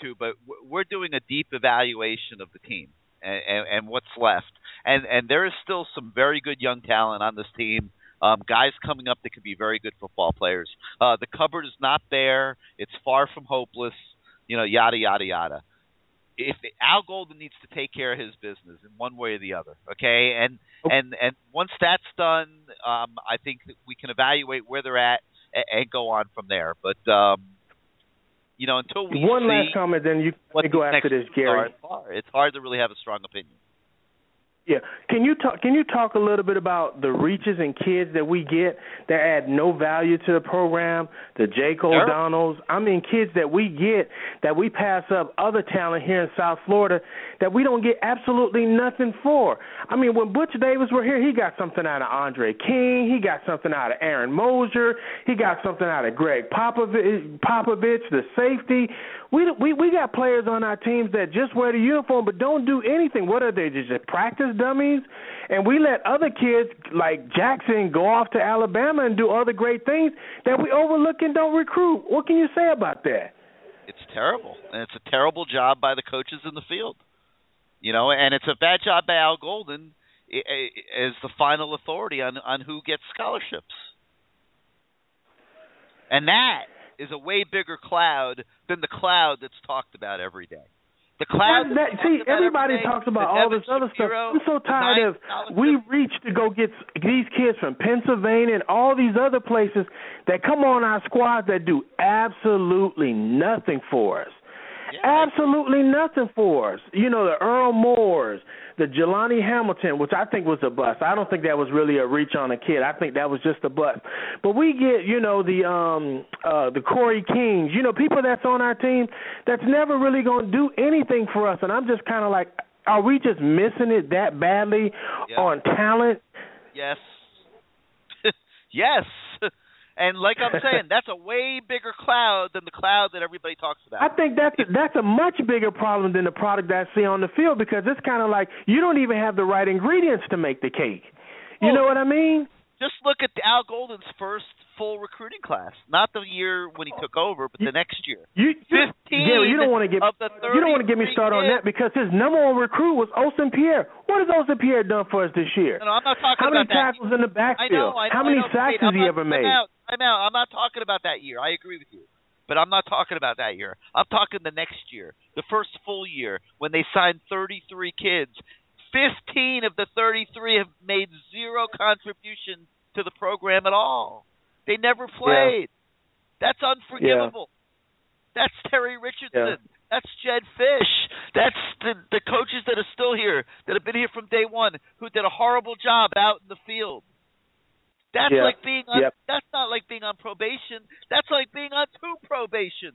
too, but we're doing a deep evaluation of the team and, and, and what's left, and and there is still some very good young talent on this team. Um, guys coming up that could be very good football players. Uh, the cupboard is not there. It's far from hopeless you know, yada yada yada. If Al Golden needs to take care of his business in one way or the other, okay, and okay. and and once that's done, um, I think that we can evaluate where they're at and, and go on from there. But um, you know, until we one see last comment, then you go after this, Gary. It's hard to really have a strong opinion. Yeah. Can you talk can you talk a little bit about the reaches and kids that we get that add no value to the program, the Jake O'Donnells, I mean kids that we get that we pass up other talent here in South Florida that we don't get absolutely nothing for. I mean when Butch Davis were here, he got something out of Andre King, he got something out of Aaron Mosier, he got something out of Greg Popovich, Popovich the safety. We we we got players on our teams that just wear the uniform but don't do anything. What are they? Just practice dummies? And we let other kids like Jackson go off to Alabama and do other great things that we overlook and don't recruit. What can you say about that? It's terrible, and it's a terrible job by the coaches in the field. You know, and it's a bad job by Al Golden as the final authority on on who gets scholarships. And that is a way bigger cloud than the cloud that's talked about every day. The cloud. That, see, everybody talks about all this other stuff. I'm so tired of we reach to go get these kids from Pennsylvania and all these other places that come on our squad that do absolutely nothing for us. Yeah. Absolutely nothing for us. You know, the Earl Moores, the Jelani Hamilton, which I think was a bust. I don't think that was really a reach on a kid. I think that was just a bust. But we get, you know, the um uh the Corey Kings, you know, people that's on our team that's never really going to do anything for us. And I'm just kind of like, are we just missing it that badly yeah. on talent? Yes. yes. And like I'm saying, that's a way bigger cloud than the cloud that everybody talks about. I think that's a, that's a much bigger problem than the product that I see on the field because it's kind of like you don't even have the right ingredients to make the cake. You well, know what I mean? Just look at Al Golden's first full recruiting class, not the year when he took over, but the next year. You, you Gary, you don't want to get you don't want to get me started on that because his number one recruit was Austin Pierre. What has Austin Pierre done for us this year? No, no I'm not talking How about many tackles in the backfield? I know, I know, How many sacks has he ever made? Out, I'm out. I'm not talking about that year. I agree with you. But I'm not talking about that year. I'm talking the next year, the first full year when they signed 33 kids. 15 of the 33 have made zero contribution to the program at all. They never played. Yeah. That's unforgivable. Yeah. That's Terry Richardson. Yeah. That's Jedd Fisch. That's the the coaches that are still here, that have been here from day one, who did a horrible job out in the field. That's yeah. like being on. Yep. That's not like being on probation. That's like being on two probation.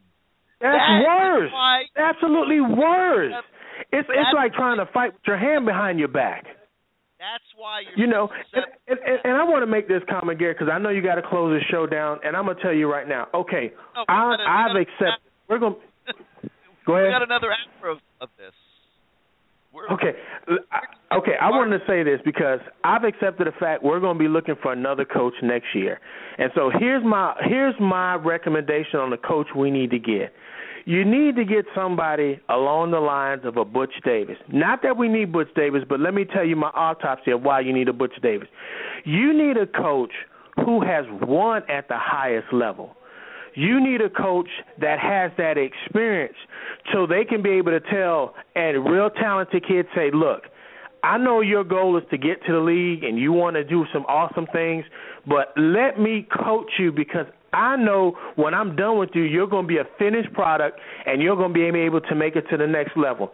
That's that worse. Why, Absolutely worse. It's it's like trying to fight with your hand behind your back. That's why you know, and, and, and, and I want to make this comment, Gary, because I know you got to close the show down, and I'm gonna tell you right now. Okay, I, gotta, I've accepted. We're gonna go ahead. We got another after of this. We're, okay, okay. I wanted to say this because I've accepted the fact we're going to be looking for another coach next year, and so here's my here's my recommendation on the coach we need to get. You need to get somebody along the lines of a Butch Davis. Not that we need Butch Davis, but let me tell you my autopsy of why you need a Butch Davis. You need a coach who has won at the highest level. You need a coach that has that experience so they can be able to tell a real talented kid, say, look, I know your goal is to get to the league and you want to do some awesome things, but let me coach you because I know when I'm done with you, you're going to be a finished product and you're going to be able to make it to the next level.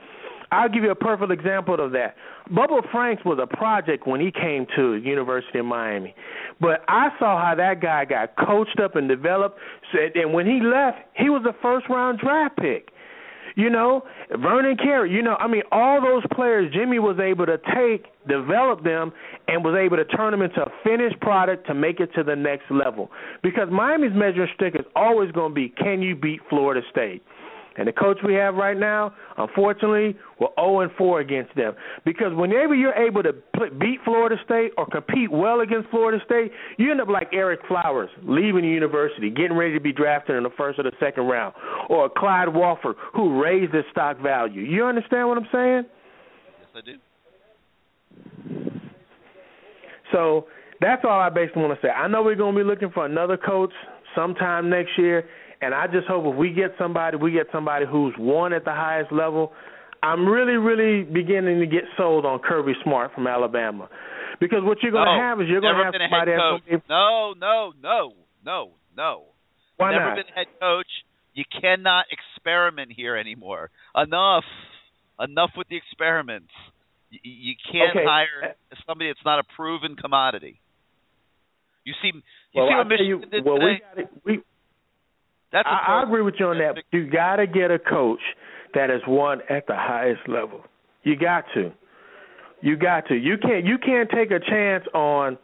I'll give you a perfect example of that. Bubba Franks was a project when he came to University of Miami, but I saw how that guy got coached up and developed. And when he left, he was a first round draft pick. You know, Vernon Carey, you know, I mean, all those players Jimmy was able to take, develop them, and was able to turn them into a finished product to make it to the next level. Because Miami's measuring stick is always going to be can you beat Florida State? And the coach we have right now, unfortunately, we're 0 and 4 against them. Because whenever you're able to beat Florida State or compete well against Florida State, you end up like Ereck Flowers, leaving the university, getting ready to be drafted in the first or the second round, or Clive Walford, who raised his stock value. You understand what I'm saying? Yes, I do. So that's all I basically want to say. I know we're going to be looking for another coach sometime next year and I just hope if we get somebody, we get somebody who's won at the highest level. I'm really, really beginning to get sold on Kirby Smart from Alabama, because what you're going to no, have is you're going to have somebody that's going to be no, no, no, no, no. Why never not? been head coach. You cannot experiment here anymore. Enough, enough with the experiments. You, you can't okay. hire somebody that's not a proven commodity. You see, you well, see what Michigan you, did well, today? we got it. We, that's I, I agree with you on that. You got to get a coach that has won at the highest level. You got to. You got to. You can't. You can't take a chance on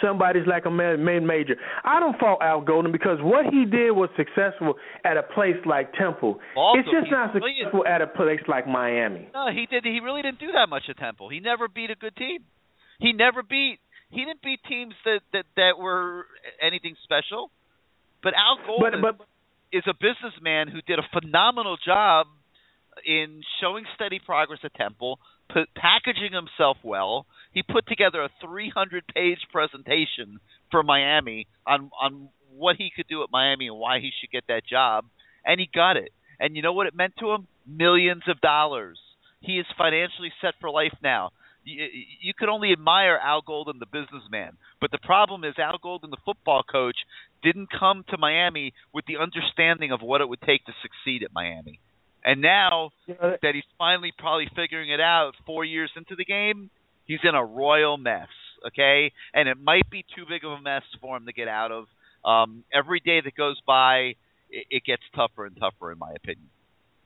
somebody's like a main major. I don't fault Al Golden because what he did was successful at a place like Temple. Also, it's just not successful at a place like Miami. No, he did. He really didn't do that much at Temple. He never beat a good team. He never beat. He didn't beat teams that that that were anything special. But Al Golden but, but, is a businessman who did a phenomenal job in showing steady progress at Temple, put, packaging himself well. He put together a 300-page presentation for Miami on on what he could do at Miami and why he should get that job, and he got it. And you know what it meant to him? Millions of dollars. He is financially set for life now you, you could only admire Al Golden, the businessman. But the problem is Al Golden, the football coach, didn't come to Miami with the understanding of what it would take to succeed at Miami. And now that he's finally probably figuring it out, four years into the game, he's in a royal mess. Okay, and it might be too big of a mess for him to get out of. Um, every day that goes by, it, it gets tougher and tougher, in my opinion.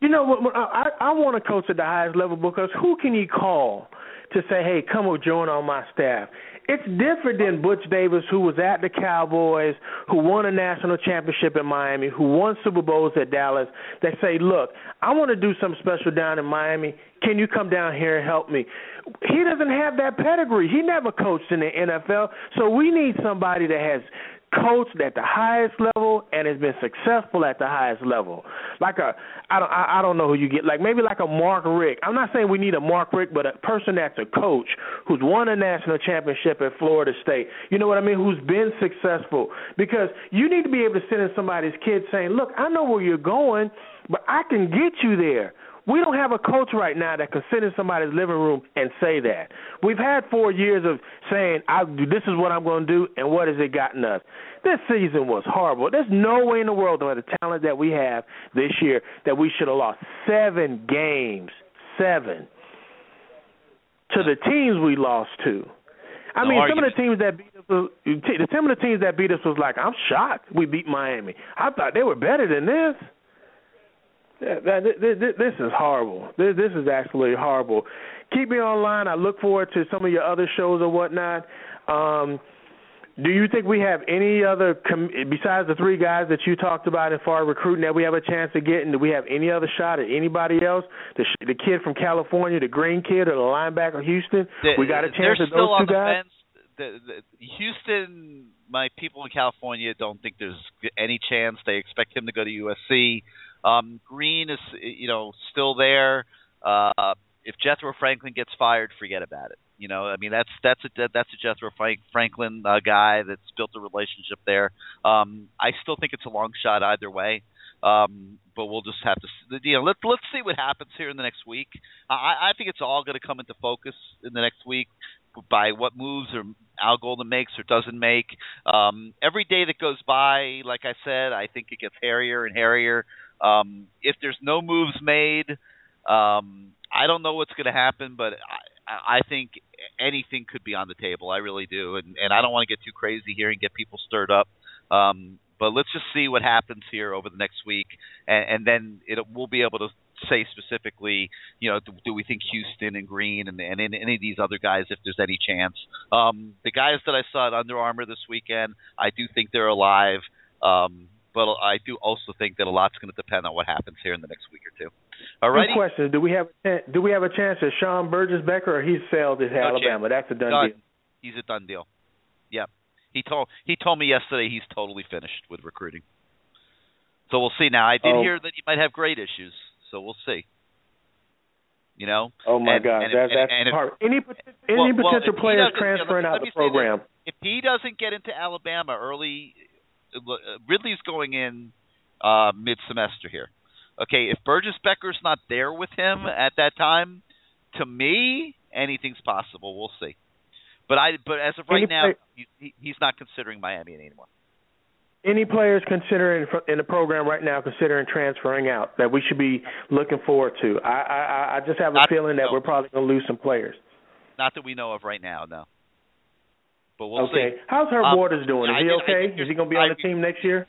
You know, I I want to coach at the highest level because who can he call to say, hey, come and join on my staff. It's different than Butch Davis, who was at the Cowboys, who won a national championship in Miami, who won Super Bowls at Dallas. They say, look, I want to do something special down in Miami. Can you come down here and help me? He doesn't have that pedigree. He never coached in the NFL. So we need somebody that has coached at the highest level and has been successful at the highest level. Like a I don't I, I don't know who you get. Like maybe like a Mark Richt. I'm not saying we need a Mark Richt, but a person that's a coach who's won a national championship at Florida State. You know what I mean? Who's been successful. Because you need to be able to sit in somebody's kid saying, Look, I know where you're going, but I can get you there. We don't have a coach right now that can sit in somebody's living room and say that. We've had four years of saying, I, "This is what I'm going to do," and what has it gotten us? This season was horrible. There's no way in the world, with the talent that we have this year, that we should have lost seven games, seven, to the teams we lost to. I No mean, argument. some of the teams that beat us, was, some of the teams that beat us was like, I'm shocked we beat Miami. I thought they were better than this. This, is horrible. This, is absolutely horrible. Keep me online. I look forward to some of your other shows or whatnot. Um, do you think we have any other, com- besides the three guys that you talked about as far as recruiting, that we have a chance of getting? Do we have any other shot at anybody else? The, sh- the kid from California, the green kid, or the linebacker Houston? The- we got a chance at those two guys. The, the, Houston, my people in California don't think there's any chance. They expect him to go to USC. Um, Green is you know still there. Uh, if Jethro Franklin gets fired, forget about it. You know, I mean that's that's a that's a Jethro Franklin uh, guy that's built a relationship there. Um, I still think it's a long shot either way. Um, but we'll just have to, you know, let's let's see what happens here in the next week. I, I think it's all going to come into focus in the next week by what moves or Al Golden makes or doesn't make. Um, every day that goes by, like I said, I think it gets hairier and hairier. Um, if there's no moves made, um, I don't know what's going to happen, but I, I think anything could be on the table. I really do, and and I don't want to get too crazy here and get people stirred up. Um, but let's just see what happens here over the next week, and, and then it we'll be able to say specifically, you know, do, do, we think Houston and Green and, and any of these other guys, if there's any chance. Um, the guys that I saw at Under Armour this weekend, I do think they're alive. Um, but I do also think that a lot's going to depend on what happens here in the next week or two. All right. Two questions: Do we have do we have a chance at Sean Burgess-Becker, or he's sailed to no Alabama? Chance. That's a done, done, deal. He's a done deal. Yep. He told he told me yesterday he's totally finished with recruiting. So we'll see. Now I did oh. hear that he might have grade issues, so we'll see. You know. Oh my and, God, and that, if, that's and if. Any any well, potential well, players transferring out let the program. If he doesn't get into Alabama early, Ridley's going in uh, mid semester here. Okay, if Burgess Becker's not there with him at that time, to me, anything's possible. We'll see. But I, but as of right Any now, play- he, he's not considering Miami anymore. Any players considering in the program right now considering transferring out that we should be looking forward to? I I, I just have a Not- feeling that no. we're probably going to lose some players. Not that we know of right now, no. But we'll okay, see. how's Herb Um, Waters doing? Is I he did- okay? Is he going to be on the team next year?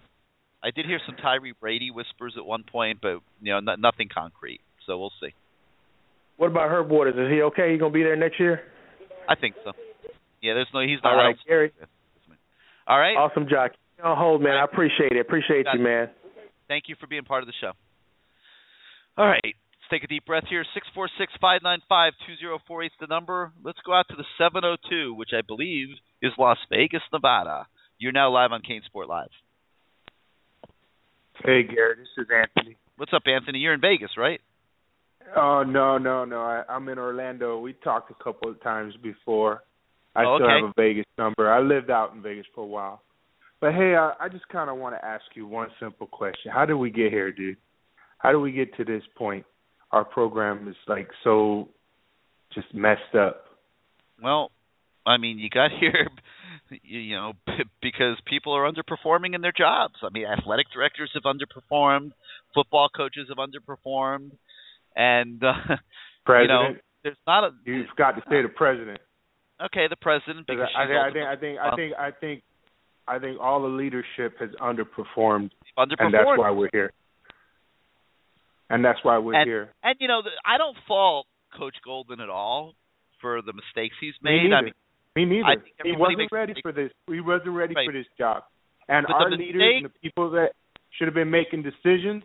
I did hear some Tyree Brady whispers at one point, but you know, no, nothing concrete. So we'll see. What about Herb Waters? Is he okay? He going to be there next year? I think so. Yeah, there's no. He's not. All I Gary. All right. Awesome. Keep on hold, man. All I appreciate it. Appreciate Got you, man. Thank you for being part of the show. All right. Let's take a deep breath here. Six four six five nine five two zero four eight is the number. Let's go out to the seven oh two, which I believe is Las Vegas, Nevada. You're now live on CaneSport Live. Hey, Gary, this is Anthony. What's up, Anthony? You're in Vegas, right? Oh no, no, no. I, I'm in Orlando. We talked a couple of times before. I Oh, still have a Vegas number. I lived out in Vegas for a while. But hey, I, I just kind of want to ask you one simple question. How did we get here, dude? How did we get to this point? Our program is like so just messed up. Well, I mean, you got here, you you know, because people are underperforming in their jobs. I mean, athletic directors have underperformed, football coaches have underperformed, and uh, you President, know, there's not a. You've got to say the president. Okay, the president. Because I, she's I think, I think, I think, I think, I think all the leadership has underperformed, underperformed. and that's why we're here. And that's why we're and, here. And you know, I don't fault Coach Golden at all for the mistakes he's Me made. I mean, Me neither. I think he wasn't ready mistakes. for this. He wasn't ready Right. for this job. And But our the leaders and the people that should have been making decisions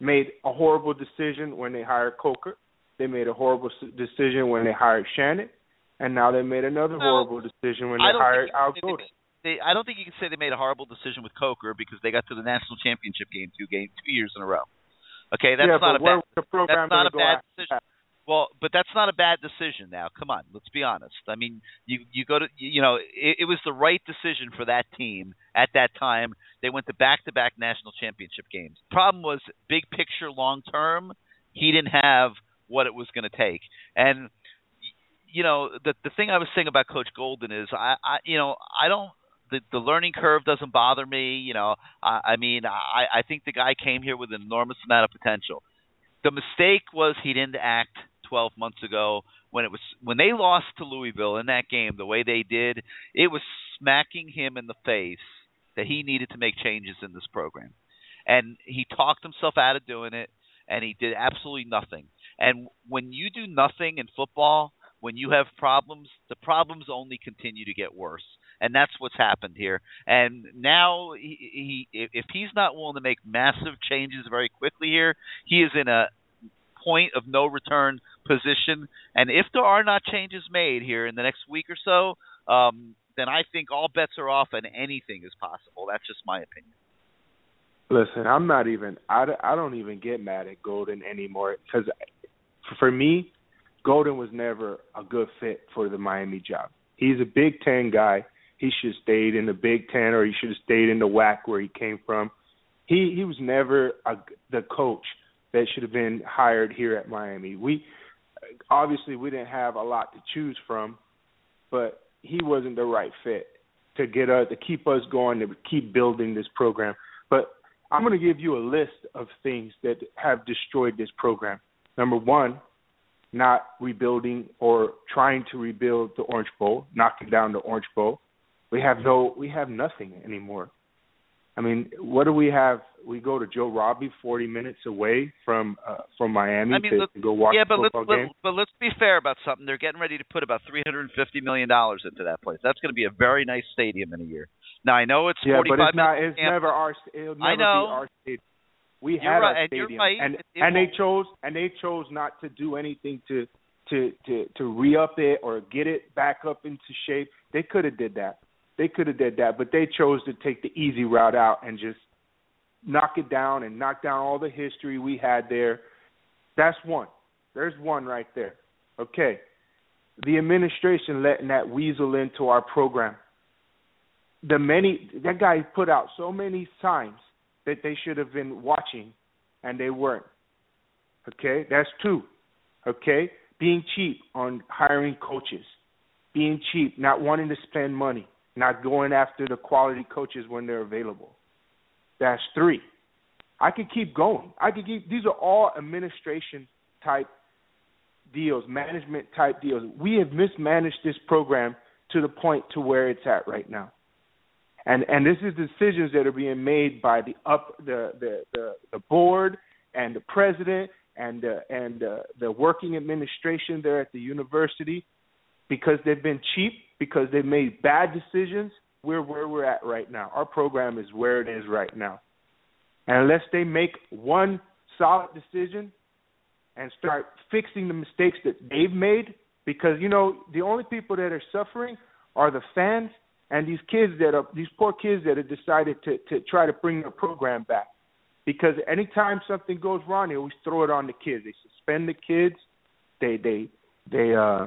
made a horrible decision when they hired Coker. They made a horrible decision when they hired Shannon, and now they made another horrible decision when they hired Al you can say Golden. they, I don't think you can say they made a horrible decision with Coker because they got to the national championship game two game two years in a row. Okay, that's yeah, not a bad. That's not a bad decision. Well, but that's not a bad decision. Now, come on, let's be honest. I mean, you you go to you know it, it was the right decision for that team at that time. They went to back to back national championship games. Problem was big picture, long term. He didn't have what it was going to take, and you know the the thing I was saying about Coach Golden is I I you know I don't the the learning curve doesn't bother me. You know, I, I mean, I I think the guy came here with an enormous amount of potential. The mistake was he didn't act 12 months ago when it was when they lost to Louisville in that game the way they did. It was smacking him in the face that he needed to make changes in this program, and he talked himself out of doing it, and he did absolutely nothing. And when you do nothing in football, when you have problems, the problems only continue to get worse and that's what's happened here. And now he, he if he's not willing to make massive changes very quickly here, he is in a point of no return position. And if there are not changes made here in the next week or so, um, then I think all bets are off and anything is possible. That's just my opinion. Listen, I'm not even. I, I don't even get mad at Golden anymore because for me, Golden was never a good fit for the Miami job. He's a Big Ten guy. He should have stayed in the Big Ten, or he should have stayed in the WAC where he came from. He he was never a, the coach that should have been hired here at Miami. We obviously we didn't have a lot to choose from, but he wasn't the right fit to get us to keep us going to keep building this program. But I'm going to give you a list of things that have destroyed this program. Number one, not rebuilding or trying to rebuild the Orange Bowl, knocking down the Orange Bowl. We have no, we have nothing anymore. I mean, what do we have? We go to Joe Robbie, forty minutes away from uh, from Miami I mean, to, to go watch yeah, but football let's, game. But, but let's be fair about something. They're getting ready to put about three hundred and fifty million dollars into that place. That's going to be a very nice stadium in a year. Now I know it's yeah, forty-five but it's not. It's never our. It'll never I know. be our stadium. We You're had right, our and stadium, right. and and they chose and they chose not to do anything to to to to re up it or get it back up into shape. They could have did that. They could have did that, but they chose to take the easy route out and just knock it down and knock down all the history we had there. That's one. There's one right there. Okay. The administration letting that weasel into our program. The many that guy put out so many signs that they should have been watching and they weren't. Okay? That's two. Okay? Being cheap on hiring coaches. Being cheap, not wanting to spend money, not going after the quality coaches when they're available. That's three. I could keep going. I could keep these are all administration type deals, management type deals. We have mismanaged this program to the point to where it's at right now. And and this is decisions that are being made by the up the the the, the board and the president and uh, and uh, the working administration there at the university because they've been cheap because they've made bad decisions. We're where we're at right now. Our program is where it is right now. And unless they make one solid decision and start fixing the mistakes that they've made, because you know the only people that are suffering are the fans and these kids that are these poor kids that have decided to to try to bring their program back. Because anytime something goes wrong, they always throw it on the kids. They suspend the kids. They they they uh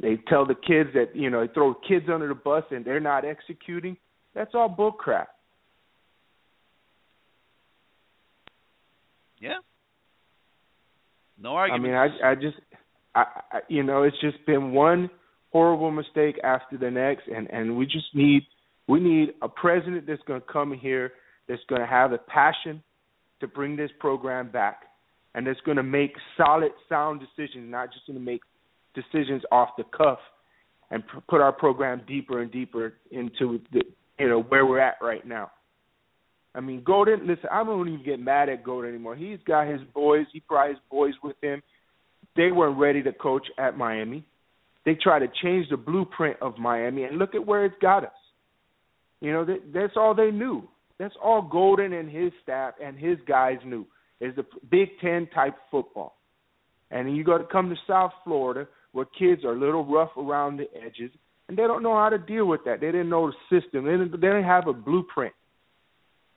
they tell the kids that you know they throw kids under the bus and they're not executing. That's all bull crap. Yeah. No argument. I mean, I I just I, I you know it's just been one horrible mistake after the next, and and we just need we need a president that's going to come here that's going to have the passion to bring this program back, and that's going to make solid, sound decisions, not just going to make decisions off the cuff, and put our program deeper and deeper into the you know where we're at right now. I mean, Golden. Listen, I don't even get mad at Golden anymore. He's got his boys. He brought his boys with him. They weren't ready to coach at Miami. They tried to change the blueprint of Miami, and look at where it's got us. You know, that, that's all they knew. That's all Golden and his staff and his guys knew is the Big Ten type football. And you got to come to South Florida where kids are a little rough around the edges, and they don't know how to deal with that. They didn't know the system. They didn't, they didn't have a blueprint.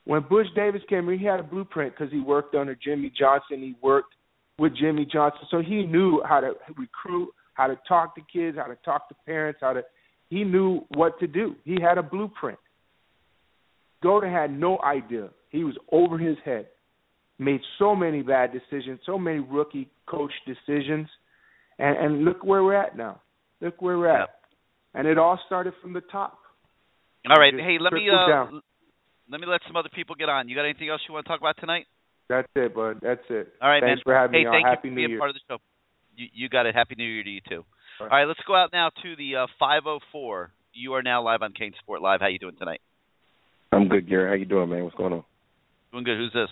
When Butch Davis came here, he had a blueprint because he worked under Jimmy Johnson. He worked with Jimmy Johnson, so he knew how to recruit, how to talk to kids, how to talk to parents, how to. He knew what to do. He had a blueprint. Golden had no idea. He was over his head. Made so many bad decisions, so many rookie coach decisions, and, and look where we're at now. Look where we're at, and it all started from the top. All right. Just Hey, let me uh, down. let me let some other people get on. You got anything else you want to talk about tonight? That's it, bud. That's it. All right, Thanks man. for having hey, me on. thank Happy you for New being Year. part of the show. You, you got it. Happy New Year to you too. All All right, let's go out now to the uh, 504. You are now live on CaneSport Live. How you doing tonight? I'm good, Gary. How you doing, man? What's going on? Doing good. Who's this?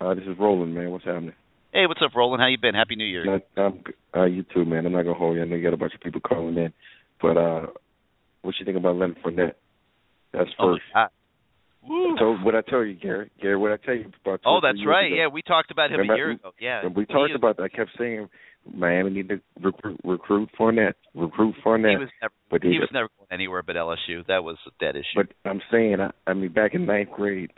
Uh, this is Roland, man. What's happening? Hey, what's up, Roland? How you been? Happy New Year. Not, I'm, uh, you too, man. I'm not gonna hold you. I know you got a bunch of people calling in, but uh, what you think about Leonard Fournette? That's Oh, first. my God. Woo. I told what I tell you, Gary. Gary, what I tell you about. Oh, that's right. ago. Yeah, we talked about him Remember- a year ago. Yeah. We talked about that, I kept saying Miami need to recruit, recruit Fournette, recruit Fournette. He was never. but he was never going anywhere but LSU. That was a dead issue. But I'm saying, I, I mean, back in ninth grade,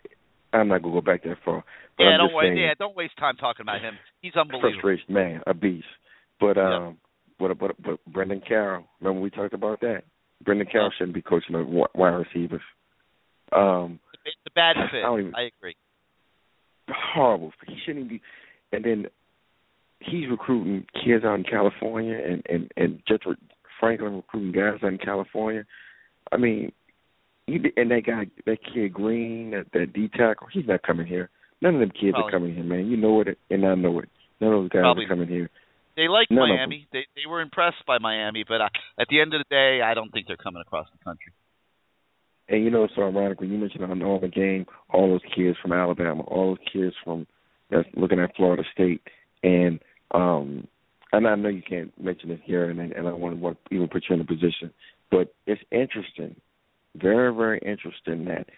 I'm not gonna go back that far. But yeah, I'm don't waste. Yeah, don't waste time talking about him. He's unbelievable. Frustration, man, a beast. But um, but but but Brennan Carroll. Remember we talked about that. Brennan Carroll yeah. shouldn't be coaching the wide receivers. Um, it's a bad fit. I, even, I agree. Horrible. He shouldn't be. And then he's recruiting kids out in California, and and and just Franklin recruiting guys out in California. I mean, he, and that guy, that kid Green, that that D tackle, he's not coming here. None of them kids Probably. are coming here, man. You know it, and I know it. None of those guys Probably. are coming here. They like None Miami. They they were impressed by Miami, but uh, at the end of the day, I don't think they're coming across the country. And you know, so ironic when you mentioned on all the game, all those kids from Alabama, all those kids from that's looking at Florida State, and um, and I know you can't mention it here, and and I want to even put you in a position, but it's interesting, very very interesting that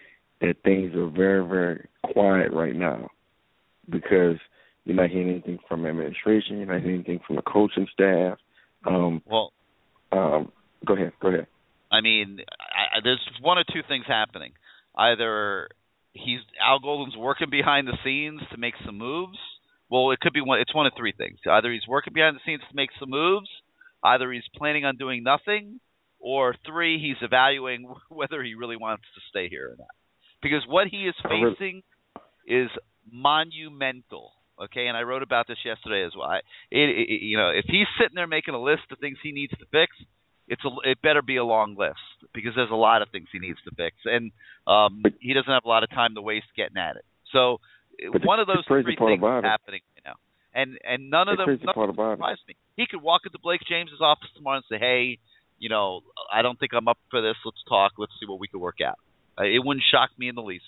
that things are very very quiet right now, because you're not hearing anything from administration, you're not hearing anything from the coaching staff. Um, well, um, go ahead, go ahead. I mean, I, there's one or two things happening. Either he's Al Golden's working behind the scenes to make some moves. Well, it could be one. It's one of three things. Either he's working behind the scenes to make some moves. Either he's planning on doing nothing, or three, he's evaluating whether he really wants to stay here or not. Because what he is facing is monumental. Okay, and I wrote about this yesterday as well. I, it, it, you know, if he's sitting there making a list of things he needs to fix, it's a it better be a long list because there's a lot of things he needs to fix, and um, he doesn't have a lot of time to waste getting at it. So but one the, of those three things is happening you know, and and none of the them none of them about surprise me. He could walk into Blake James's office tomorrow and say, "Hey, you know, I don't think I'm up for this. Let's talk. Let's see what we can work out." Uh, it wouldn't shock me in the least.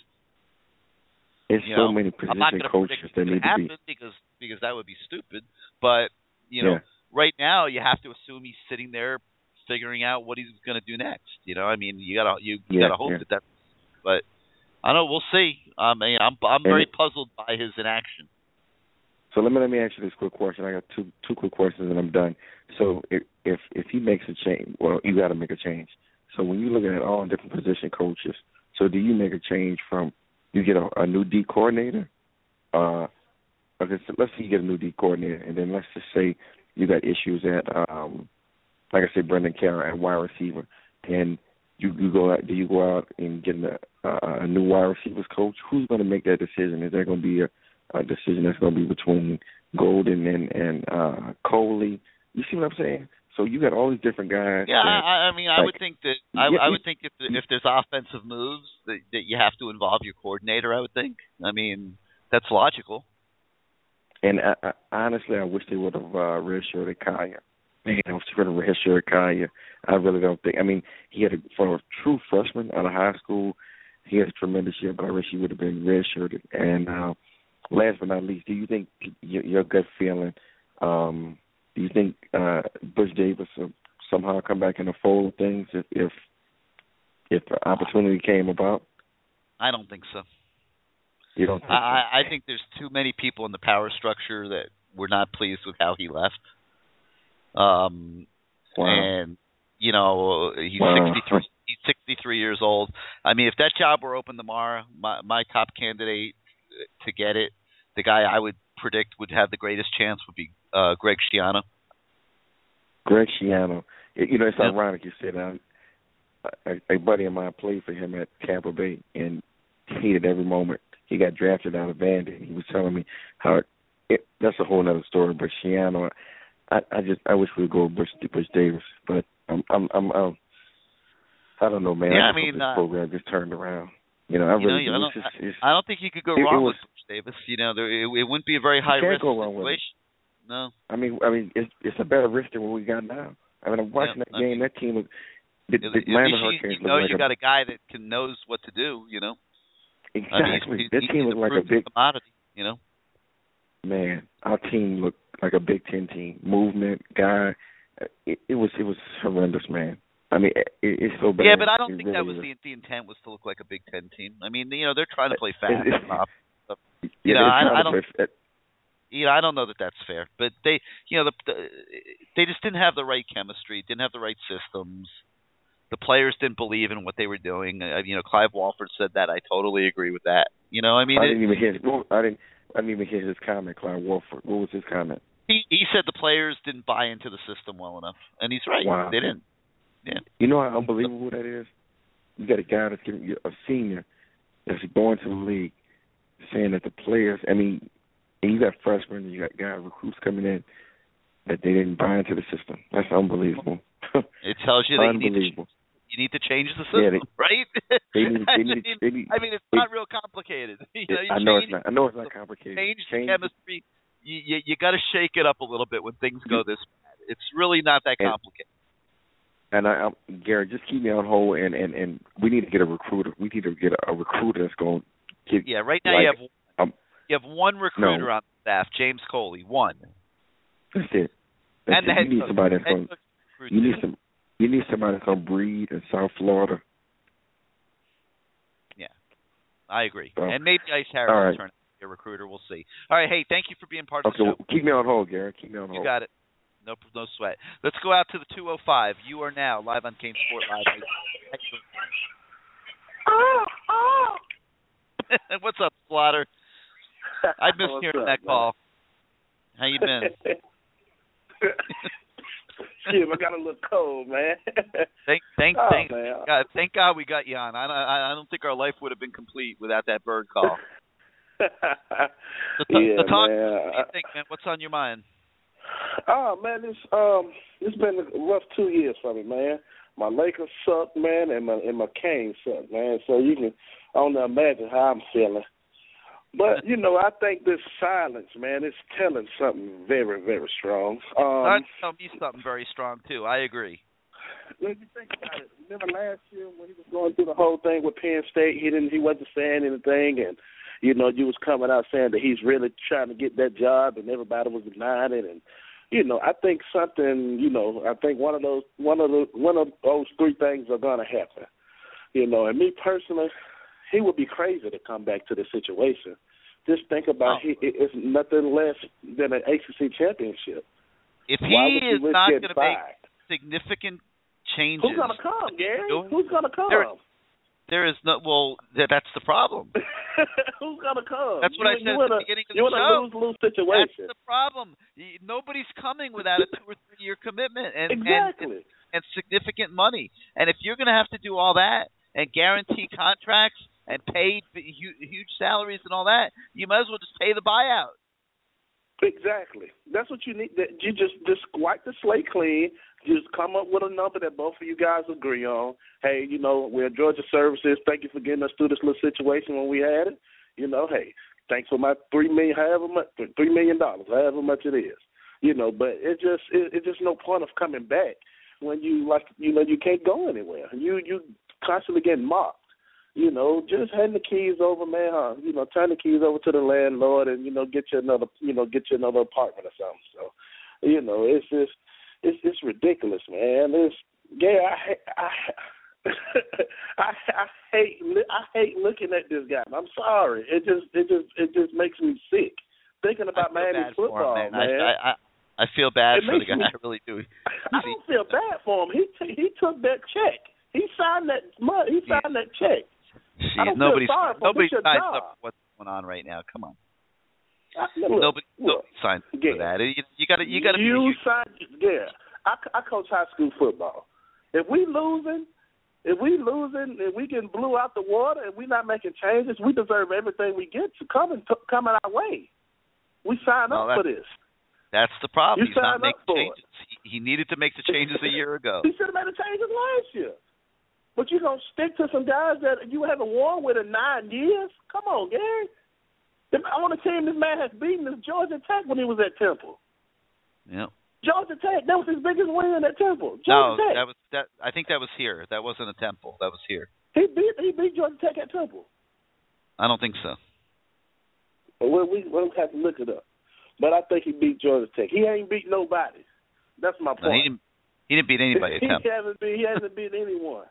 There's you so know, many I'm not position coaches that need to happen be. because because that would be stupid. But you know, Yeah. right now you have to assume he's sitting there figuring out what he's going to do next. You know, I mean, you gotta you, you Yeah, gotta hope yeah. that that's. But I don't know. We'll see. I mean, I'm I'm very it- puzzled by his inaction. So let me let me ask you this quick question. I got two two quick questions and I'm done. So if if if he makes a change, well, you got to make a change. So when you're looking at all different position coaches, so do you make a change from you get a, a new D coordinator? Uh, okay, so let's say you get a new D coordinator, and then let's just say you got issues at um, like I said, Brennan Carroll at wide receiver, and you you go out, do you go out and get a, a, new wide receivers coach? Who's going to make that decision? Is there going to be a a decision that's going to be between Golden and and uh Coley. You see what I'm saying? So you got all these different guys. Yeah, that, I, I mean, I like- would think that I, Yeah, I would think if if there's offensive moves that that you have to involve your coordinator. I would think. I mean, that's logical. And I, I, honestly, I wish they would have uh, redshirted Kaaya. Man, I was going to redshirt Kaaya. I really don't think. I mean, he had a, for a true freshman out of high school, he had a tremendous year. But I wish he would have been redshirted. And uh, last but not least, do you think your, your gut feeling? Um, do you think uh, Butch Davis will somehow come back in the fold of things if if, if the opportunity came about? I don't think so. You don't think I, I I think there's too many people in the power structure that were not pleased with how he left. Um, Wow. and you know he's Wow. 63. He's 63 years old. I mean, if that job were open tomorrow, my my top candidate to get it, the guy I would predict would have the greatest chance would be uh Greg Schiano. Greg Schiano. You know, it's Yeah. ironic you said that. A, a buddy of mine played for him at Tampa Bay and hated every moment. He got drafted out of Vandy. He was telling me how it, that's a whole other story. But Schiano, I, I just I wish we would go with Butch, Butch Davis, but I'm I'm I'm, I'm I don't know, man. Yeah, I I, mean, this uh, program just turned around. You know, I know, really you- do. I, don't, just, I don't think you could go it- it wrong was- with Butch Davis. You know, there, it, it wouldn't be a very high risk it. situation. No. I mean, I mean, it's it's a better risk than what we got now. I mean, I'm watching Yeah, that I game. that team was the, At the least Miami you, know like you a, got a guy that can knows what to do. You know. I mean, exactly. he's, that he's, team looked like a big commodity. You know. man. Our team looked like a Big Ten team. Movement, guy. It, it was it was horrendous, man. I mean, it, it's so bad. Yeah, but I don't It think that was is. the the intent was to look like a Big Ten team. I mean, you know, they're trying to play fast. It- it- and off. You Yeah, know, I, I don't. f- You know, I don't know that that's fair, but they, you know, the, the they just didn't have the right chemistry, didn't have the right systems. The players didn't believe in what they were doing. Uh, you know, Clive Walford said that. I totally agree with that. You know, I mean, I didn't it, even hear. Well, I didn't. I didn't even hear his comment, Clive Walford. What was his comment? He he said the players didn't buy into the system well enough, and he's right. Wow. They didn't. Yeah. You know how unbelievable that is. You got a guy that's giving you a senior that's going to the league, saying that the players. I mean, and you got freshmen, and you got guys recruits coming in that they didn't buy into the system. That's unbelievable. It tells you that you need, to, you need to change the system, Yeah, they- right? They need. I mean. They need. I mean, it's they- not real complicated. You know, you I know it's not. I know it's not complicated. change the Change- chemistry. You you, you got to shake it up a little bit when things go this bad. It's really not that complicated. And I, I'm, Gary, just keep me on hold, and and and we need to get a recruiter. We need to get a, a recruiter that's going to give. Yeah, right now like, you have um, you have one recruiter No. on staff, James Coley, one, That's it. That's and it. head you need coach. somebody that's going. You need some. You need somebody that's going to breed in South Florida. Yeah, I agree. So, and maybe Ice Harris all will right. turn out to be a recruiter. We'll see. All right, hey, thank you for being part of the show. well, keep me on hold, Gary. Keep me on hold. You got it. No, no sweat. Let's go out to the 205. You are now live on Kane Sport Live. Oh, oh. What's up, Slaughter? I missed hearing up, that man? call. How you been? Shit, I got a little cold, man. Thank, thank, Oh, thank man. God. Thank God we got you on. I, I, I don't think our life would have been complete without that bird call. The, yeah, the talk. man. What do you think, man? What's on your mind? Oh man, it's um it's been a rough two years for me, man. My Lakers suck, man, and my and my Canes suck, man. So you can only imagine how I'm feeling. But you know, I think this silence, man, is telling something very, very strong. Um, tell me something very strong too. I agree. when you think about it, remember last year when he was going through the whole thing with Penn State, he didn't, he wasn't saying anything, and you know, you was coming out saying that he's really trying to get that job, and everybody was denying it, and you know, I think something, you know, I think one of those, one of the, one of those three things are gonna happen, you know, and me personally, he would be crazy to come back to the situation. Just think about he, it- it's nothing less than an ACC championship. If he is risk not going to make significant changes, Who's gonna come, Gary? Who's gonna come? There- there is no. Well, th- that's the problem. Who's gonna come? That's what you, I said at the a, beginning of the show. a lose lose situation. That's the problem. Nobody's coming without a two or three year commitment and exactly. and, and significant money. And if you're going to have to do all that and guarantee contracts and pay huge salaries and all that, you might as well just pay the buyout. Exactly. That's what you need. That you just just wipe the slate clean. Just come up with a number that both of you guys agree on. Hey, you know, we're Georgia Services. Thank you for getting us through this little situation when we had it. You know, hey, thanks for my three million, however much, three million dollars, however much it is. You know, but it just it, it's just no point of coming back when you like you know you can't go anywhere. You you constantly getting mocked. You know, just hand the keys over, man. Huh? You know, turn the keys over to the landlord, and you know, get you another, you know, get you another apartment or something. So, you know, it's just, it's it's ridiculous, man. It's yeah, I I I I hate I hate looking at this guy. I'm sorry. It just it just it just makes me sick thinking about feel Miami football, him, man. I, I, I, I feel bad It for the guy. me- I really do. I don't feel bad for him. He t- he took that check. He signed that money. He signed that check. I don't feel nobody's sorry for nobody's signed up what's going on right now. Come on. Look, nobody, look, nobody signed yeah. for that. You, you got to, you got to be. You signed, yeah. I, I coach high school football. If we losing, if we losing, and we getting blew out the water, and we not making changes, we deserve everything we get to come and t- coming our way. We sign No, up for this. That's the problem. You He's not making changes. He, he needed to make the changes a year ago. He should have made the changes last year. But you gonna stick to some guys that you haven't won with in nine years? Come on, Gary. The only team this man has beaten is Georgia Tech when he was at Temple. Yeah. Georgia Tech, that was his biggest win at Temple. No, Tech. that was that. I think that was here. That wasn't a temple. That was here. He beat he beat Georgia Tech at Temple. I don't think so. Well, we we'll have to look it up. But I think he beat Georgia Tech. He ain't beat nobody. That's my point. No, he didn't. He didn't beat anybody at Temple. he hasn't beat he hasn't beat anyone.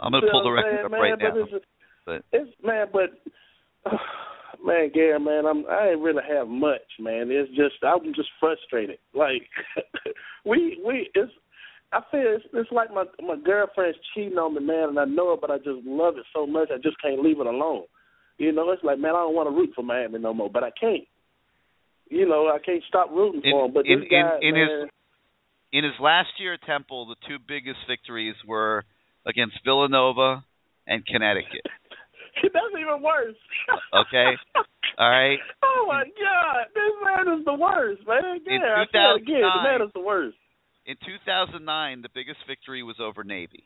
I'm gonna pull the record up right now. It's, But it's man, but man, Gary, man, I'm I ain't really have much, man. It's just I'm just frustrated. Like we we it's I feel it's, it's like my my girlfriend's cheating on me, man, and I know it, but I just love it so much I just can't leave it alone. You know, it's like, man, I don't want to root for Miami no more, but I can't. You know, I can't stop rooting in, for him. But in, this guy, in, in man, his in his last year at Temple, the two biggest victories were against Villanova and Connecticut. That's even worse. Okay. All right. Oh my God, this man is the worst, man. Yeah, I said again, the man is the worst. In 2009, the biggest victory was over Navy.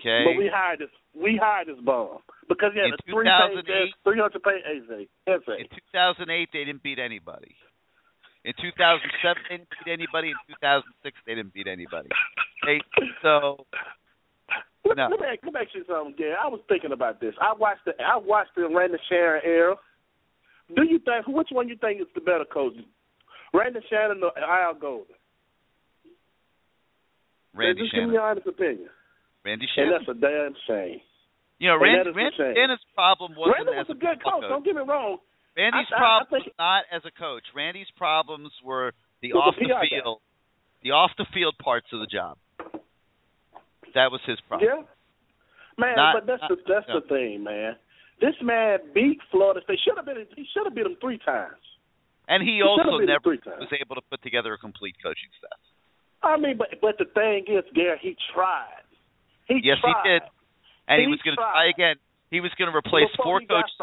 Okay. But we hired this, we hired this bum because he had In a three page, 2008 three hundred page essay. essay. In 2008, they didn't beat anybody. In 2007, they didn't beat anybody. In 2006, they didn't beat anybody. Okay, so Let, no. let me let me ask you something, Gary. I was thinking about this. I watched the I watched the Randy Shannon era. Do you think which one you think is the better coach, Randy Shannon or Al Golden? Randy Just give me your honest opinion. Randy Shannon. And that's a damn shame. You know, Randy, that is a Randy. Shannon's problem wasn't Randy as a good coach. Don't get me wrong. Randy's I- I- I problem think- was not as a coach. Randy's problems were the off the the PR guy. field, the off the field parts of the job. That was his problem. Yeah, man. Not- but that's not- the that's no. the thing, man. This man beat Florida State. Should have been. He should have beat them three times. And he He also never was able to put together a complete coaching staff. I mean, but but the thing is, Gary, he tried. He yes, tried. he did. And he, He was going to try again. He was going to replace Before four coaches.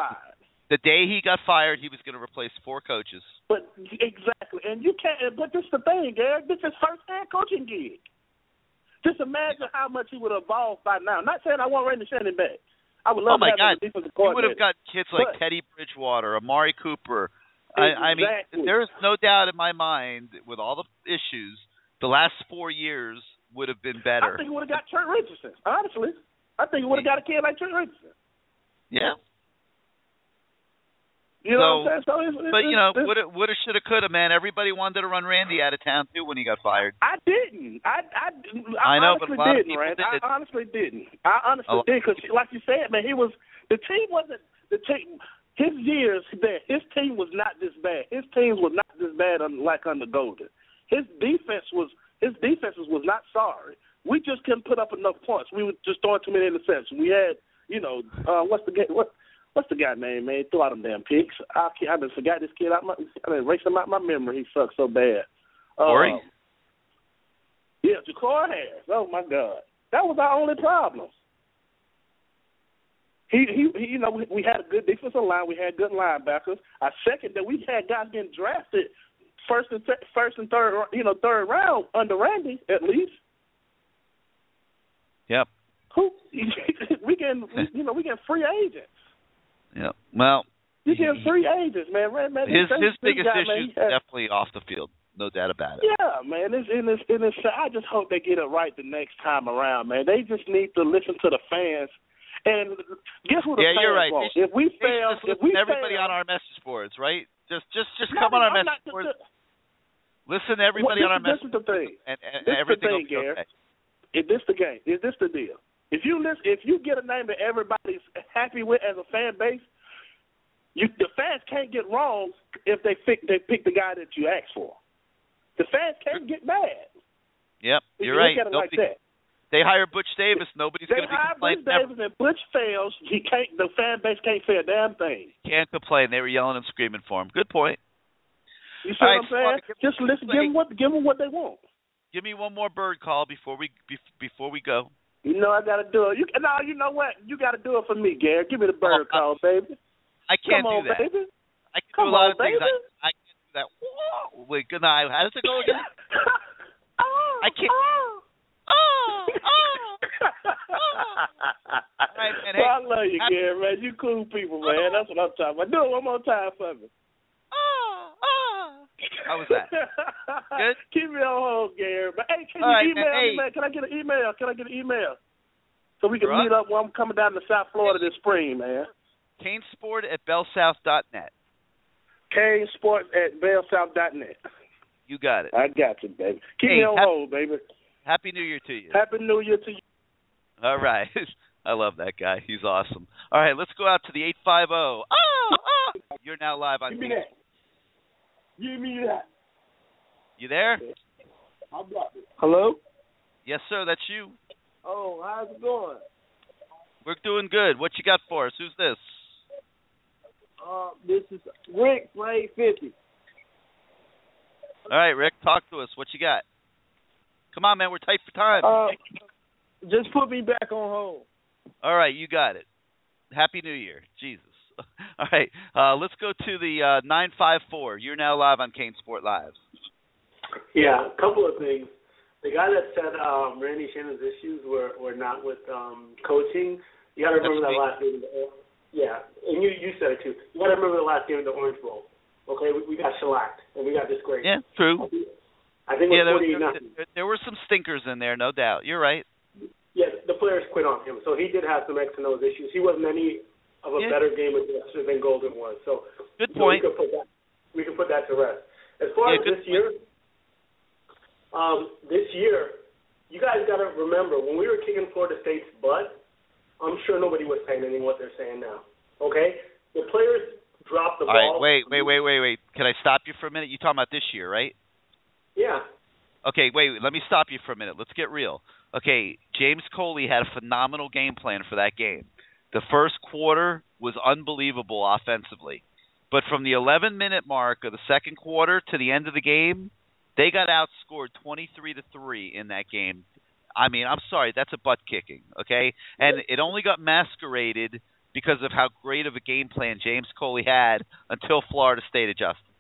The day he got fired, he was going to replace four coaches. But exactly, and you can't. But this is the thing, Gary. This is his first head coaching gig. Just imagine how much he would have evolved by now. Not saying I want Randy Shannon back. I would oh love oh my to have him God! as a defensive He would have got kids like But- Teddy Bridgewater, Amari Cooper. I, I mean, there is no doubt in my mind, with all the issues, the last four years would have been better. I think he would have got Trent Richardson. Honestly, I think he would have got a kid like Trent Richardson. Yeah. You know So- what I'm saying? So it's, But it's, you know, it's, woulda, woulda, shoulda, coulda, man. Everybody wanted to run Randy out of town too when he got fired. I didn't. I I, I, I know, but honestly lot didn't, people Rand. did. I honestly didn't. I honestly A lot- did because, like you said, man, he was the team wasn't the team. His years there, his team was not this bad. His teams was not this bad un- like under Golden. His defense was his defenses was not sorry. We just couldn't put up enough points. We were just throwing too many interceptions. We had, you know, uh, what's the game? what what's the guy name, man? Throw out them damn picks. I can't, I done forgot this kid out my I done erased him out my memory. He sucked so bad. Uh, Corey? yeah, Jacory Harris. Oh my God, that was our only problem. He, he, he you know, we, we had a good defensive line. We had good linebackers. I second that we had guys getting drafted first and th- first and third, you know, third round under Randy at least. Yep. Who we can, you know, we getting free agents. Yep. Well, We getting free agents, man. man, man his his biggest guy, issue man, is definitely off the field, no doubt about it. Yeah, man. It's in this in this. I just hope they get it right the next time around, man. They just need to listen to the fans. And guess what the yeah, fans you're right. want? They if we should- should fail, if we to everybody fail, on our message boards, right? Just just just No, come on our I'm message boards. Listen to everybody Well, on our this, message this is the thing. and, and This is the everything thing, will be Gary. okay. Is this the game? Is this the deal? If you listen, if you get a name that everybody's happy with as a fan base, you the fans can't get wrong if they pick they pick the guy that you asked for. The fans can't get mad. Yep, If you're you right. It like Nobody- that. They hire Butch Davis. Nobody's going to be hire Butch complaining. Never. Davis and Butch fails. He can't. The fan base can't say a damn thing. Can't complain. They were yelling and screaming for him. Good point. You see All right, what I'm saying? Slaughter, Just listen. Give them what. Give them what they want. Give me one more bird call before we bef- before we go. You know I got to do it. You no. You know what? You got to do it for me, Gary. Give me the bird oh, call, baby. I can't Come on, do that. baby. I can Come do a lot on, of things. I, I can't do that. Whoa. Wait, good night. How does it go again? Oh, I can't. Oh, oh. oh. right, man, hey, well, I love you, Gary, man. You cool people, man. That's what I'm talking about. Do it one more time for me. How was that? Good? Keep me on hold, Gary. But hey, can All you right, email man, me, hey. man? Can I get an email? Can I get an email? So we can Sure. meet up when I'm coming down to South Florida this spring, man. Canesport at bellsouth.net. CaneSports at bellsouth.net. You got it. I got you, baby. Keep Hey, me on hap- hold, baby. Happy New Year to you. Happy New Year to you. All right. I love that guy. He's awesome. All right, let's go out to the 850. Oh, oh. You're now live on Give me that. Give me that. You there? I got it. Hello? Yes, sir. That's you. Oh, how's it going? We're doing good. What you got for us? Who's this? Uh, this is Rick from 850. All right, Rick, talk to us. What you got? Come on, man. We're tight for time. Uh, just put me back on hold. All right, you got it. Happy New Year. Jesus. All right, uh, let's go to the uh, 954. You're now live on CaneSport Live. Yeah, a couple of things. The guy that said um, Randy Shannon's issues were, were not with um, coaching, you got to remember That's that me. last game. Yeah, and you you said it too. You got to remember the last game of the Orange Bowl. Okay, we, we got shellacked and we got disgraced. Yeah, true. I think yeah, there, there, there were some stinkers in there, no doubt. You're right. Yeah, the players quit on him, so he did have some X and O's issues. He wasn't any of a yeah. better game adjuster than Golden was. So good point. So we, can put that, we can put that to rest. As far yeah, as this point. year, um, this year, you guys got to remember when we were kicking Florida State's butt. I'm sure nobody was saying anything what they're saying now. Okay, the players dropped the All ball. All right, wait, wait, wait, wait, wait. Can I stop you for a minute? You talking about this year, right? Yeah. Okay, wait. Let me stop you for a minute. Let's get real. Okay, James Coley had a phenomenal game plan for that game. The first quarter was unbelievable offensively. But from the 11 minute mark of the second quarter to the end of the game, they got outscored 23 to 3 in that game. I mean, I'm sorry, that's a butt kicking, okay? And it only got masqueraded because of how great of a game plan James Coley had until Florida State adjusted.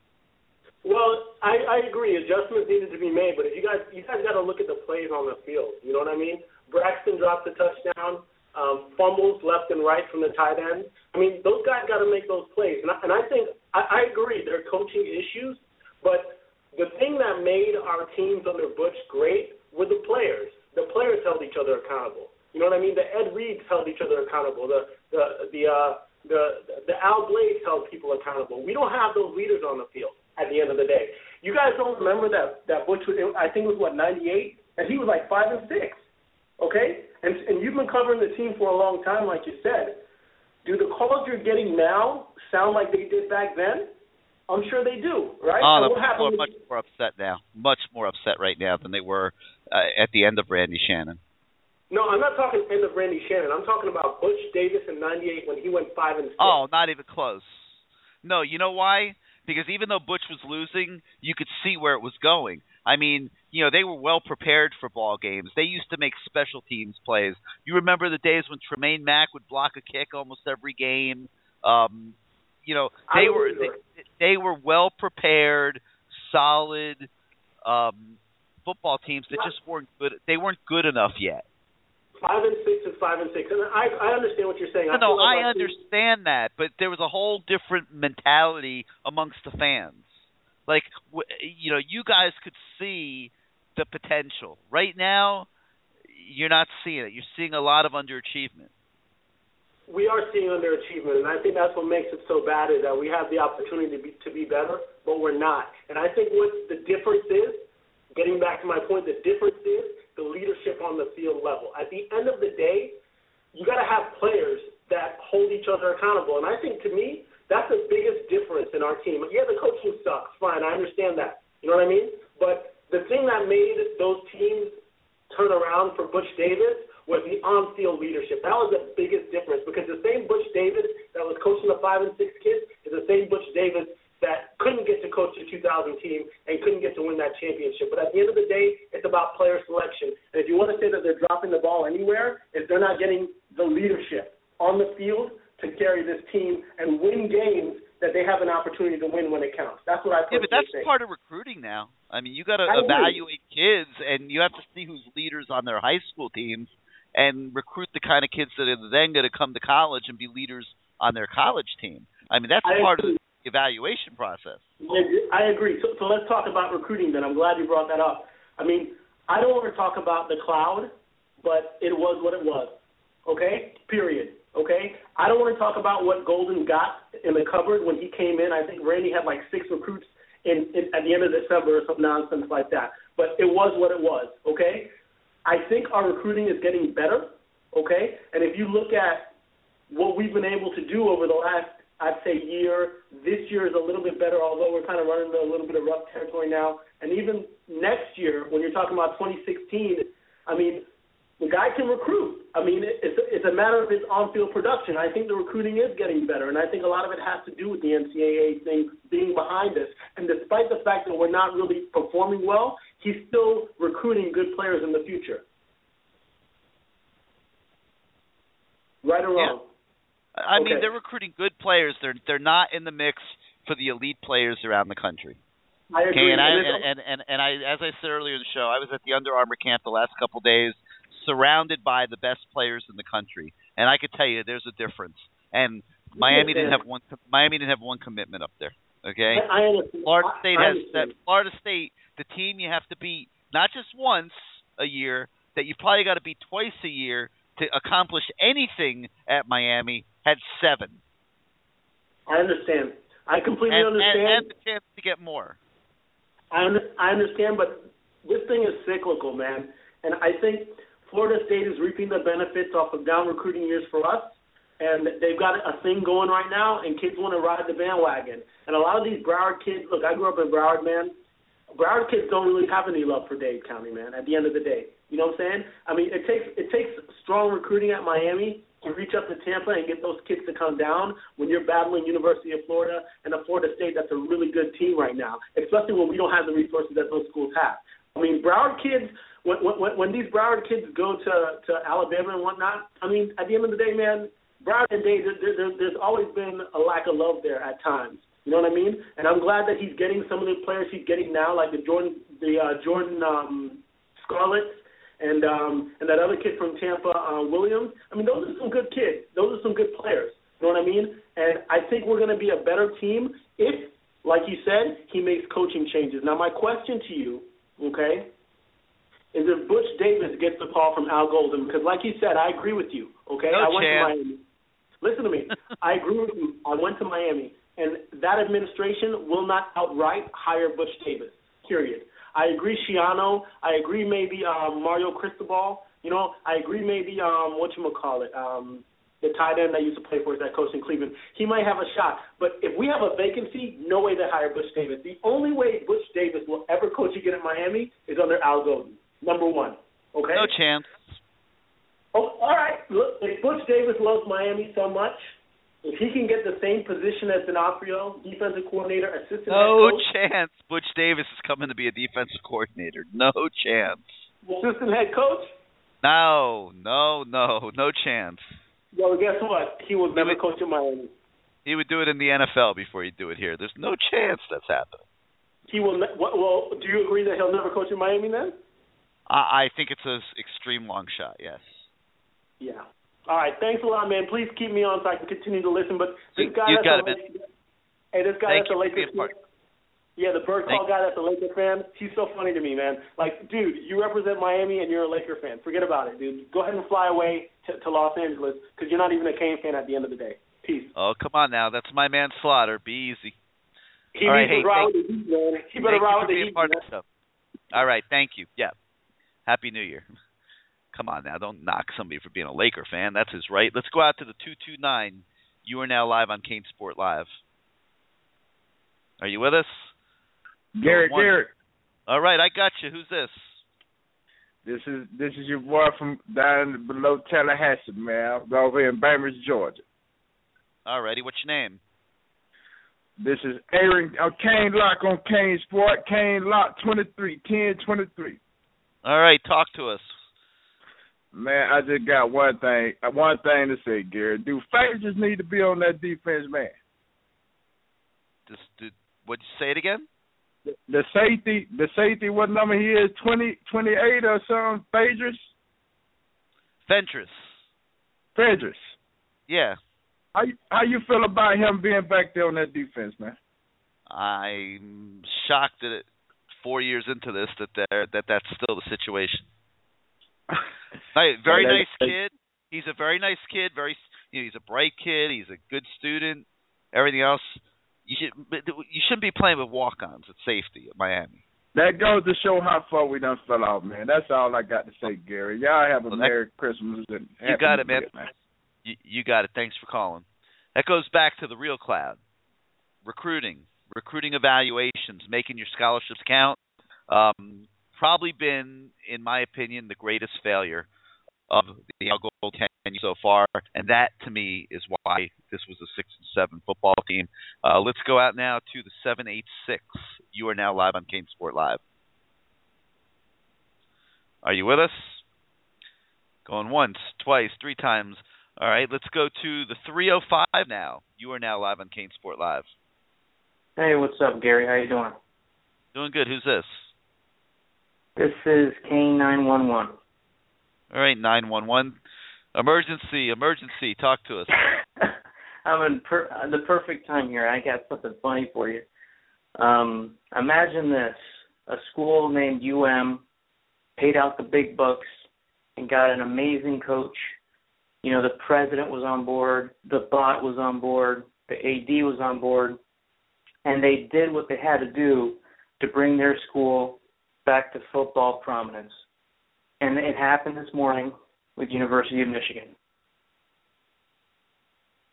Well, I, I agree. Adjustments needed to be made, but if you guys you guys got to look at the plays on the field. You know what I mean? Braxton dropped a touchdown, um, fumbles left and right from the tight end. I mean, those guys got to make those plays, and I, and I think I, I agree. They're coaching issues, but the thing that made our teams under Butch great were the players. The players held each other accountable. You know what I mean? The Ed Reeds held each other accountable. The the the uh, the the Al Blades held people accountable. We don't have those leaders on the field at the end of the day. You guys don't remember that that Butch was I think it was what ninety eight, and he was like five and six. Okay, and and you've been covering the team for a long time, like you said. Do the calls you're getting now sound like they did back then? I'm sure they do, right? Oh, so people are much more upset now. Much more upset right now than they were uh, at the end of Randy Shannon. No, I'm not talking end of Randy Shannon. I'm talking about Butch Davis in '98 when he went five and six. Oh, not even close. No, you know why? because even though Butch was losing, you could see where it was going. I mean, you know, they were well prepared for ball games. They used to make special teams plays. You remember the days when Tremaine Mack would block a kick almost every game. Um, you know, they were they, they were well prepared, solid um football teams that just weren't good. They weren't good enough yet. Five and six is five and six, and I I understand what you're saying. No, I, no, like I understand that, but there was a whole different mentality amongst the fans. Like, you know, you guys could see the potential. Right now, you're not seeing it. You're seeing a lot of underachievement. We are seeing underachievement, and I think that's what makes it so bad is that we have the opportunity to be to be better, but we're not. And I think what the difference is, getting back to my point, the difference is the leadership on the field level. At the end of the day, you got to have players that hold each other accountable. And I think to me, that's the biggest difference in our team. Yeah, the coaching sucks. Fine, I understand that. You know what I mean? But the thing that made those teams turn around for Butch Davis was the on-field leadership. That was the biggest difference because the same Butch Davis that was coaching the five and six kids is the same Butch Davis that couldn't get to coach the 2000 team and couldn't get to win that championship. But at the end of the day, it's about player selection. And if you want to say that they're dropping the ball anywhere, if they're not getting the leadership on the field to carry this team and win games that they have an opportunity to win when it counts. That's what I think. Yeah, but that's think. part of recruiting now. I mean, you got to evaluate kids, and you have to see who's leaders on their high school teams, and recruit the kind of kids that are then going to come to college and be leaders on their college team. I mean, that's I part of the evaluation process. I agree. So, so let's talk about recruiting then. I'm glad you brought that up. I mean, I don't want to talk about the cloud, but it was what it was. Okay? Period. Okay? I don't want to talk about what Golden got in the cupboard when he came in. I think Randy had like six recruits in, in at the end of December or some nonsense like that. But it was what it was. Okay? I think our recruiting is getting better. Okay? And if you look at what we've been able to do over the last I'd say year. This year is a little bit better, although we're kind of running into a little bit of rough territory now. And even next year, when you're talking about 2016, I mean, the guy can recruit. I mean, it's it's a matter of his on-field production. I think the recruiting is getting better, and I think a lot of it has to do with the NCAA thing being behind us. And despite the fact that we're not really performing well, he's still recruiting good players in the future. Right or wrong? Yeah. I okay. mean, they're recruiting good players. They're they're not in the mix for the elite players around the country. I agree. Okay, and I and, and and and I, as I said earlier in the show, I was at the Under Armour camp the last couple of days surrounded by the best players in the country, and I could tell you there's a difference. And Miami didn't have one. Miami didn't have one commitment up there. Okay, I understand. Florida State has that. Florida State, the team you have to beat not just once a year, that you probably got to beat twice a year to accomplish anything at Miami. Had seven. I understand. I completely and, understand. And, and the chance to get more. I I understand, but this thing is cyclical, man. And I think Florida State is reaping the benefits off of down recruiting years for us, and they've got a thing going right now, and kids want to ride the bandwagon. And a lot of these Broward kids, look, I grew up in Broward, man. Broward kids don't really have any love for Dade County, man. At the end of the day, you know what I'm saying? I mean, it takes it takes strong recruiting at Miami to reach up to Tampa and get those kids to come down when you're battling University of Florida and a Florida State that's a really good team right now, especially when we don't have the resources that those schools have. I mean, Broward kids, when when, when these Broward kids go to to Alabama and whatnot, I mean, at the end of the day, man, Broward and Dade, there, there, there's always been a lack of love there at times. You know what I mean? And I'm glad that he's getting some of the players he's getting now, like the Jordan, the uh, Jordan um, Scarlets, and um, and that other kid from Tampa, uh, Williams. I mean, those are some good kids. Those are some good players. You know what I mean? And I think we're going to be a better team if, like you said, he makes coaching changes. Now, my question to you, okay, is if Butch Davis gets the call from Al Golden, because like you said, I agree with you. Okay, no I went chance. to Miami. Listen to me. I agree with you. I went to Miami, and that administration will not outright hire Butch Davis. Period. I agree, Schiano. I agree, maybe um, Mario Cristobal. You know, I agree, maybe um, what you call it, um, the tight end that used to play for us, that coach in Cleveland. He might have a shot, but if we have a vacancy, no way they hire Butch Davis. The only way Butch Davis will ever coach again at Miami is under Al Golden. Number one. Okay. No chance. Oh, all right. Look, if Butch Davis loves Miami so much, if he can get the same position as D'Onofrio, defensive coordinator, assistant No head coach, No chance. Butch Davis is coming to be a defensive coordinator. No chance. assistant head coach, No, no, no, no chance. well, guess what? He will never coach in Miami. He would do it in the NFL before he'd do it here. There's no chance that's happening. He will. Ne- well, do you agree that he'll never coach in Miami then? I, I think it's an extreme long shot. Yes. Yeah. All right. Thanks a lot, man. Please keep me on so I can continue to listen. But this guy you got a it, man. Lakers, hey, this guy Thank that's a Lakers part. Yeah, the bird call guy that's a Laker fan. He's so funny to me, man. Like, dude, you represent Miami and you're a Laker fan. Forget about it, dude. Go ahead and fly away to, to Los Angeles because you're not even a Cane fan at the end of the day. Peace. Oh, come on now. That's my man Slaughter. Be easy. He All right, hey, ride with the Heat, man. He better ride with the Heat. part man. of show. All right, thank you. Yeah. Happy New Year. Come on now, don't knock somebody for being a Laker fan. That's his right. Let's go out to the two two nine. You are now live on CaneSport Live. Are you with us? Garrett. Garrett, All right, I got you. Who's this? this is this is your boy from down below Tallahassee, man. I'm over here in Bainbridge, Georgia. All righty, what's your name? This is Aaron uh, Kane Lock on CaneSport. Kane Lock twenty three, ten twenty three. All right, talk to us. Man, I just got one thing uh, one thing to say, Garrett. Do just need to be on that defense, man? Just did, what'd you say it again? The safety, the safety, what number he is, twenty twenty eight or something, Phaedrus? Fentress. Phaedrus. Yeah. How you, how you feel about him being back there on that defense, man? I'm shocked that it, four years into this that there that that's still the situation. Very nice kid. He's a very nice kid. Very, you know, he's a bright kid. He's a good student. Everything else, you should you shouldn't be playing with walk-ons at safety at Miami. That goes to show how far we done fell off, man. That's all I got to say, Gary. Y'all have a Well, that- Merry Christmas and You got it, man. Man. You, you got it. Thanks for calling. That goes back to the real cloud. Recruiting, recruiting evaluations, making your scholarships count. Um, probably been, in my opinion, the greatest failure of the Gold tenure so far, and that to me is why this was a six and seven football team. Uh, let's go out now to the seven eight six. You are now live on CaneSport Live. Are you with us? Going once, twice, three times. All right, let's go to the 305 now. You are now live on CaneSport Live. Hey, what's up, Gary? How you doing? Doing good. Who's this? This is Kane nine one one. All right, nine one one. Emergency, emergency. Talk to us. I'm in per- the perfect time here. I got something funny for you. Um, imagine this: a school named UM paid out the big bucks and got an amazing coach. You know, the president was on board, the bot was on board, the AD was on board, and they did what they had to do to bring their school back to football prominence. And it happened this morning with University of Michigan.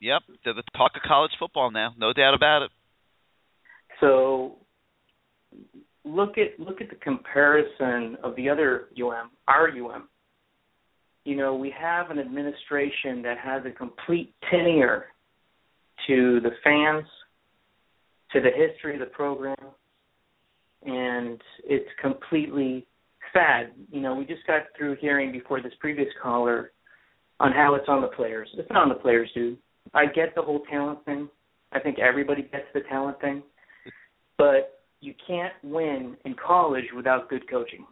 Yep, they're the talk of college football now, no doubt about it. So look at look at the comparison of the other UM, our UM. You know, we have an administration that has a complete tenure to the fans, to the history of the program, and it's completely sad. You know, we just got through hearing before this previous caller on how it's on the players. It's not on the players, dude. I get the whole talent thing. I think everybody gets the talent thing. But you can't win in college without good coaching.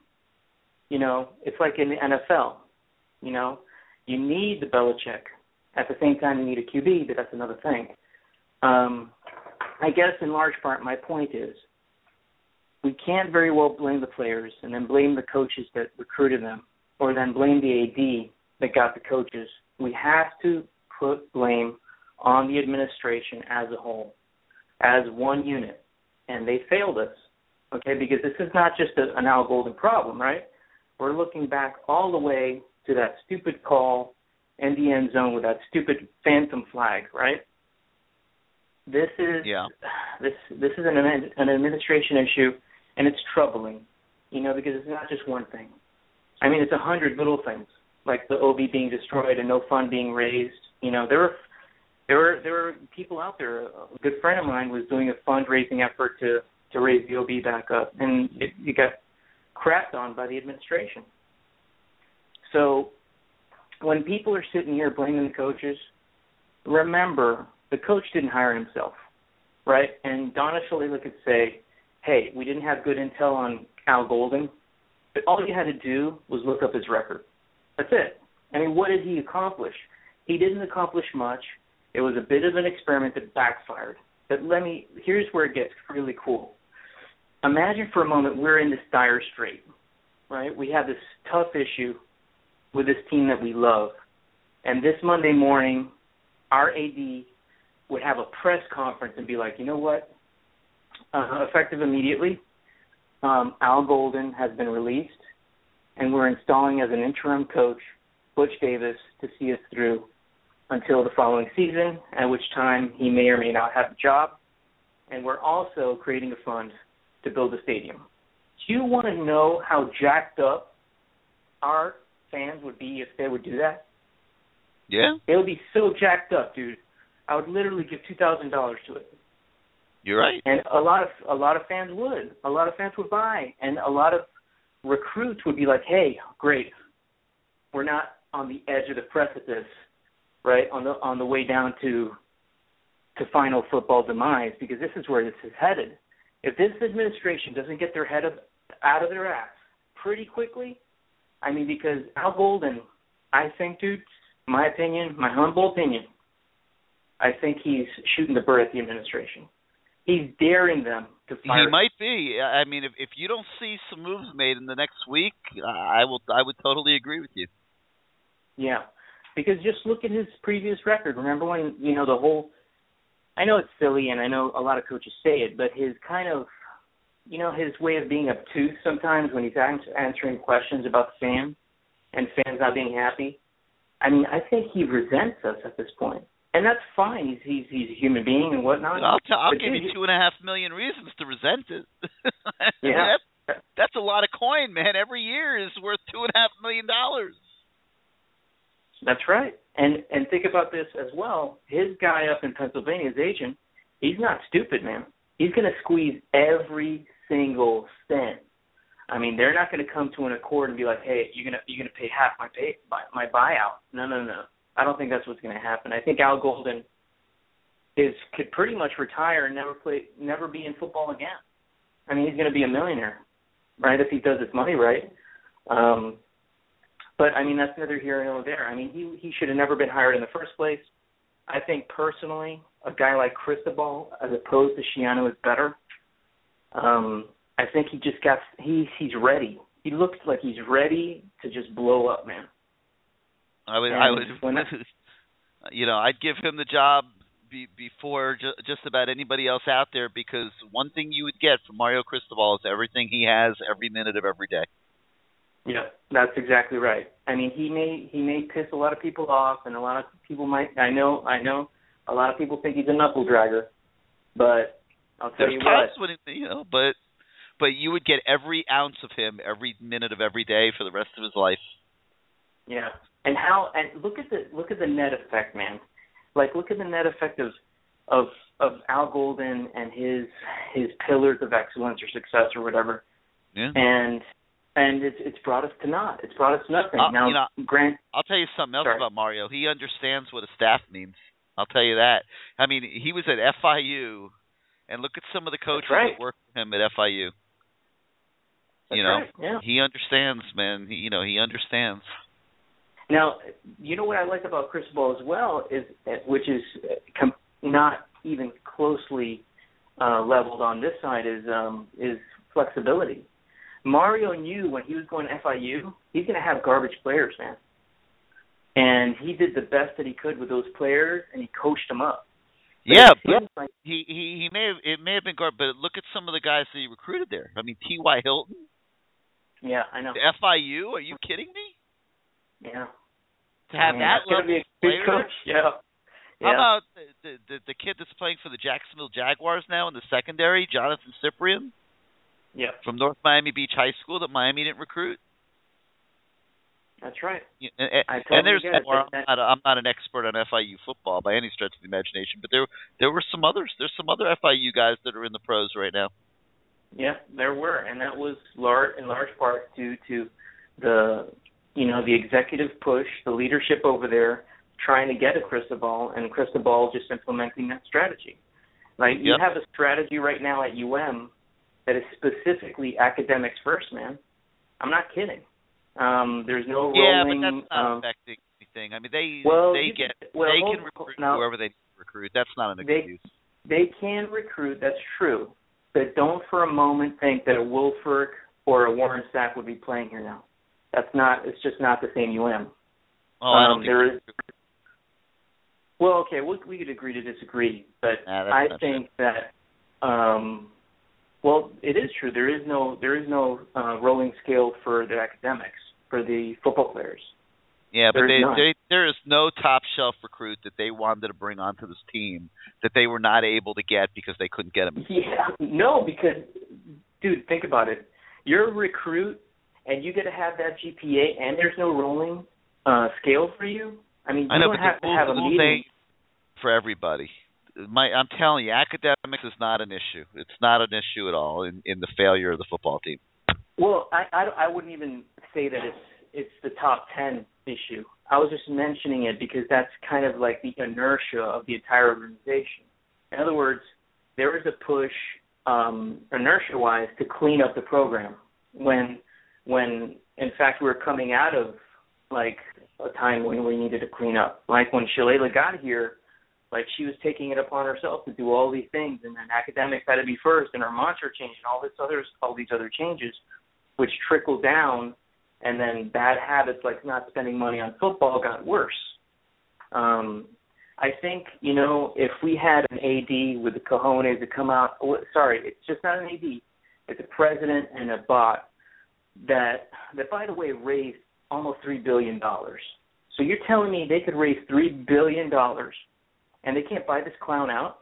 You know, it's like in the NFL. You know, you need the Belichick. At the same time, you need a QB, but that's another thing. Um, I guess in large part, my point is we can't very well blame the players and then blame the coaches that recruited them, or then blame the AD that got the coaches. We have to put blame on the administration as a whole, as one unit and they failed us. Okay, because this is not just a, an Al Golden problem, right? We're looking back all the way to that stupid call in the end zone with that stupid phantom flag, right? This is yeah. this this is an an administration issue, and it's troubling, you know, because it's not just one thing. I mean, it's a hundred little things, like the OB being destroyed and no fund being raised. You know, there were there were there were people out there. A good friend of mine was doing a fundraising effort to to raise the OB back up, and it, it got crapped on by the administration. So when people are sitting here blaming the coaches, remember the coach didn't hire himself, right? And Donna Shalala could say, "Hey, we didn't have good intel on Al Golden, but all you had to do was look up his record. That's it. I mean, what did he accomplish? He didn't accomplish much. It was a bit of an experiment that backfired. But let me here's where it gets really cool. Imagine for a moment we're in this dire strait, right? We have this tough issue with this team that we love. And this Monday morning, our AD would have a press conference and be like, you know what? Uh, effective immediately, um, Al Golden has been released, and we're installing as an interim coach Butch Davis to see us through until the following season, at which time he may or may not have a job. And we're also creating a fund to build a stadium. Do you want to know how jacked up our fans would be if they would do that? Yeah. They would be so jacked up, dude. I would literally give two thousand dollars to it. You're right. And a lot of a lot of fans would. A lot of fans would buy, and a lot of recruits would be like, "Hey, great. We're not on the edge of the precipice right on the on the way down to to final football demise because this is where this is headed. If this administration doesn't get their head up, out of their ass pretty quickly, I mean, because Al Golden, I think, dude, my opinion, my humble opinion, I think he's shooting the bird at the administration. He's daring them to fire. He might be. I mean, if if you don't see some moves made in the next week, I will. I would totally agree with you. Yeah, because just look at his previous record. Remember when you know the whole I know it's silly and I know a lot of coaches say it, but his kind of you know his way of being obtuse sometimes when he's answering questions about the fans and fans not being happy. I mean, I think he resents us at this point, and that's fine. He's he's he's a human being and whatnot. I'll, t- I'll but give dude, you two and a half million reasons to resent it. yeah, that's, that's a lot of coin, man. Every year is worth two and a half million dollars. That's right. And and think about this as well. His guy up in Pennsylvania, his agent, he's not stupid, man. He's going to squeeze every single cent. I mean, they're not going to come to an accord and be like, "Hey, you're gonna you're gonna pay half my pay my, my buyout." No, no, no. I don't think that's what's going to happen. I think Al Golden is could pretty much retire and never play, never be in football again. I mean, he's going to be a millionaire, right? If he does his money right. Um, but I mean, that's neither here nor there. I mean, he he should have never been hired in the first place. I think personally, a guy like Cristobal as opposed to Schiano is better. Um, I think he just got he he's ready. He looks like he's ready to just blow up, man. I would, and I would, you know, I'd give him the job be, before ju- just about anybody else out there because one thing you would get from Mario Cristobal is everything he has every minute of every day. Yeah, that's exactly right. I mean, he may he may piss a lot of people off, and a lot of people might. I know, I know, a lot of people think he's a knuckle dragger, but I'll tell There's you times what. when you know, but but you would get every ounce of him every minute of every day for the rest of his life. Yeah, and how and look at the look at the net effect, man. Like look at the net effect of of of Al Golden and his his pillars of excellence or success or whatever. Yeah. And and it's it's brought us to naught. It's brought us nothing. Uh, now, you know, Grant, I'll tell you something else Sorry. about Mario. He understands what a staff means. I'll tell you that. I mean, he was at FIU, and look at some of the coaches right. that work for him at FIU. That's you know, right, yeah. he understands, man. He, you know, he understands. Now, you know what I like about Chris Ball as well is, which is uh, com- not even closely uh, leveled on this side, is um, is flexibility. Mario knew when he was going to FIU, he's going to have garbage players, man. And he did the best that he could with those players, and he coached them up. But Yeah, but like, he he he may have it may have been guard, but look at some of the guys that he recruited there. I mean, T. Y. Hilton, yeah, I know. FIU. Are you kidding me? Yeah. To have that level be a of big player? coach. Yeah. How Yeah. about the, the the kid that's playing for the Jacksonville Jaguars now in the secondary, Johnathan Cyprien Yeah, from North Miami Beach High School that Miami didn't recruit? that's right. Yeah, And, and, I and there's more. I'm not, a, I'm not an expert on FIU football by any stretch of the imagination, but there there were some others. There's some other FIU guys that are in the pros right now. Yeah, there were, and that was large in large part due to the you know the executive push, the leadership over there trying to get a Cristobal, and Cristobal just implementing that strategy. Like you have a strategy right now at UM that is specifically academics first, man. I'm not kidding. Um, there's no yeah, but rolling. that's not um, affecting anything. I mean, they well, they get well, they can recruit now- whoever they recruit. That's not an excuse. they can recruit, that's true. But don't for a moment think that a Wolford or a Warren Sapp would be playing here now. That's not it's just not the same UM. Oh, I don't um, there is well, okay, we, we could agree to disagree, but Nah, I think that um well, it is true. There is no there is no uh, rolling scale for the academics for the football players. Yeah, but they, they there is no top shelf recruit that they wanted to bring onto this team that they were not able to get because they couldn't get him. Yeah, no, because dude, think about it. You're recruit, and you get to have that GPA, and there's no rolling uh scale for you. I mean, you I know, don't but have to have a meeting. for everybody. My, I'm telling you, academics is not an issue. It's not an issue at all in, in the failure of the football team. Well, I, I I wouldn't even say that it's it's the top ten issue. I was just mentioning it because that's kind of like the inertia of the entire organization. In other words, there is a push um, inertia-wise to clean up the program when when in fact we were coming out of like a time when we needed to clean up. Like when Shalala got here, like she was taking it upon herself to do all these things, and then academics had to be first, and her mantra changed, and all this others, all these other changes, which trickled down, and then bad habits like not spending money on football got worse. Um, I think you know if we had an AD with the cojones to come out, oh, sorry, it's just not an AD, it's a president and a bot that that by the way raised almost three billion dollars. So you're telling me they could raise three billion dollars and they can't buy this clown out?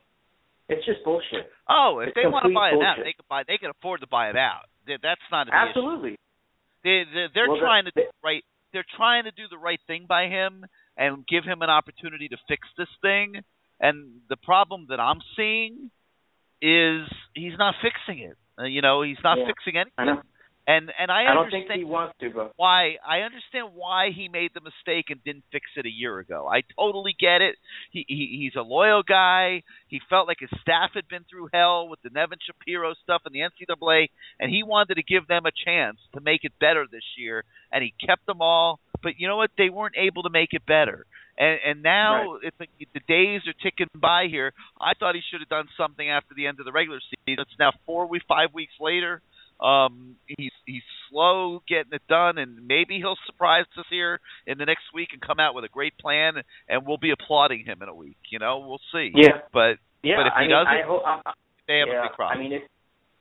It's just bullshit. Oh, if It's they want to buy it out, they can buy. They can afford to buy it out. That's not an absolutely. Issue. They, they they're well, trying to do right. They're trying to do the right thing by him and give him an opportunity to fix this thing. And the problem that I'm seeing is he's not fixing it. Uh, you know, he's not yeah, fixing anything. And and I, I don't understand think he wants to, but why I understand why he made the mistake and didn't fix it a year ago. I totally get it. He, he he's a loyal guy. He felt like his staff had been through hell with the Nevin Shapiro stuff in the NCAA, and he wanted to give them a chance to make it better this year. And he kept them all, but you know what? They weren't able to make it better. And and now right. it's like the days are ticking by here. I thought he should have done something after the end of the regular season. It's now four week, five weeks later. Um, he's he's slow getting it done, and maybe he'll surprise us here in the next week and come out with a great plan, and we'll be applauding him in a week. You know, we'll see. Yeah. But yeah, but if he I mean, doesn't, I hope, I, they have yeah, a big problem. I mean, if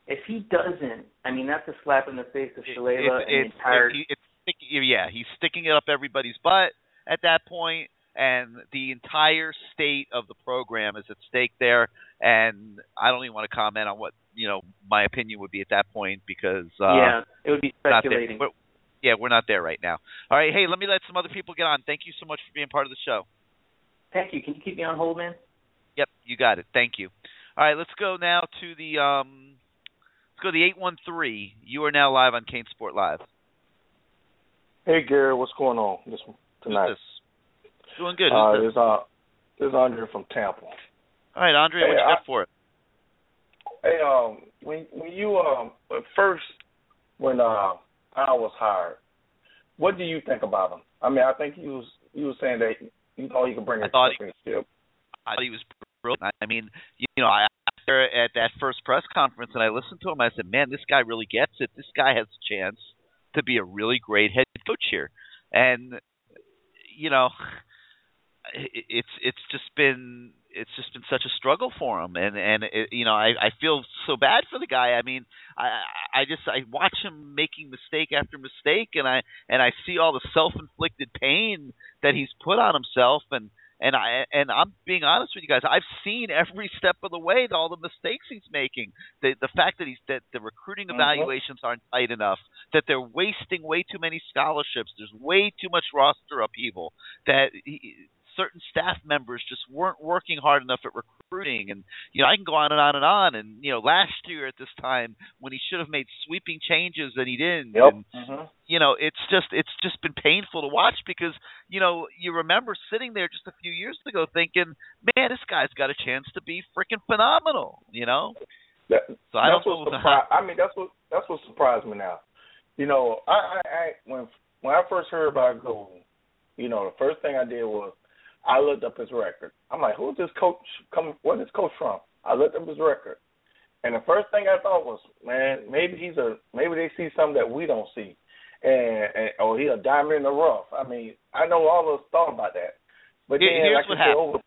if he doesn't, I mean, that's a slap in the face of Shalala It- and the entire. it's, it's stick- yeah, he's sticking it up everybody's butt at that point, and the entire state of the program is at stake there. And I don't even want to comment on what you know my opinion would be at that point because uh, yeah, it would be not there. speculating. We're- yeah, we're not there right now. All right, hey, let me let some other people get on. Thank you so much for being part of the show. Thank you. Can you keep me on hold, man? Yep, you got it. Thank you. All right, let's go now to the um, let's go to the eight one three. You are now live on CaneSport Live. Hey Gary, what's going on this tonight? Who's this? Doing good. Uh, Who's this? this uh, this is Andre from Tampa. All right, Andre, Hey, what you I- got for it? Hey, um, when when you um at first when uh I was hired, what do you think about him? I mean, I think you was you was saying that you thought he could bring a I thought he- championship. I thought he was brilliant. I mean, you, you know, I after at that first press conference and I listened to him, I said, "Man, this guy really gets it. This guy has a chance to be a really great head coach here." And you know, it's it's just been it's just been such a struggle for him, and and it, you know, I I feel so bad for the guy. I mean, I I just I watch him making mistake after mistake, and I and I see all the self-inflicted pain that he's put on himself, and and I and I'm being honest with you guys. I've seen every step of the way all the mistakes he's making. The the fact that he's that the recruiting Mhm. evaluations aren't tight enough. That they're wasting way too many scholarships. There's way too much roster upheaval. That he, certain staff members just weren't working hard enough at recruiting. And you know I can go on and on and on. And you know last year at this time when he should have made sweeping changes and he didn't. Yep. And, hmm you know it's just it's just been painful to watch because you know you remember sitting there just a few years ago thinking man this guy's got a chance to be freaking phenomenal you know That, so i that's don't what know surprised. I mean, that's what that's what surprised me now. You know, I, I, I when when I first heard about Golden, you know, the first thing I did was I looked up his record. I'm like, who's this coach coming? Where's this coach from? I looked up his record, and the first thing I thought was, man, maybe he's a maybe they see something that we don't see, and, and or he a diamond in the rough. I mean, I know all of us thought about that, but Here- then here's like what happened. over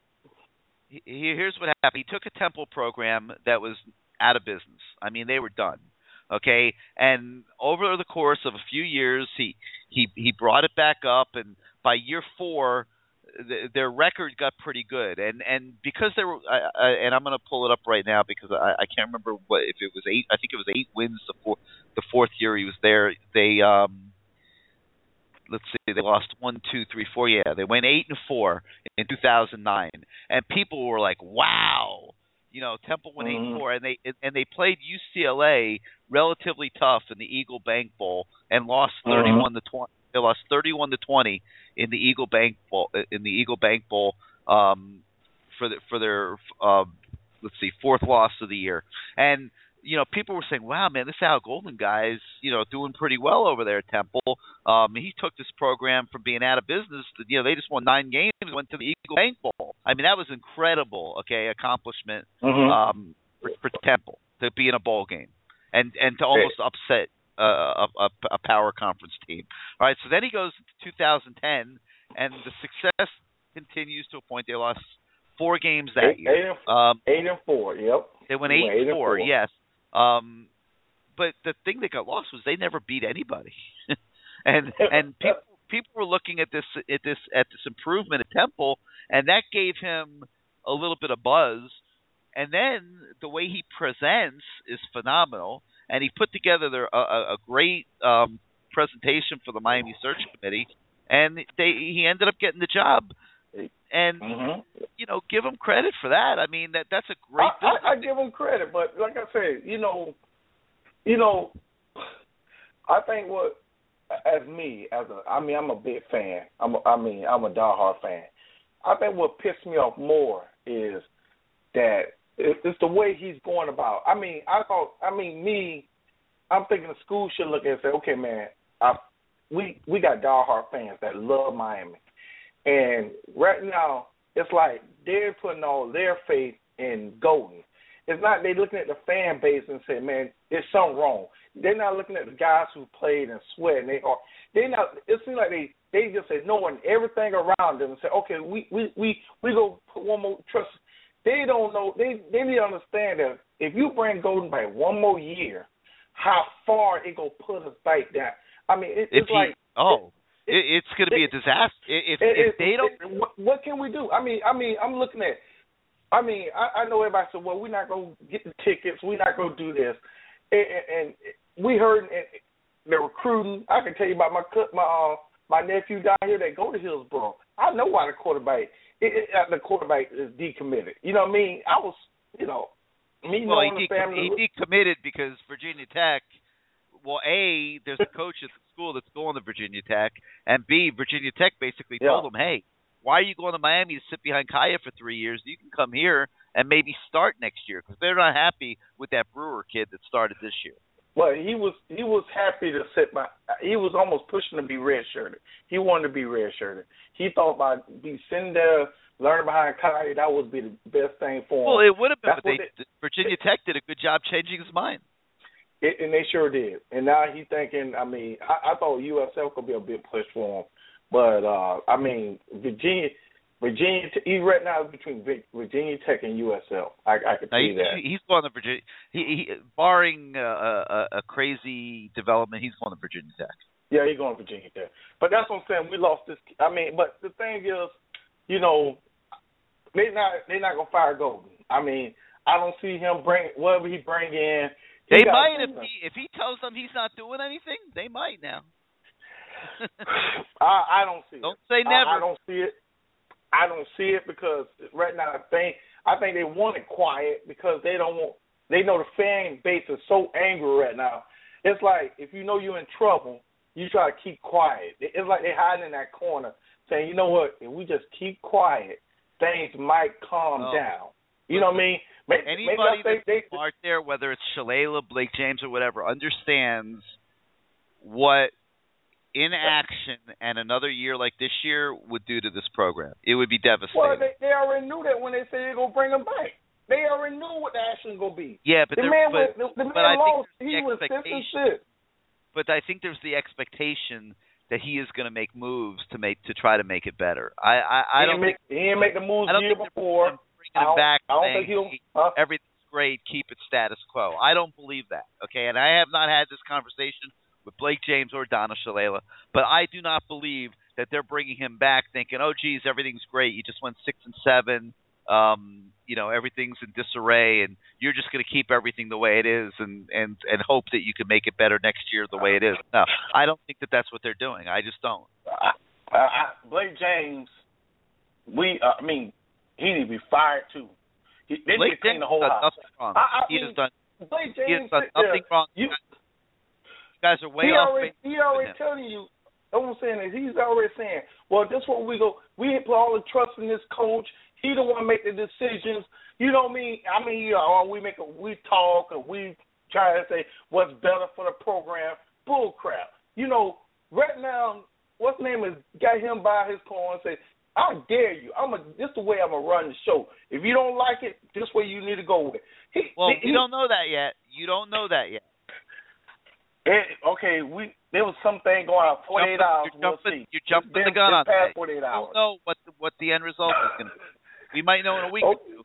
He- he- here's what happened he took a Temple program that was out of business i mean they were done okay and over the course of a few years he he he brought it back up and by year 4 th- their record got pretty good and and because they were I, I, and I'm going to pull it up right now because I I can't remember what if it was 8 I think it was 8 wins the four, the fourth year he was there they um let's see, they lost one, two, three, four. Yeah, they went eight and four in 2009, and people were like, "Wow." You know, Temple went eight and Mhm. four, and they and they played UCLA relatively tough in the Eagle Bank Bowl and lost Mhm. 31 to 20. They lost 31 to 20 in the Eagle Bank Bowl in the Eagle Bank Bowl um, for the, for their uh, let's see fourth loss of the year. And you know, people were saying, "Wow, man, this Al Golden guy's you know doing pretty well over there at Temple." Um, he took this program from being out of business. To, you know, they just won nine games, went to the Eagle Bank Bowl. I mean, that was incredible. Okay, accomplishment Mhm. um, for, for Temple to be in a bowl game and and to almost upset a, a, a power conference team. All right, so then he goes to 2010, and the success continues to a point. They lost four games that eight, year. eight and Um, eight and four. Yep. they went eight, eight and and four, four. yes. Um, but the thing that got lost was they never beat anybody, and and people people were looking at this at this at this improvement at Temple, and that gave him a little bit of buzz. And then the way he presents is phenomenal. And he put together their, a, a great um, presentation for the Miami Search Committee, and they he ended up getting the job. And mm-hmm. you know, give him credit for that. I mean, that that's a great. I, I, I give him credit, but like I said, you know, you know, I think what as me as a I mean I'm a big fan. I'm a, I mean I'm a diehard fan. I think what pissed me off more is that it's the way he's going about. I mean, I thought I mean me I'm thinking the school should look and say, okay, man, I, we we got diehard fans that love Miami, and right now it's like they're putting all their faith in Golden. It's not they looking at the fan base and say, man, there's something wrong. They're not looking at the guys who played and sweat. And they are. They not. It seems like they they just say knowing everything around them and say, okay, we we we we go put one more trust. They don't know. They they need to understand that if you bring Golden back one more year, how far it gonna put us back down. I mean, it, it's he, like oh. It, it's going to be a disaster if it, if they don't. What, what can we do? I mean, I mean, I'm looking at. I mean, I, I know everybody said, "Well, we're not going to get the tickets. We're not going to do this," and, and, and we heard the recruiting. I can tell you about my my uh, my nephew down here that go to Hillsborough. I know why the quarterback it, it, uh, the quarterback is decommitted. You know what I mean? I was, you know, me well, he, the family. he decommitted because Virginia Tech. Well, a there's a coach at the school that's going to Virginia Tech, and B Virginia Tech basically Yeah. told him, "Hey, why are you going to Miami to sit behind Kaaya for three years? You can come here and maybe start next year because they're not happy with that Brewer kid that started this year." Well, he was he was happy to sit by. He was almost pushing to be redshirted. He wanted to be redshirted. He thought by be sitting there, learning behind Kaaya, that would be the best thing for him. Well, it would have been, That's but they, Virginia Tech did a good job changing his mind. It, and they sure did. And now he's thinking. I mean, I, I thought USF could be a big push for him, but uh I mean, Virginia, Virginia, he right now is between Virginia Tech and USF. I, I could see he, that. he's going to Virginia. He, he barring uh, a, a crazy development, he's going to Virginia Tech. Yeah, he's going to Virginia Tech. But that's what I'm saying. We lost this. I mean, but the thing is, you know, they not they not gonna fire Golden. I mean, I don't see him bring whatever he bring in. he They might if he if he tells them he's not doing anything. They might now. I I don't see. Don't it. say I- never. I, don't see it. I don't see it because right now I think I think they want it quiet because they don't want. They know the fan base is so angry right now. It's like if you know you're in trouble, you try to keep quiet. It's like they're hiding in that corner, saying, "You know what? If we just keep quiet, things might calm Oh. down." You know what I mean? Maybe, Anybody think that's they, smart there, whether it's Shalala, Blake James, or whatever, understands what inaction and another year like this year would do to this program. It would be devastating. Well, they, they already knew that when they said they're gonna bring him back. They already knew what the action gonna be. yeah, but the man but, was the, the man lost. He was fifth and sixth. But I think there's the expectation that he is going to make moves to make to try to make it better. I I, I he don't make think he didn't make the moves the year before. bringing I him don't, back I don't think he'll. "Hey, Huh? everything's great, keep it status quo. I don't believe that. Okay, and I have not had this conversation with Blake James or Donna Shalala, but I do not believe that they're bringing him back thinking, "Oh, geez, everything's great. You just went six and seven. Um, you know, everything's in disarray, and you're just going to keep everything the way it is, and and and hope that you can make it better next year the way it is." No, I don't think that that's what they're doing. I just don't. I, I, Blake James, we uh, I mean, he need to be fired too. He, they need Blake to clean James the whole has house. done nothing wrong. I, I he mean, has done Blake he has James done sit there. nothing wrong. You guys are way he off already he already telling you. What I'm saying is he's already saying, well, this what we go. We put all the trust in this coach. He the one make the decisions. You know what I mean? I mean, you know, we make a we talk and we try to say what's better for the program. Bull crap. You know, right now, what's name is got him by his corner and say, I dare you. I'm a this the way I'm gonna run the show. If you don't like it, this way you need to go with. He, Well, he, you don't know that yet. You don't know that yet. Eh, okay, we there was something going on. Forty eight Jumping- hours. You're we'll see. you're jumping the gun on past that. forty eight We hours. don't know what the, what the end result is going to be. We might know in a week Oh. or two.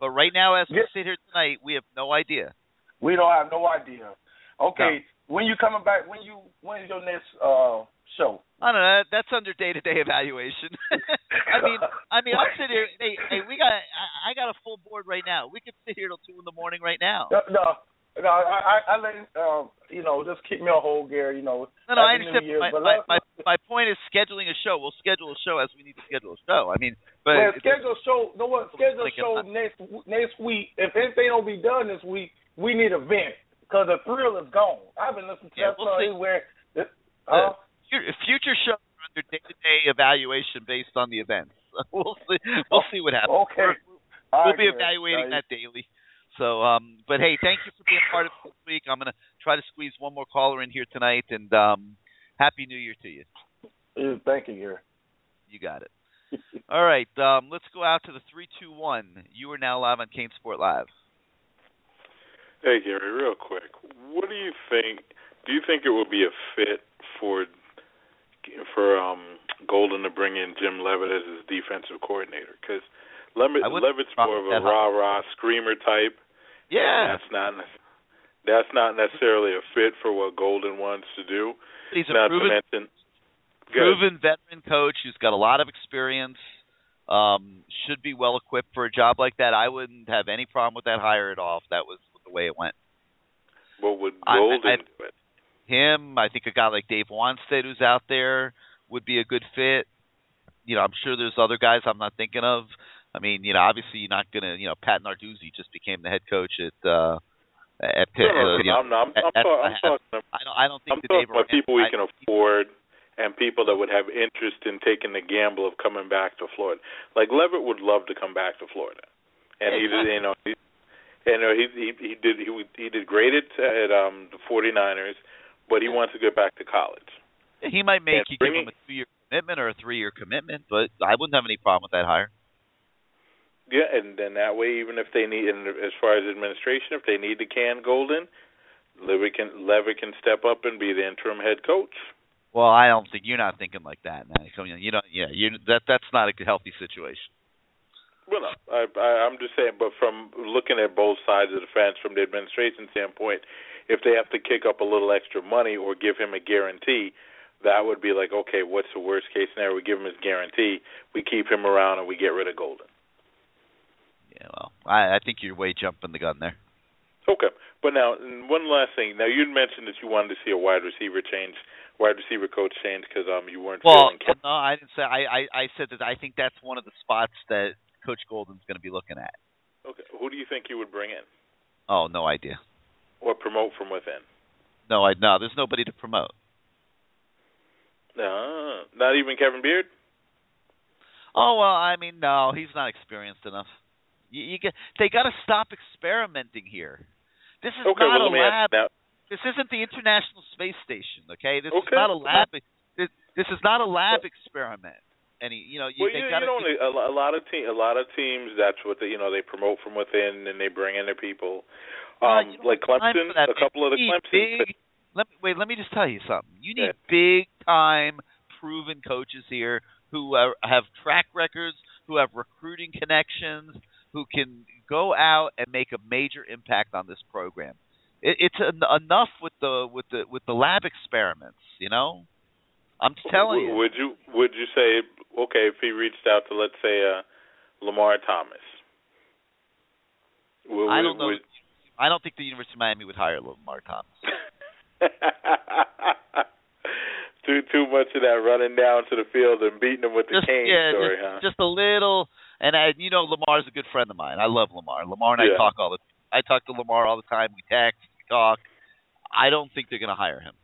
But right now, as we sit here tonight, we have no idea. We don't have no idea. Okay, when you coming back? When you when is your next uh show? I don't know. That's under day-to-day evaluation. I mean, I mean, I'm sitting here. Hey, hey, we got. I, I got a full board right now. We could sit here till two in the morning right now. No, no, no, I, I, I let um, you know, just keep me on hold, Gary. You know, no, no, I understand. Year, my, my, my, my point is scheduling a show. We'll schedule a show as we need to schedule a show. I mean, but well, schedule a show. No what? Schedule a show next next week. If anything don't be done this week, we need a vent because the thrill is gone. I've been listening to yeah, that we'll where. Uh, future shows are under day to day evaluation based on the events. we'll see. We'll see what happens. Okay. We're, we'll be evaluating that daily. So, um, but hey, thank you for being part of this week. I'm gonna try to squeeze one more caller in here tonight, and um, happy New Year to you. Thank you, Gary. You got it. All right, um, let's go out to the three, two, one. You are now live on CaneSport Live. Hey Gary, real quick, what do you think? Do you think it will be a fit for for um, Golden to bring in Jim Leavitt as his defensive coordinator? Because Leavitt, Leavitt's more of a rah rah screamer type. Yeah, that's not that's not necessarily a fit for what Golden wants to do. He's a not proven, to mention, proven veteran coach who's got a lot of experience. Um, should be well equipped for a job like that. I wouldn't have any problem with that hire at all if that was the way it went. What would Golden I, I, do it? Him, I think a guy like Dave Wannstedt who's out there would be a good fit. You know, I'm sure there's other guys I'm not thinking of. I mean, you know, obviously you're not gonna, you know, Pat Narduzzi just became the head coach at uh at Pitt. No, no, uh, you know, I'm, I'm, I'm, at, talk, I'm talking. I don't. I don't think I'm the talking about people we I- can afford and people that would have interest in taking the gamble of coming back to Florida. Like Leavitt would love to come back to Florida, and he did, you know, he, you know, he he he did he he did great at at um the 49ers, but he wants to get back to college. He might make And you give him a two year commitment or a three year commitment, but I wouldn't have any problem with that hire. Yeah, and then that way, even if they need, and as far as administration, if they need to can Golden, Leavitt can Leavitt can step up and be the interim head coach. Well, I don't think you're not thinking like that, man. You don't. Yeah, you that that's not a healthy situation. Well, no, I, I, I'm just saying, but from looking at both sides of the fence, from the administration standpoint, if they have to kick up a little extra money or give him a guarantee, that would be like, okay, what's the worst case scenario? We give him his guarantee, we keep him around, and we get rid of Golden. Yeah, well, I, I think you're way jumping the gun there. Okay, but now one last thing. Now you mentioned that you wanted to see a wide receiver change, wide receiver coach change because um you weren't Well, feeling. no, I didn't say. I, I I said that I think that's one of the spots that Coach Golden's going to be looking at. Okay, who do you think you would bring in Oh, no idea. or promote from within? No, I no. There's nobody to promote. No, not even Kevin Beard. Oh well, I mean, no, he's not experienced enough. You, you get they got to stop experimenting here. This is Okay, not well, a let me ask lab. This isn't the International Space Station, okay? This is not a lab. This, this is not a lab experiment. Any, you know, you, well, you, got you know, a, a lot of a lot of teams. That's what they, you know they promote from within and they bring in their people. Uh, Um, don't like Clemson, a couple of the Clemson. Big, let me wait. Let me just tell you something. You need big time, proven coaches here who are, have track records, who have recruiting connections, who can go out and make a major impact on this program. It, it's en- enough with the with the with the lab experiments. You know, I'm telling you. Would you would you say okay if he reached out to let's say uh, Lamar Thomas? Would, I don't know. would- I don't think the University of Miami would hire Lamar Thomas. too too much of that running down to the field and beating them with the just, cane yeah, story, just, huh? just a little. And I, you know, Lamar's a good friend of mine. I love Lamar. Lamar and I talk all the. I talk to Lamar all the time. We text, we talk. I don't think they're going to hire him.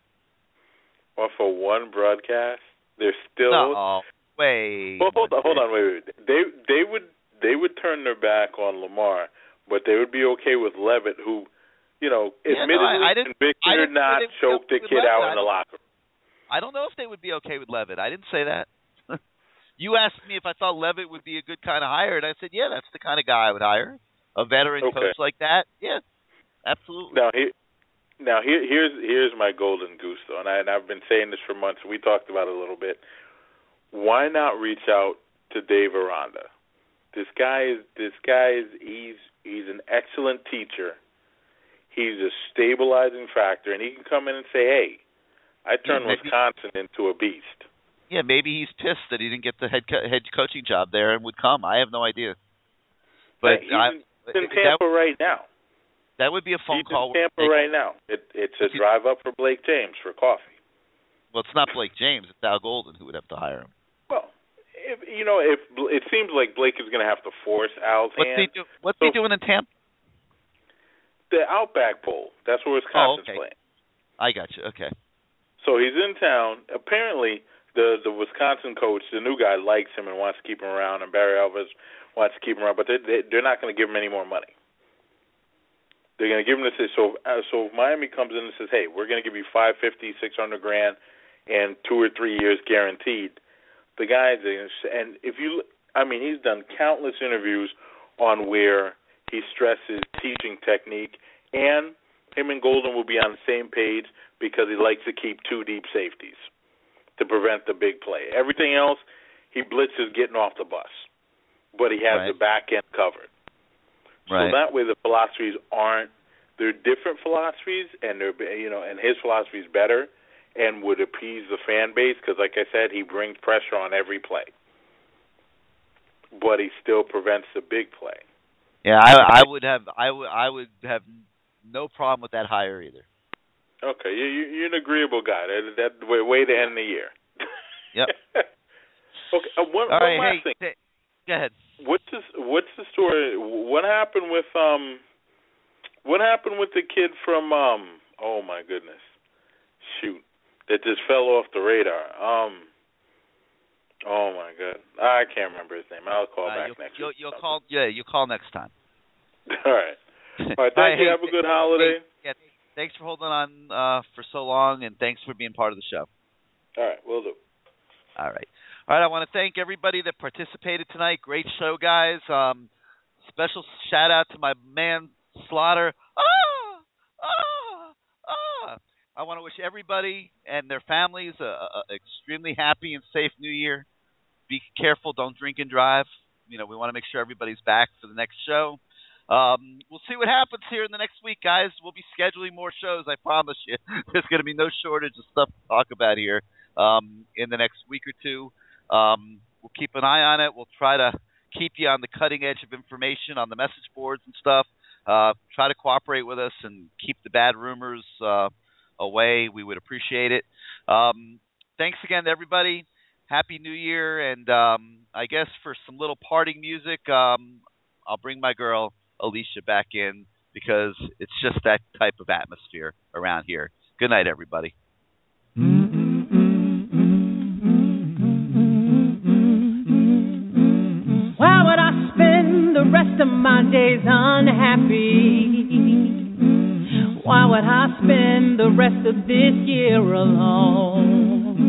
Well, for one broadcast, they're still. No, wait. Well, hold on, hold on, wait, wait. They they would they would turn their back on Lamar, but they would be okay with Leavitt, who, you know, Yeah, no, admittedly I- I didn't- convicted I or not, they would be choked the kid Leavitt. out in the locker room. I don't know if they would be okay with Leavitt. I didn't say that. You asked me if I thought Leavitt would be a good kind of hire, and I said, yeah, that's the kind of guy I would hire. A veteran Okay. coach like that, yeah, absolutely. Now here, now here, here's here's my golden goose though, and, I, and I've been saying this for months. We talked about it a little bit. Why not reach out to Dave Aranda? This guy is this guy is he's he's an excellent teacher. He's a stabilizing factor, and he can come in and say, "Hey, I turned Wisconsin into a beast." Yeah, maybe he's pissed that he didn't get the head co- head coaching job there and would come. I have no idea. But he's I, in, he's in that- Tampa right now. That would be a phone He's call. in Tampa right now. It, it's a drive up for Blake James for coffee. Well, it's not Blake James. It's Al Golden who would have to hire him. Well, if you know, if it seems like Blake is going to have to force Al's What's hand. he do? What's so, he doing in Tampa? The Outback Bowl. That's where oh, Wisconsin's oh, okay. playing. I got you. Okay. So he's in town. Apparently, the the Wisconsin coach, the new guy, likes him and wants to keep him around, and Barry Alvarez wants to keep him around, but they, they they're not going to give him any more money. They're going to give him this. So uh, so if Miami comes in and says, "Hey, we're going to give you five fifty, six hundred grand, and two or three years guaranteed," the guys and if you, I mean, he's done countless interviews on where he stresses teaching technique, and him and Golden will be on the same page because he likes to keep two deep safeties to prevent the big play. Everything else, he blitzes getting off the bus, but he has right. the back end covered. Right. So that way, the philosophies aren't. They're different philosophies, and they're you know, and his philosophy is better and would appease the fan base because, like I said, he brings pressure on every play, but he still prevents the big play. Yeah, I, I would have I would I would have no problem with that hire either. Okay, you, you you're an agreeable guy. That that way, way to end the year. Yep. okay, uh, one, All one right, last hey, thing. t- go ahead. What's this? What's the story? What happened with um? What happened with the kid from um? Oh my goodness, shoot, that just fell off the radar. Um. Oh my god, I can't remember his name. I'll call Uh, back you'll, next you'll, you'll call. Yeah, you call next time. All right. All right. Thank you. hey, Have a good holiday. Hey, yeah, thanks for holding on uh, for so long, and thanks for being part of the show. All right, we'll do. All right. All right, I want to thank everybody that participated tonight. Great show, guys. Um, special shout out to my man Slaughter. Ah, ah, ah. I want to wish everybody and their families a, a extremely happy and safe New Year. Be careful, don't drink and drive. You know, we want to make sure everybody's back for the next show. Um, we'll see what happens here in the next week, guys. We'll be scheduling more shows. I promise you. There's going to be no shortage of stuff to talk about here um, in the next week or two. Um, we'll keep an eye on it. We'll try to keep you on the cutting edge of information on the message boards and stuff. Uh, try to cooperate with us and keep the bad rumors uh, away. We would appreciate it. Um, thanks again to everybody. Happy New Year, and um, I guess for some little parting music, um, I'll bring my girl Alicia back in because it's just that type of atmosphere around here. Good night, everybody. Why would I spend the rest of my days unhappy? Why would I spend the rest of this year alone?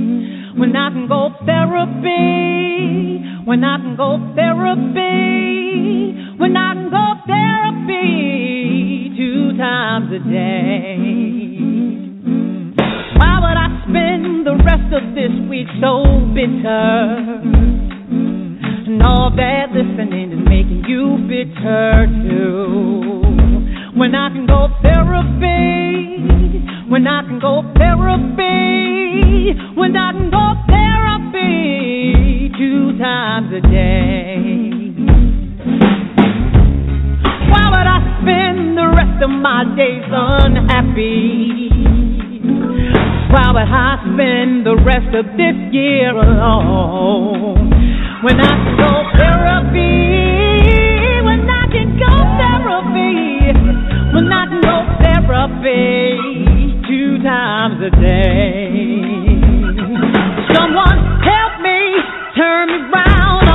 When I can go therapy, when I can go therapy, when I can go therapy two times a day. Why would I spend the rest of this week so bitter? And all that listening is making you bitter too. When I can go therapy, when I can go therapy, when I can go therapy two times a day. Why would I spend the rest of my days unhappy? Why would I spend the rest of this year alone? When I go therapy, when I can go therapy, when I go therapy two times a day. Someone turn me round.